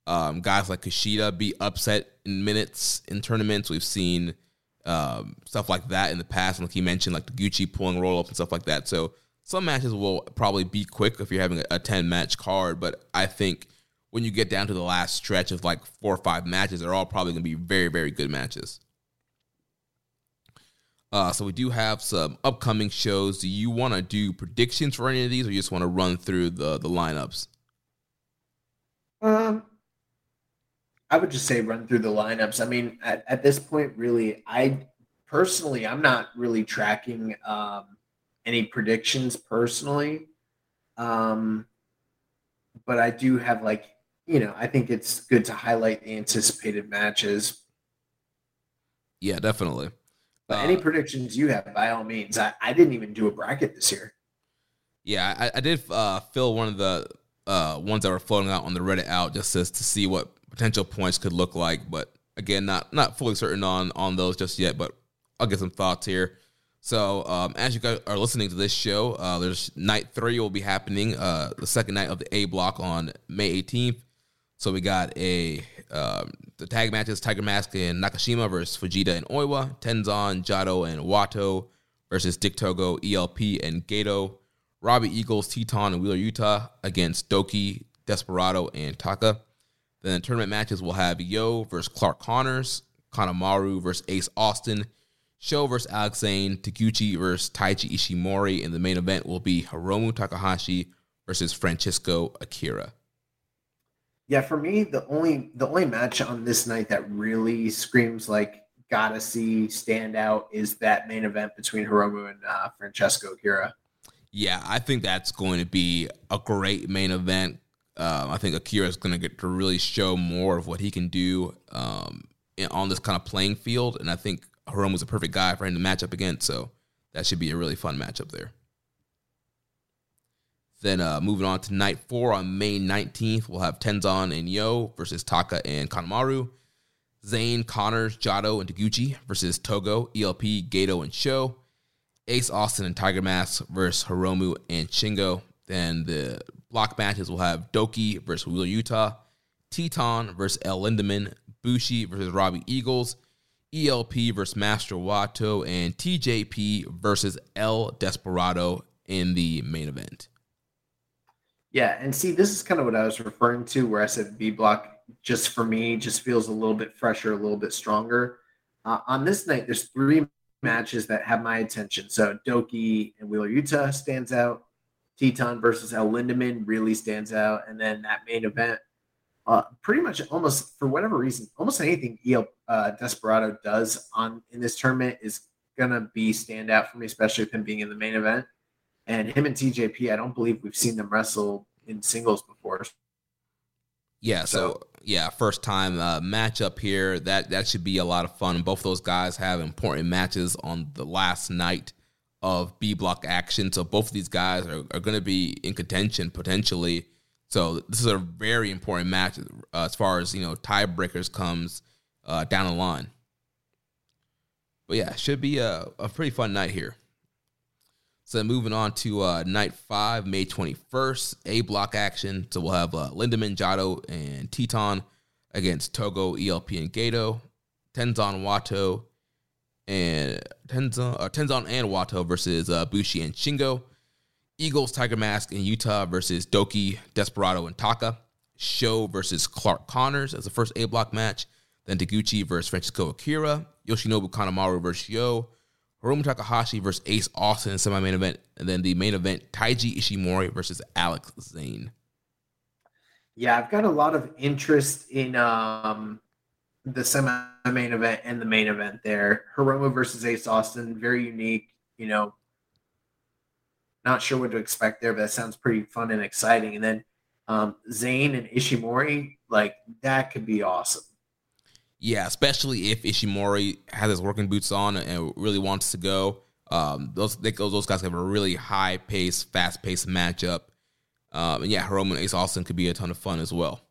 C: um, guys like Kushida be upset in minutes in tournaments. We've seen um, stuff like that in the past. Like he mentioned, like the Gucci pulling roll up and stuff like that. So some matches will probably be quick if you're having a, a 10 match card. But I think when you get down to the last stretch of like four or five matches, they're all probably going to be very, very good matches. Uh, so we do have some upcoming shows. Do you want to do predictions for any of these, or you just want to run through the the lineups?
D: Um, I would just say run through the lineups. I mean, at, at this point, really, I personally, I'm not really tracking um, any predictions personally. Um, but I do have like, you know, I think it's good to highlight the anticipated matches.
C: Yeah, definitely.
D: But uh, any predictions you have, by all means. I, I didn't even do a bracket this year.
C: Yeah, I, I did uh, fill one of the uh, ones that were floating out on the Reddit out just to, to see what potential points could look like. But again, not not fully certain on on those just yet. But I'll get some thoughts here. So um, as you guys are listening to this show, uh, there's night three will be happening, uh, the second night of the A block on May 18th. So we got a um, the tag matches: Tiger Mask and Nakashima versus Fujita and Oiwa, Tenzan, Jado, and Wato versus Dick Togo, ELP, and Gedo. Robbie Eagles, Titán, and Wheeler Yuta against Douki, Desperado, and Taka. Then the tournament matches will have Yo versus Clark Connors, Kanemaru versus Ace Austin, Sho versus Alex Zayne, Taguchi versus Taiji Ishimori, and the main event will be Hiromu Takahashi versus Francesco Akira.
D: Yeah, for me, the only the only match on this night that really screams like gotta see stand out is that main event between Hiromu and uh, Francesco Akira.
C: Yeah, I think that's going to be a great main event. Um, I think Akira is going to get to really show more of what he can do um, in, on this kind of playing field, and I think Hiromu's a perfect guy for him to match up against. So that should be a really fun matchup there. Then uh, moving on to night four on May 19th, we'll have Tenzan and Yo versus Taka and Kanemaru. Zayne, Connors, Jado, and Taguchi versus Togo, ELP, Gedo, and Sho. Ace Austin and Tiger Mask versus Hiromu and Shingo. Then the block matches will have Douki versus Wheeler Yuta, Titán versus El Lindaman, Bushi versus Robbie Eagles, ELP versus Master Wato, and TJP versus El Desperado in the main event.
D: Yeah, and see, this is kind of what I was referring to, where I said B block just for me just feels a little bit fresher, a little bit stronger. Uh, on this night, there's three matches that have my attention. So Douki and Wheeler Yuta stands out. Titán versus El Lindaman really stands out, and then that main event, uh, pretty much almost for whatever reason, almost anything El uh, Desperado does on in this tournament is gonna be stand out for me, especially with him being in the main event. And him and TJP, I don't believe we've seen them wrestle in singles before.
C: Yeah, so, so yeah, first time uh, matchup here. That that should be a lot of fun. Both those guys have important matches on the last night of B block action. So both of these guys are, are going to be in contention potentially. So this is a very important match uh, as far as you know tiebreakers comes uh, down the line. But yeah, should be a, a pretty fun night here. So moving on to uh, night five, May 21st, A block action. So we'll have uh, Lindaman, Jado, and Titán against Togo, ELP, and Gedo. Tenzan, Wato, and Tenzan, uh, Tenzan and Wato versus uh, Bushi and Shingo. Eagles, Tiger Mask, and Yuta versus Douki, Desperado, and Taka. Sho versus Clark Connors as the first A block match. Then Taguchi versus Francesco Akira. Yoshinobu Kanemaru versus Yo. Hiromu Takahashi versus Ace Austin in semi main event, and then the main event Taiji Ishimori versus Alex Zayne.
D: Yeah, I've got a lot of interest in um, the semi main event and the main event there. Hiromu versus Ace Austin, very unique. You know, not sure what to expect there, but that sounds pretty fun and exciting. And then um, Zayne and Ishimori, like that could be awesome.
C: Yeah, especially if Ishimori has his working boots on and really wants to go. Um, those they, those guys have a really high pace, fast paced matchup. Um, and yeah, Hiromu and Ace Austin could be a ton of fun as well.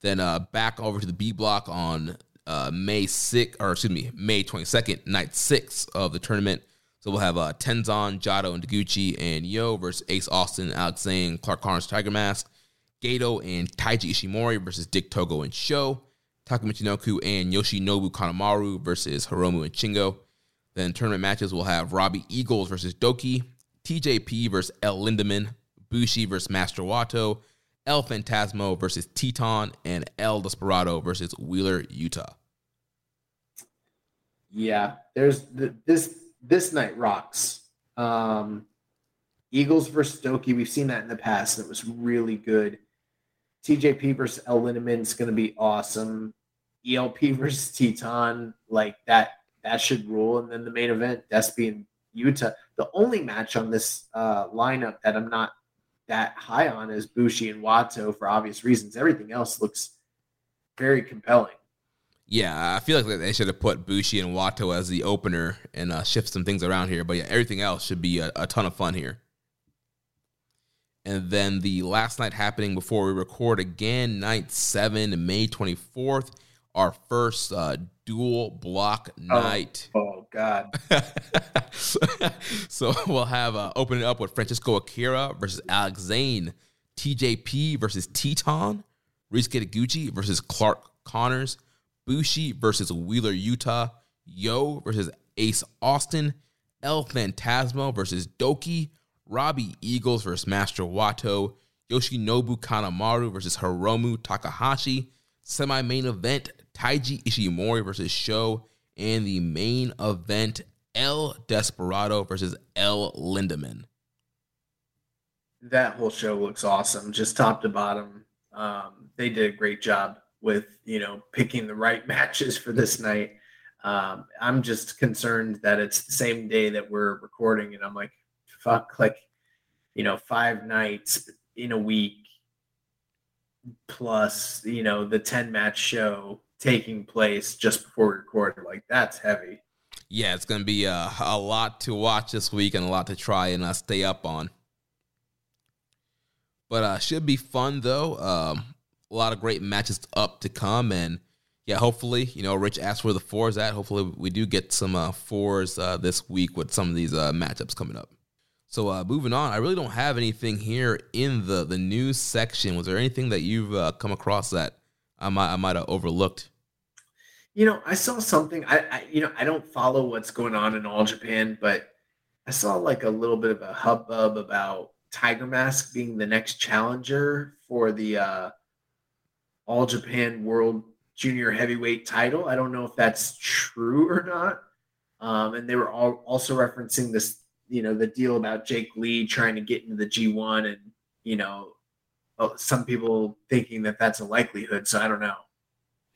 C: Then uh, back over to the B block on uh, May 6th, or excuse me, May 22nd, night six of the tournament. So we'll have uh, Tenzan, Jado, and Taguchi, and Yo versus Ace Austin, Alex Zayne, Clark Connors, Tiger Mask, Gedo, and Taiji Ishimori versus Dick Togo and Sho. Taka Michinoku and Yoshinobu Kanemaru versus Hiromu and Shingo. Then tournament matches will have Robbie Eagles versus Douki, TJP versus El Lindaman, Bushi versus Master Wato, El Phantasmo versus Titán, and El Desperado versus Wheeler Yuta.
D: Yeah, there's the, this this night rocks. Um, Eagles versus Douki, we've seen that in the past. It was really good. TJP versus El Lindaman is going to be awesome. ELP versus Titán, like that that should rule. And then the main event, Despy and Yuta. The only match on this uh, lineup that I'm not that high on is Bushi and Wato for obvious reasons. Everything else looks very compelling.
C: Yeah, I feel like they should have put Bushi and Wato as the opener and uh, shift some things around here. But yeah, everything else should be a, a ton of fun here. And then the last night happening before we record again, night seven, May 24th, our first uh, dual block night.
D: Oh, oh God.
C: so we'll have uh, opening up with Francesco Akira versus Alex Zayne, TJP versus Titán, Ryusuke Taguchi versus Clark Connors, Bushi versus Wheeler Yuta, Yo versus Ace Austin, El Phantasmo versus Douki, Robbie Eagles versus Master Wato, Yoshinobu Kanemaru versus Hiromu Takahashi, semi main event Taiji Ishimori versus Sho, and the main event El Desperado versus El Lindaman.
D: That whole show looks awesome, just top to bottom. Um, they did a great job with you know picking the right matches for this night. Um, I'm just concerned that it's the same day that we're recording, and I'm like, fuck, like you know, five nights in a week plus you know the 10 match show taking place just before we record. Like that's heavy.
C: Yeah it's gonna be a, a lot to watch this week and a lot to try and uh, stay up on. But uh should be fun though. Um a lot of great matches up to come. And yeah hopefully you know rich asked where the fours at. Hopefully we do get some uh fours uh this week with some of these uh matchups coming up. So uh, moving on, I really don't have anything here in the the news section. Was there anything that you've uh, come across that I might I might have overlooked?
D: You know, I saw something. I, I you know I don't follow what's going on in all Japan, but I saw like a little bit of a hubbub about Tiger Mask being the next challenger for the uh, All Japan World Junior Heavyweight title. I don't know if that's true or not. Um, and they were all also referencing this you know the deal about Jake Lee trying to get into the G1 and you know some people thinking that that's a likelihood so I don't know.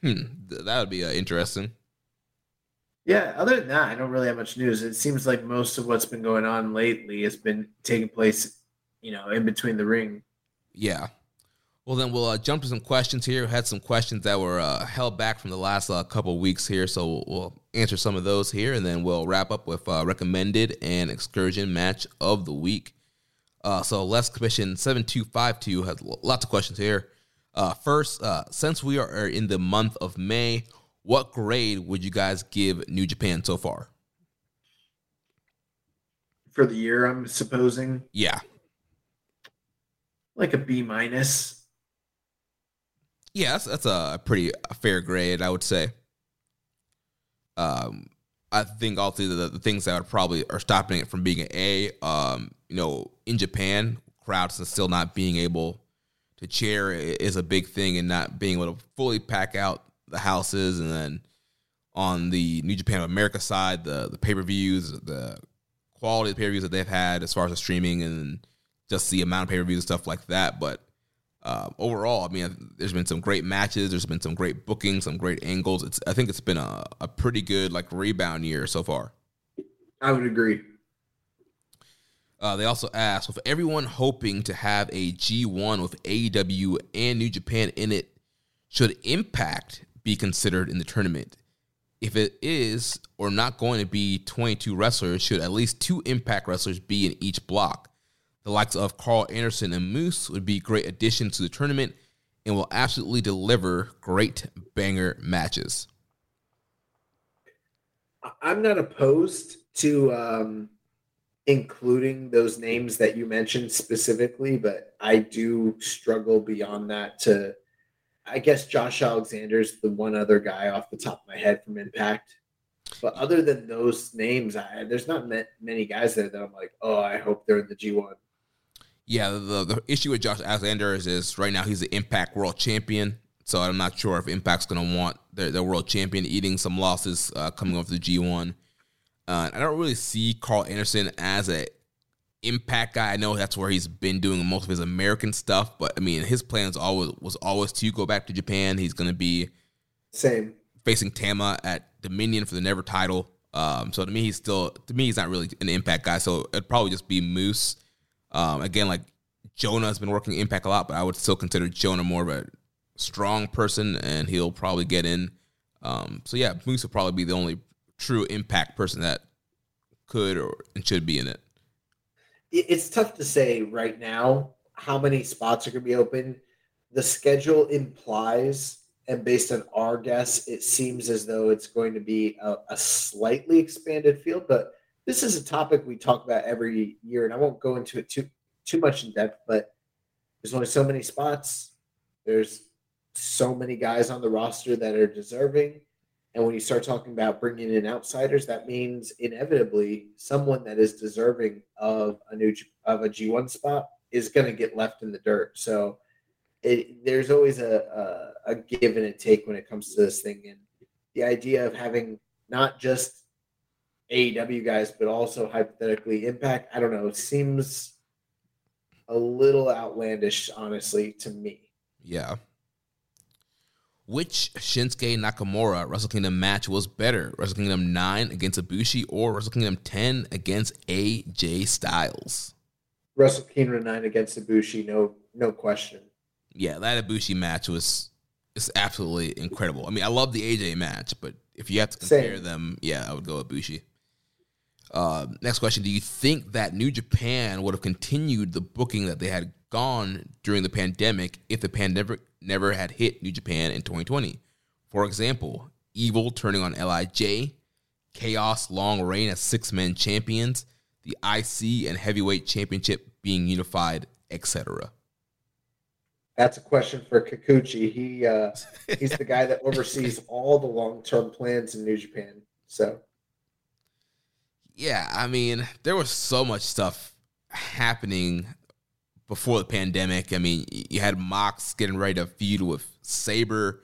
C: Hmm, that would be uh, interesting.
D: Yeah, other than that, I don't really have much news. It seems like most of what's been going on lately has been taking place, you know, in between the ring.
C: Yeah. Well, then we'll uh, jump to some questions here. We had some questions that were uh, held back from the last uh, couple weeks here, so we'll, we'll, answer some of those here, and then we'll wrap up with uh, recommended and excursion match of the week. Uh, so, Les Commission seven two five two has lots of questions here. Uh, first, since we are in the month of May, what grade would you guys give New Japan so far?
D: For the year, I'm supposing.
C: Yeah.
D: Like a B minus.
C: Yeah, that's, that's a pretty fair grade, I would say. Um, I think also the, the things that are probably are stopping it from being an A. Um, you know, in Japan, crowds and still not being able to cheer is a big thing, and not being able to fully pack out the houses. And then on the New Japan America side, the the pay per views, the quality of pay per views that they've had as far as the streaming and just the amount of pay per views and stuff like that, but uh, overall, I mean, there's been some great matches. There's been some great bookings, some great angles. It's I think it's been a, a pretty good like rebound year so far.
D: I would agree.
C: Uh, they also asked with everyone hoping to have a G1 with AEW and New Japan in it, should Impact be considered in the tournament? If it is or not going to be 22 wrestlers, should at least two Impact wrestlers be in each block? The likes of Karl Anderson and Moose would be great additions to the tournament and will absolutely deliver great banger matches.
D: I'm not opposed to um, including those names that you mentioned specifically, but I do struggle beyond that to. I guess Josh Alexander's the one other guy off the top of my head from Impact. But other than those names, I, there's not many guys there that I'm like, oh, I hope they're in the G1
C: yeah, the, the issue with Josh Alexander is, is right now he's the Impact World Champion. So I'm not sure if Impact's going to want their, their world champion eating some losses uh, coming off the G1. Uh, I don't really see Karl Anderson as a Impact guy. I know that's where he's been doing most of his American stuff, but I mean his plans always was always to go back to Japan. He's going to be
D: same
C: facing Tama at Dominion for the Never title. Um, so to me, he's still to me he's not really an Impact guy. So it'd probably just be Moose um, again, like Jonah has been working Impact a lot, but I would still consider Jonah more of a strong person, and he'll probably get in. Um, so yeah, Moose will probably be the only true Impact person that could or should be in it.
D: It's tough to say right now how many spots are going to be open. The schedule implies, and based on our guess, it seems as though it's going to be a, a slightly expanded field. But this is a topic we talk about every year, and I won't go into it too too much in depth. But there's only so many spots. There's so many guys on the roster that are deserving. And when you start talking about bringing in outsiders, that means inevitably someone that is deserving of a new of a G1 spot is going to get left in the dirt. So it, there's always a, a, a give and a take when it comes to this thing. And the idea of having not just AEW guys, but also hypothetically Impact, I don't know, seems a little outlandish, honestly, to me.
C: Yeah. Which Shinsuke Nakamura Wrestle Kingdom match was better? Wrestle Kingdom 9 against Ibushi or Wrestle Kingdom 10 against AJ Styles?
D: Wrestle Kingdom 9 against Ibushi, no no question.
C: Yeah, that Ibushi match was it's absolutely incredible. I mean, I love the AJ match, but if you have to compare Same. them, yeah, I would go Ibushi. Uh, next question: Do you think that New Japan would have continued the booking that they had gone during the pandemic if the pandemic never had hit New Japan in 2020. For example, Evil turning on LIJ, Chaos long reign as six men champions, the IC and heavyweight championship being unified, etc.
D: That's a question for Kikuchi. He uh, he's the guy that oversees all the long term plans in New Japan. So,
C: yeah, I mean, there was so much stuff happening before the pandemic. I mean, you had Mox getting ready to feud with Sabre.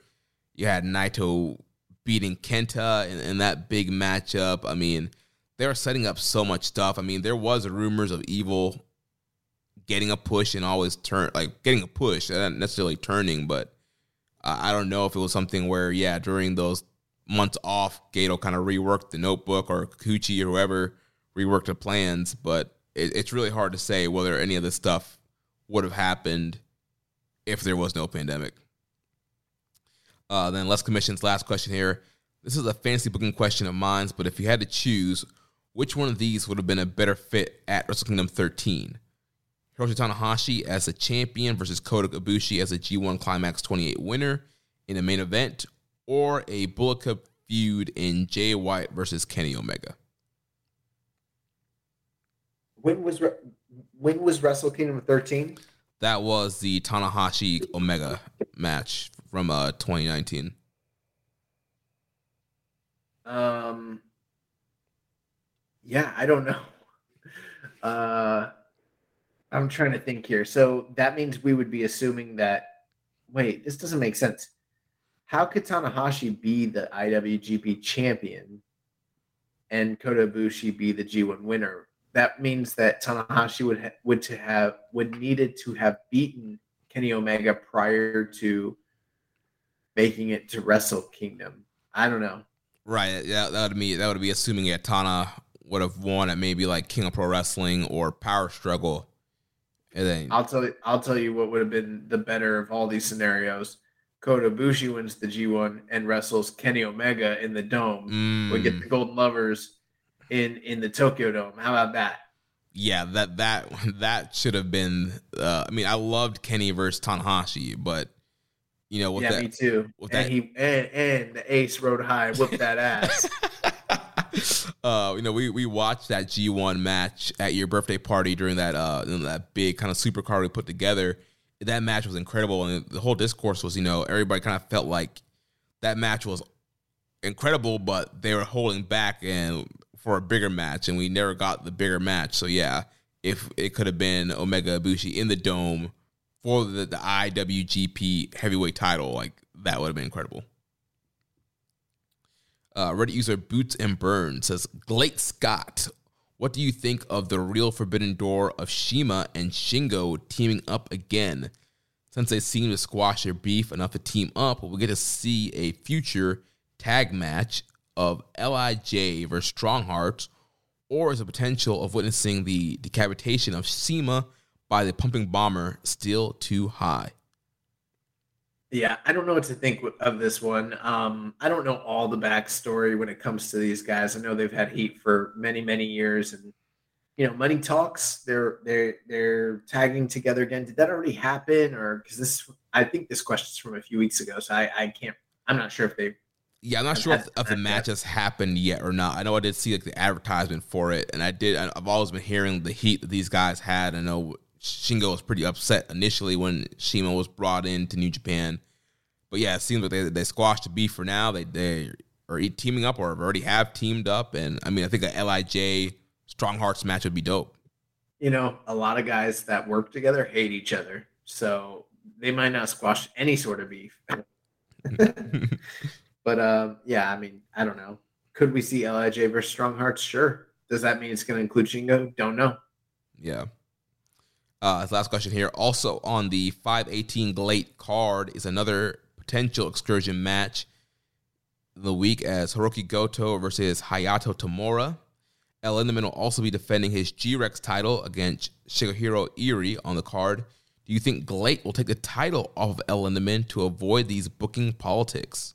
C: You had Naito beating Kenta in, in, that big matchup. I mean, they were setting up so much stuff. I mean, there was rumors of Evil getting a push and always turn like getting a push, not necessarily turning, but uh, I don't know if it was something where yeah, during those months off, Gedo kind of reworked the notebook or Kikuchi or whoever reworked the plans, but it, it's really hard to say whether any of this stuff would have happened if there was no pandemic. Uh, then Les Commission's last question here. This is a fancy booking question of mine, but if you had to choose, which one of these would have been a better fit at Wrestle Kingdom 13? Hiroshi Tanahashi as a champion versus Kota Ibushi as a G1 Climax 28 winner in the main event, or a Bullet feud in Jay White versus Kenny Omega?
D: When was when was Wrestle Kingdom 13?
C: That was the Tanahashi Omega match from uh 2019.
D: Um Yeah, I don't know. Uh I'm trying to think here. So that means we would be assuming that wait, this doesn't make sense. How could Tanahashi be the IWGP champion and Kota Ibushi be the G1 winner? that means that Tanahashi would ha- would to have would needed to have beaten Kenny Omega prior to making it to Wrestle Kingdom. I don't know.
C: Right. Yeah, that would be that would be assuming that Tana would have won at maybe like King of Pro Wrestling or Power Struggle. And then
D: I'll tell you I'll tell you what would have been the better of all these scenarios. Kota Ibushi wins the G1 and wrestles Kenny Omega in the dome. Mm. We get the Golden Lovers in in the Tokyo Dome. How about that?
C: Yeah, that that that should have been. Uh, I mean, I loved Kenny versus Tanahashi, but you know,
D: with yeah,
C: that,
D: me too. and that, he and and the Ace rode high, whipped that ass.
C: uh, you know, we we watched that G one match at your birthday party during that uh that big kind of super car we put together. That match was incredible, and the whole discourse was, you know, everybody kind of felt like that match was incredible, but they were holding back, and for a bigger match, and we never got the bigger match. So yeah, if it could have been Omega Ibushi in the dome for the, the IWGP Heavyweight Title, like that would have been incredible. Uh, Reddit user Boots and Burn says, Glate Scott, what do you think of the real Forbidden Door of Shima and Shingo teaming up again? Since they seem to squash their beef enough to team up, we'll get to see a future tag match of LIJ versus Stronghearts, or is the potential of witnessing the decapitation of Shima by the pumping bomber still too high?
D: Yeah, I don't know what to think of this one. Um, I don't know all the backstory when it comes to these guys. I know they've had heat for many, many years, and you know, money talks. They're they're they're tagging together again. Did that already happen, or because this? I think this question's from a few weeks ago, so I I can't. I'm not sure if they.
C: Yeah, I'm not sure if, if the match has happened yet or not. I know I did see like the advertisement for it, and I did. I've always been hearing the heat that these guys had. I know Shingo was pretty upset initially when Shima was brought into New Japan, but yeah, it seems like they they squashed the beef for now. They they are teaming up or already have teamed up, and I mean I think a LIJ Strong Hearts match would be dope.
D: You know, a lot of guys that work together hate each other, so they might not squash any sort of beef. but um, yeah, I mean, I don't know. Could we see LIJ versus Strong Hearts? Sure. Does that mean it's going to include Shingo? Don't know.
C: Yeah. Uh, last question here. Also on the 518 GLEAT card is another potential excursion match the week as Hiroki Goto versus Hayato Tamura. El will also be defending his G-Rex title against Shigehiro Irie on the card. Do you think GLEAT will take the title off of El to avoid these booking politics?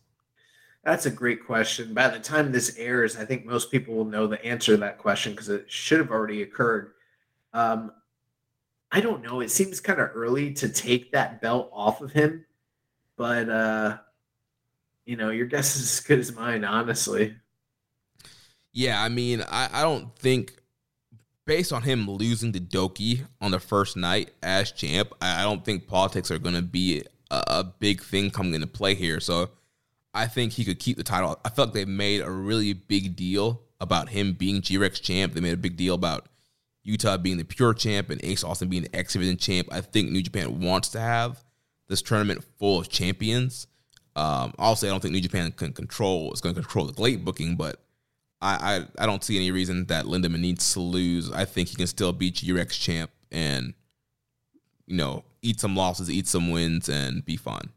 D: That's a great question. By the time this airs, I think most people will know the answer to that question because it should have already occurred. Um, I don't know. It seems kind of early to take that belt off of him, but uh, you know, your guess is as good as mine, honestly.
C: Yeah, I mean, I, I don't think based on him losing to Douki on the first night as champ, I, I don't think politics are going to be a, a, big thing coming into play here. So I think he could keep the title. I felt like they made a really big deal about him being G-Rex champ. They made a big deal about Yuta being the pure champ and Ace Austin being the X Division champ. I think New Japan wants to have this tournament full of champions. Um, also, I don't think New Japan can control. It's going to control the GLEAT booking, but I, I, I don't see any reason that Lindaman needs to lose. I think he can still beat your ex champ and you know eat some losses, eat some wins, and be fun.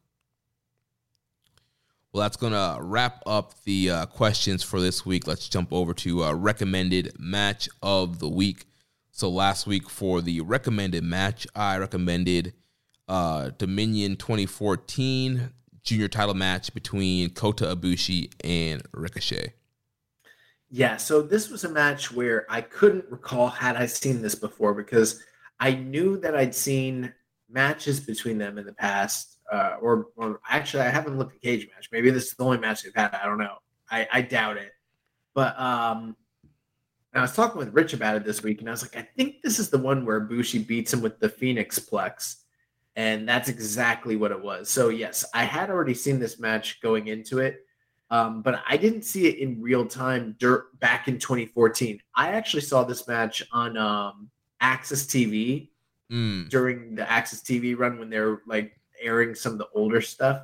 C: Well, that's gonna wrap up the uh, questions for this week. Let's jump over to uh, recommended match of the week. So last week for the recommended match, I recommended uh, Dominion 2014 junior title match between Kota Ibushi and Ricochet.
D: Yeah, so this was a match where I couldn't recall had I seen this before because I knew that I'd seen matches between them in the past, uh, or or actually I haven't looked at Cagematch. Maybe this is the only match they've had. I don't know. I, I doubt it. But um, I was talking with Rich about it this week, and I was like, I think this is the one where Bushi beats him with the Phoenix Plex, and that's exactly what it was. So yes, I had already seen this match going into it um, but I didn't see it in real time dirt back in 2014. I actually saw this match on um, AXS TV mm. during the AXS TV run when they're like airing some of the older stuff.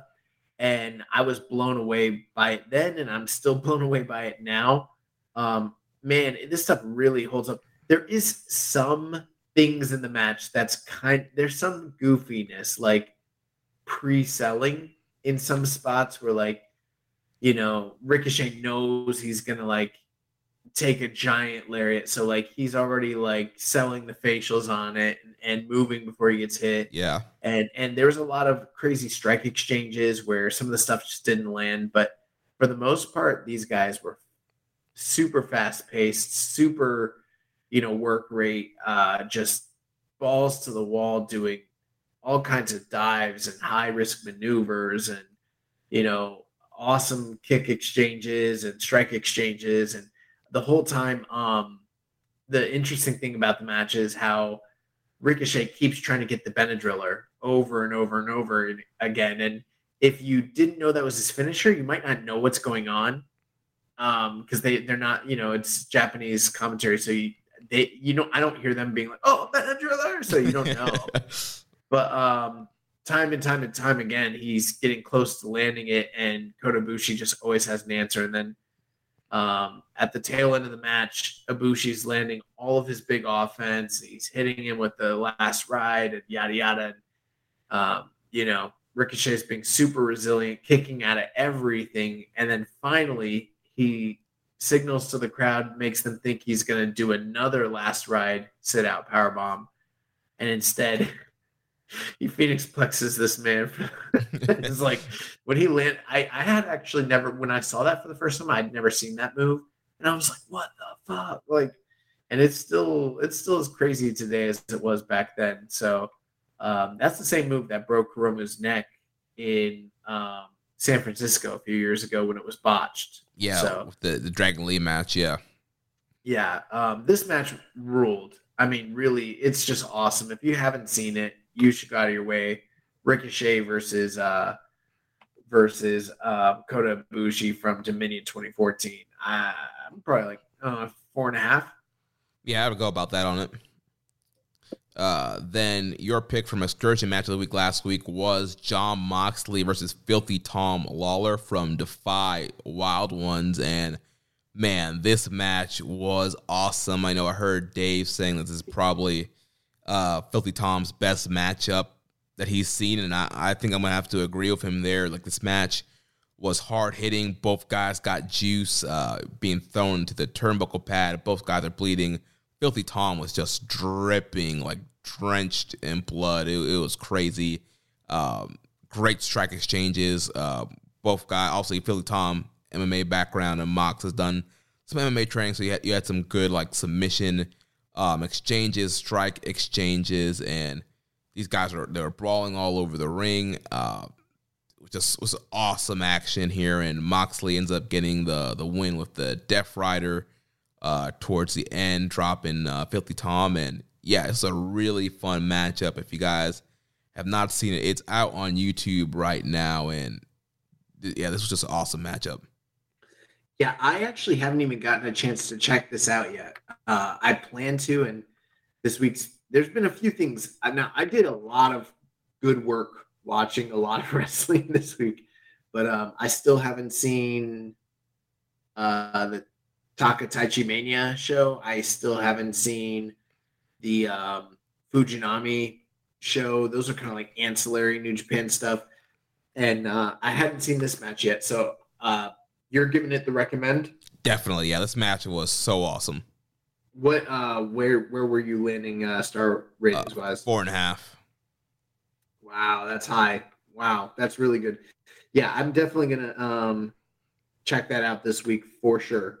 D: And I was blown away by it then, and I'm still blown away by it now. Um, man, this stuff really holds up. There is some things in the match that's kind there's some goofiness like pre-selling in some spots where like you know, Ricochet knows he's gonna like take a giant lariat, so like he's already like selling the facials on it and, and moving before he gets hit.
C: Yeah,
D: and and there was a lot of crazy strike exchanges where some of the stuff just didn't land, but for the most part, these guys were super fast paced, super, you know, work rate, uh, just balls to the wall, doing all kinds of dives and high risk maneuvers and you know awesome kick exchanges and strike exchanges and the whole time um the interesting thing about the match is how Ricochet keeps trying to get the Benadryller over and over and over again. And if you didn't know that was his finisher, you might not know what's going on. Um, because they they're not, you know, it's Japanese commentary, so you they you know I don't hear them being like, oh Benadryller, so you don't know. but um time and time and time again, he's getting close to landing it, and Kota Ibushi just always has an answer. And then um, at the tail end of the match, Ibushi's landing all of his big offense. He's hitting him with the last ride and yada yada. And, um, you know, Ricochet's being super resilient, kicking out of everything, and then finally he signals to the crowd, makes them think he's going to do another last ride sit out power bomb, and instead he phoenix plexes this man. it's like when he land. I I had actually never when I saw that for the first time. I'd never seen that move, and I was like, "What the fuck?" Like, and it's still it's still as crazy today as it was back then. So um, that's the same move that broke Hiromu's neck in um, San Francisco a few years ago when it was botched.
C: Yeah,
D: So-
C: the the Dragon Lee match. Yeah,
D: Yeah, um, this match ruled. I mean, really, it's just awesome. If you haven't seen it, you should go out of your way. Ricochet versus uh versus uh Kota Ibushi from Dominion 2014. Uh, I'm probably like uh, four and a half.
C: yeah, I would go about that on it. Uh, then your pick from excursion match of the week last week was Jon Moxley versus Filthy Tom Lawler from Defy Wild Ones, and man, this match was awesome. I know I heard Dave saying this is probably uh, Filthy Tom's best matchup that he's seen, and I, I think I'm gonna have to agree with him there. Like this match was hard hitting. Both guys got juice uh, being thrown into the turnbuckle pad. Both guys are bleeding. Filthy Tom was just dripping, like drenched in blood. It, it was crazy. Um, great strike exchanges. Uh, both guys, obviously, Filthy Tom, MMA background, and Mox has done some MMA training, so you had, you had some good like submission um, exchanges, strike exchanges, and these guys are they were brawling all over the ring. Uh, just was awesome action here, and Moxley ends up getting the the win with the Death Rider uh, towards the end, dropping uh, Filthy Tom, and yeah, it's a really fun matchup. If you guys have not seen it, it's out on YouTube right now, and yeah, this was just an awesome matchup.
D: Yeah, I actually haven't even gotten a chance to check this out yet. Uh, I plan to, and this week's there's been a few things. Now I did a lot of good work watching a lot of wrestling this week, but um, I still haven't seen uh, the Taka Taichi Mania show. I still haven't seen the um, Fujinami show. Those are kind of like ancillary New Japan stuff, and uh, I hadn't seen this match yet. So uh, you're giving it the recommend.
C: Definitely, yeah, this match was so awesome.
D: What uh where where were you landing uh star ratings wise?
C: Four and a half.
D: Wow, that's high. Wow, that's really good. Yeah, I'm definitely gonna um check that out this week for sure.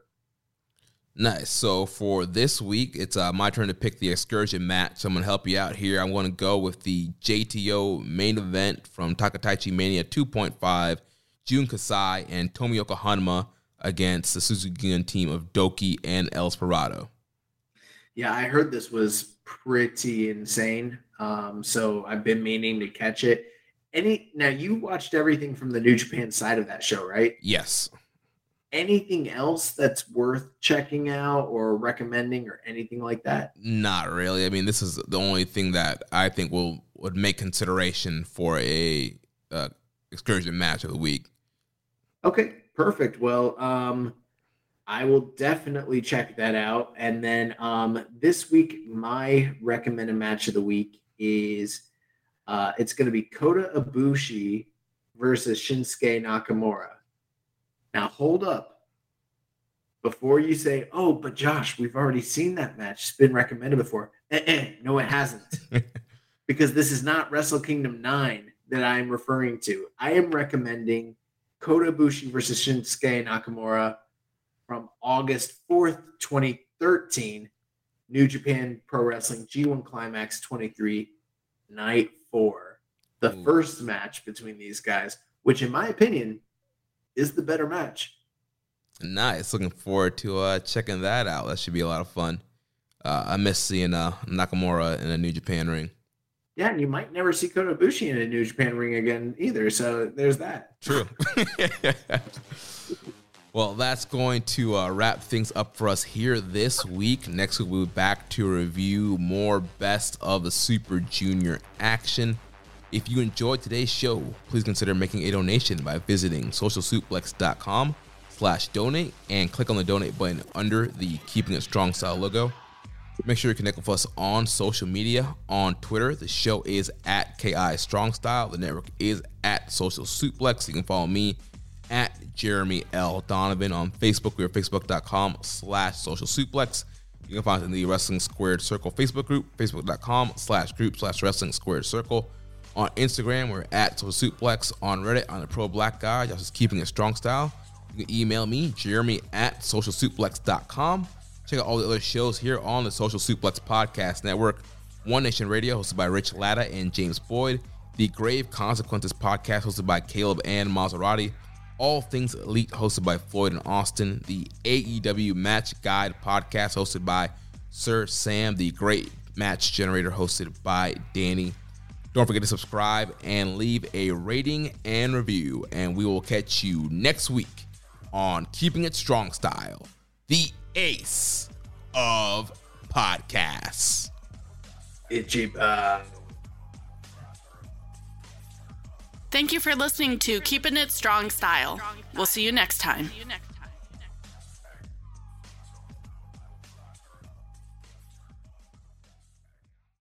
C: Nice. So for this week, it's uh, my turn to pick the excursion match. So I'm gonna help you out here. I'm gonna go with the JTO main event from Takataichi Mania 2.5. Jun Kasai and Tomioka Hanma against the Suzuki Gun team of DOUKI and El Esperado.
D: Yeah, I heard this was pretty insane. Um, so I've been meaning to catch it. Any now you watched everything from the New Japan side of that show, right?
C: Yes.
D: Anything else that's worth checking out or recommending or anything like that?
C: Not really. I mean, this is the only thing that I think will would make consideration for a uh, excursion match of the week.
D: Okay, perfect. Well, um, I will definitely check that out. And then um, this week, my recommended match of the week is uh, it's going to be Kota Ibushi versus Shinsuke Nakamura. Now, hold up. Before you say, oh, but Josh, we've already seen that match. It's been recommended before. Eh-eh, no, it hasn't. because this is not Wrestle Kingdom 9 that I'm referring to. I am recommending Kota Ibushi versus Shinsuke Nakamura from August 4th, 2013, New Japan Pro Wrestling G1 Climax 23, Night 4. The
C: Ooh.
D: first match between these guys, which in my opinion is the better match.
C: Nice. Looking forward to uh, checking that out. That should be a lot of fun. Uh, I miss seeing uh, Nakamura in a New Japan ring.
D: Yeah, and you might never see Kota Ibushi in a New Japan ring again either. So there's that.
C: True. well, that's going to uh, wrap things up for us here this week. Next week, we'll be back to review more best of the Super Junior action. If you enjoyed today's show, please consider making a donation by visiting socialsuplex.com slash donate and click on the donate button under the Keeping It Strong style logo. Make sure you connect with us on social media. On Twitter, the show is at KI Strong Style. The network is at Social Suplex. You can follow me at Jeremy L. Donovan. On Facebook, we are facebook.com slash social suplex. You can find us in the Wrestling Squared Circle Facebook group, facebook.com slash group slash wrestling squared circle. On Instagram, we're at social suplex. On Reddit, on the Pro Black Guy, Y'all just keeping it strong style. You can email me, Jeremy at socialsuplex.com. Check out all the other shows here on the Social Suplex Podcast Network. One Nation Radio, hosted by Rich Latta and James Boyd. The Grave Consequences Podcast, hosted by Caleb and Maserati. All Things Elite, hosted by Floyd and Austin. The AEW Match Guide Podcast, hosted by Sir Sam. The Great Match Generator, hosted by Danny. Don't forget to subscribe and leave a rating and review. And we will catch you next week on Keeping It Strong Style, the ace of podcasts.
D: Itchy pie.
A: Uh, Thank you for listening to Keeping It Strong Style. We'll see you next time.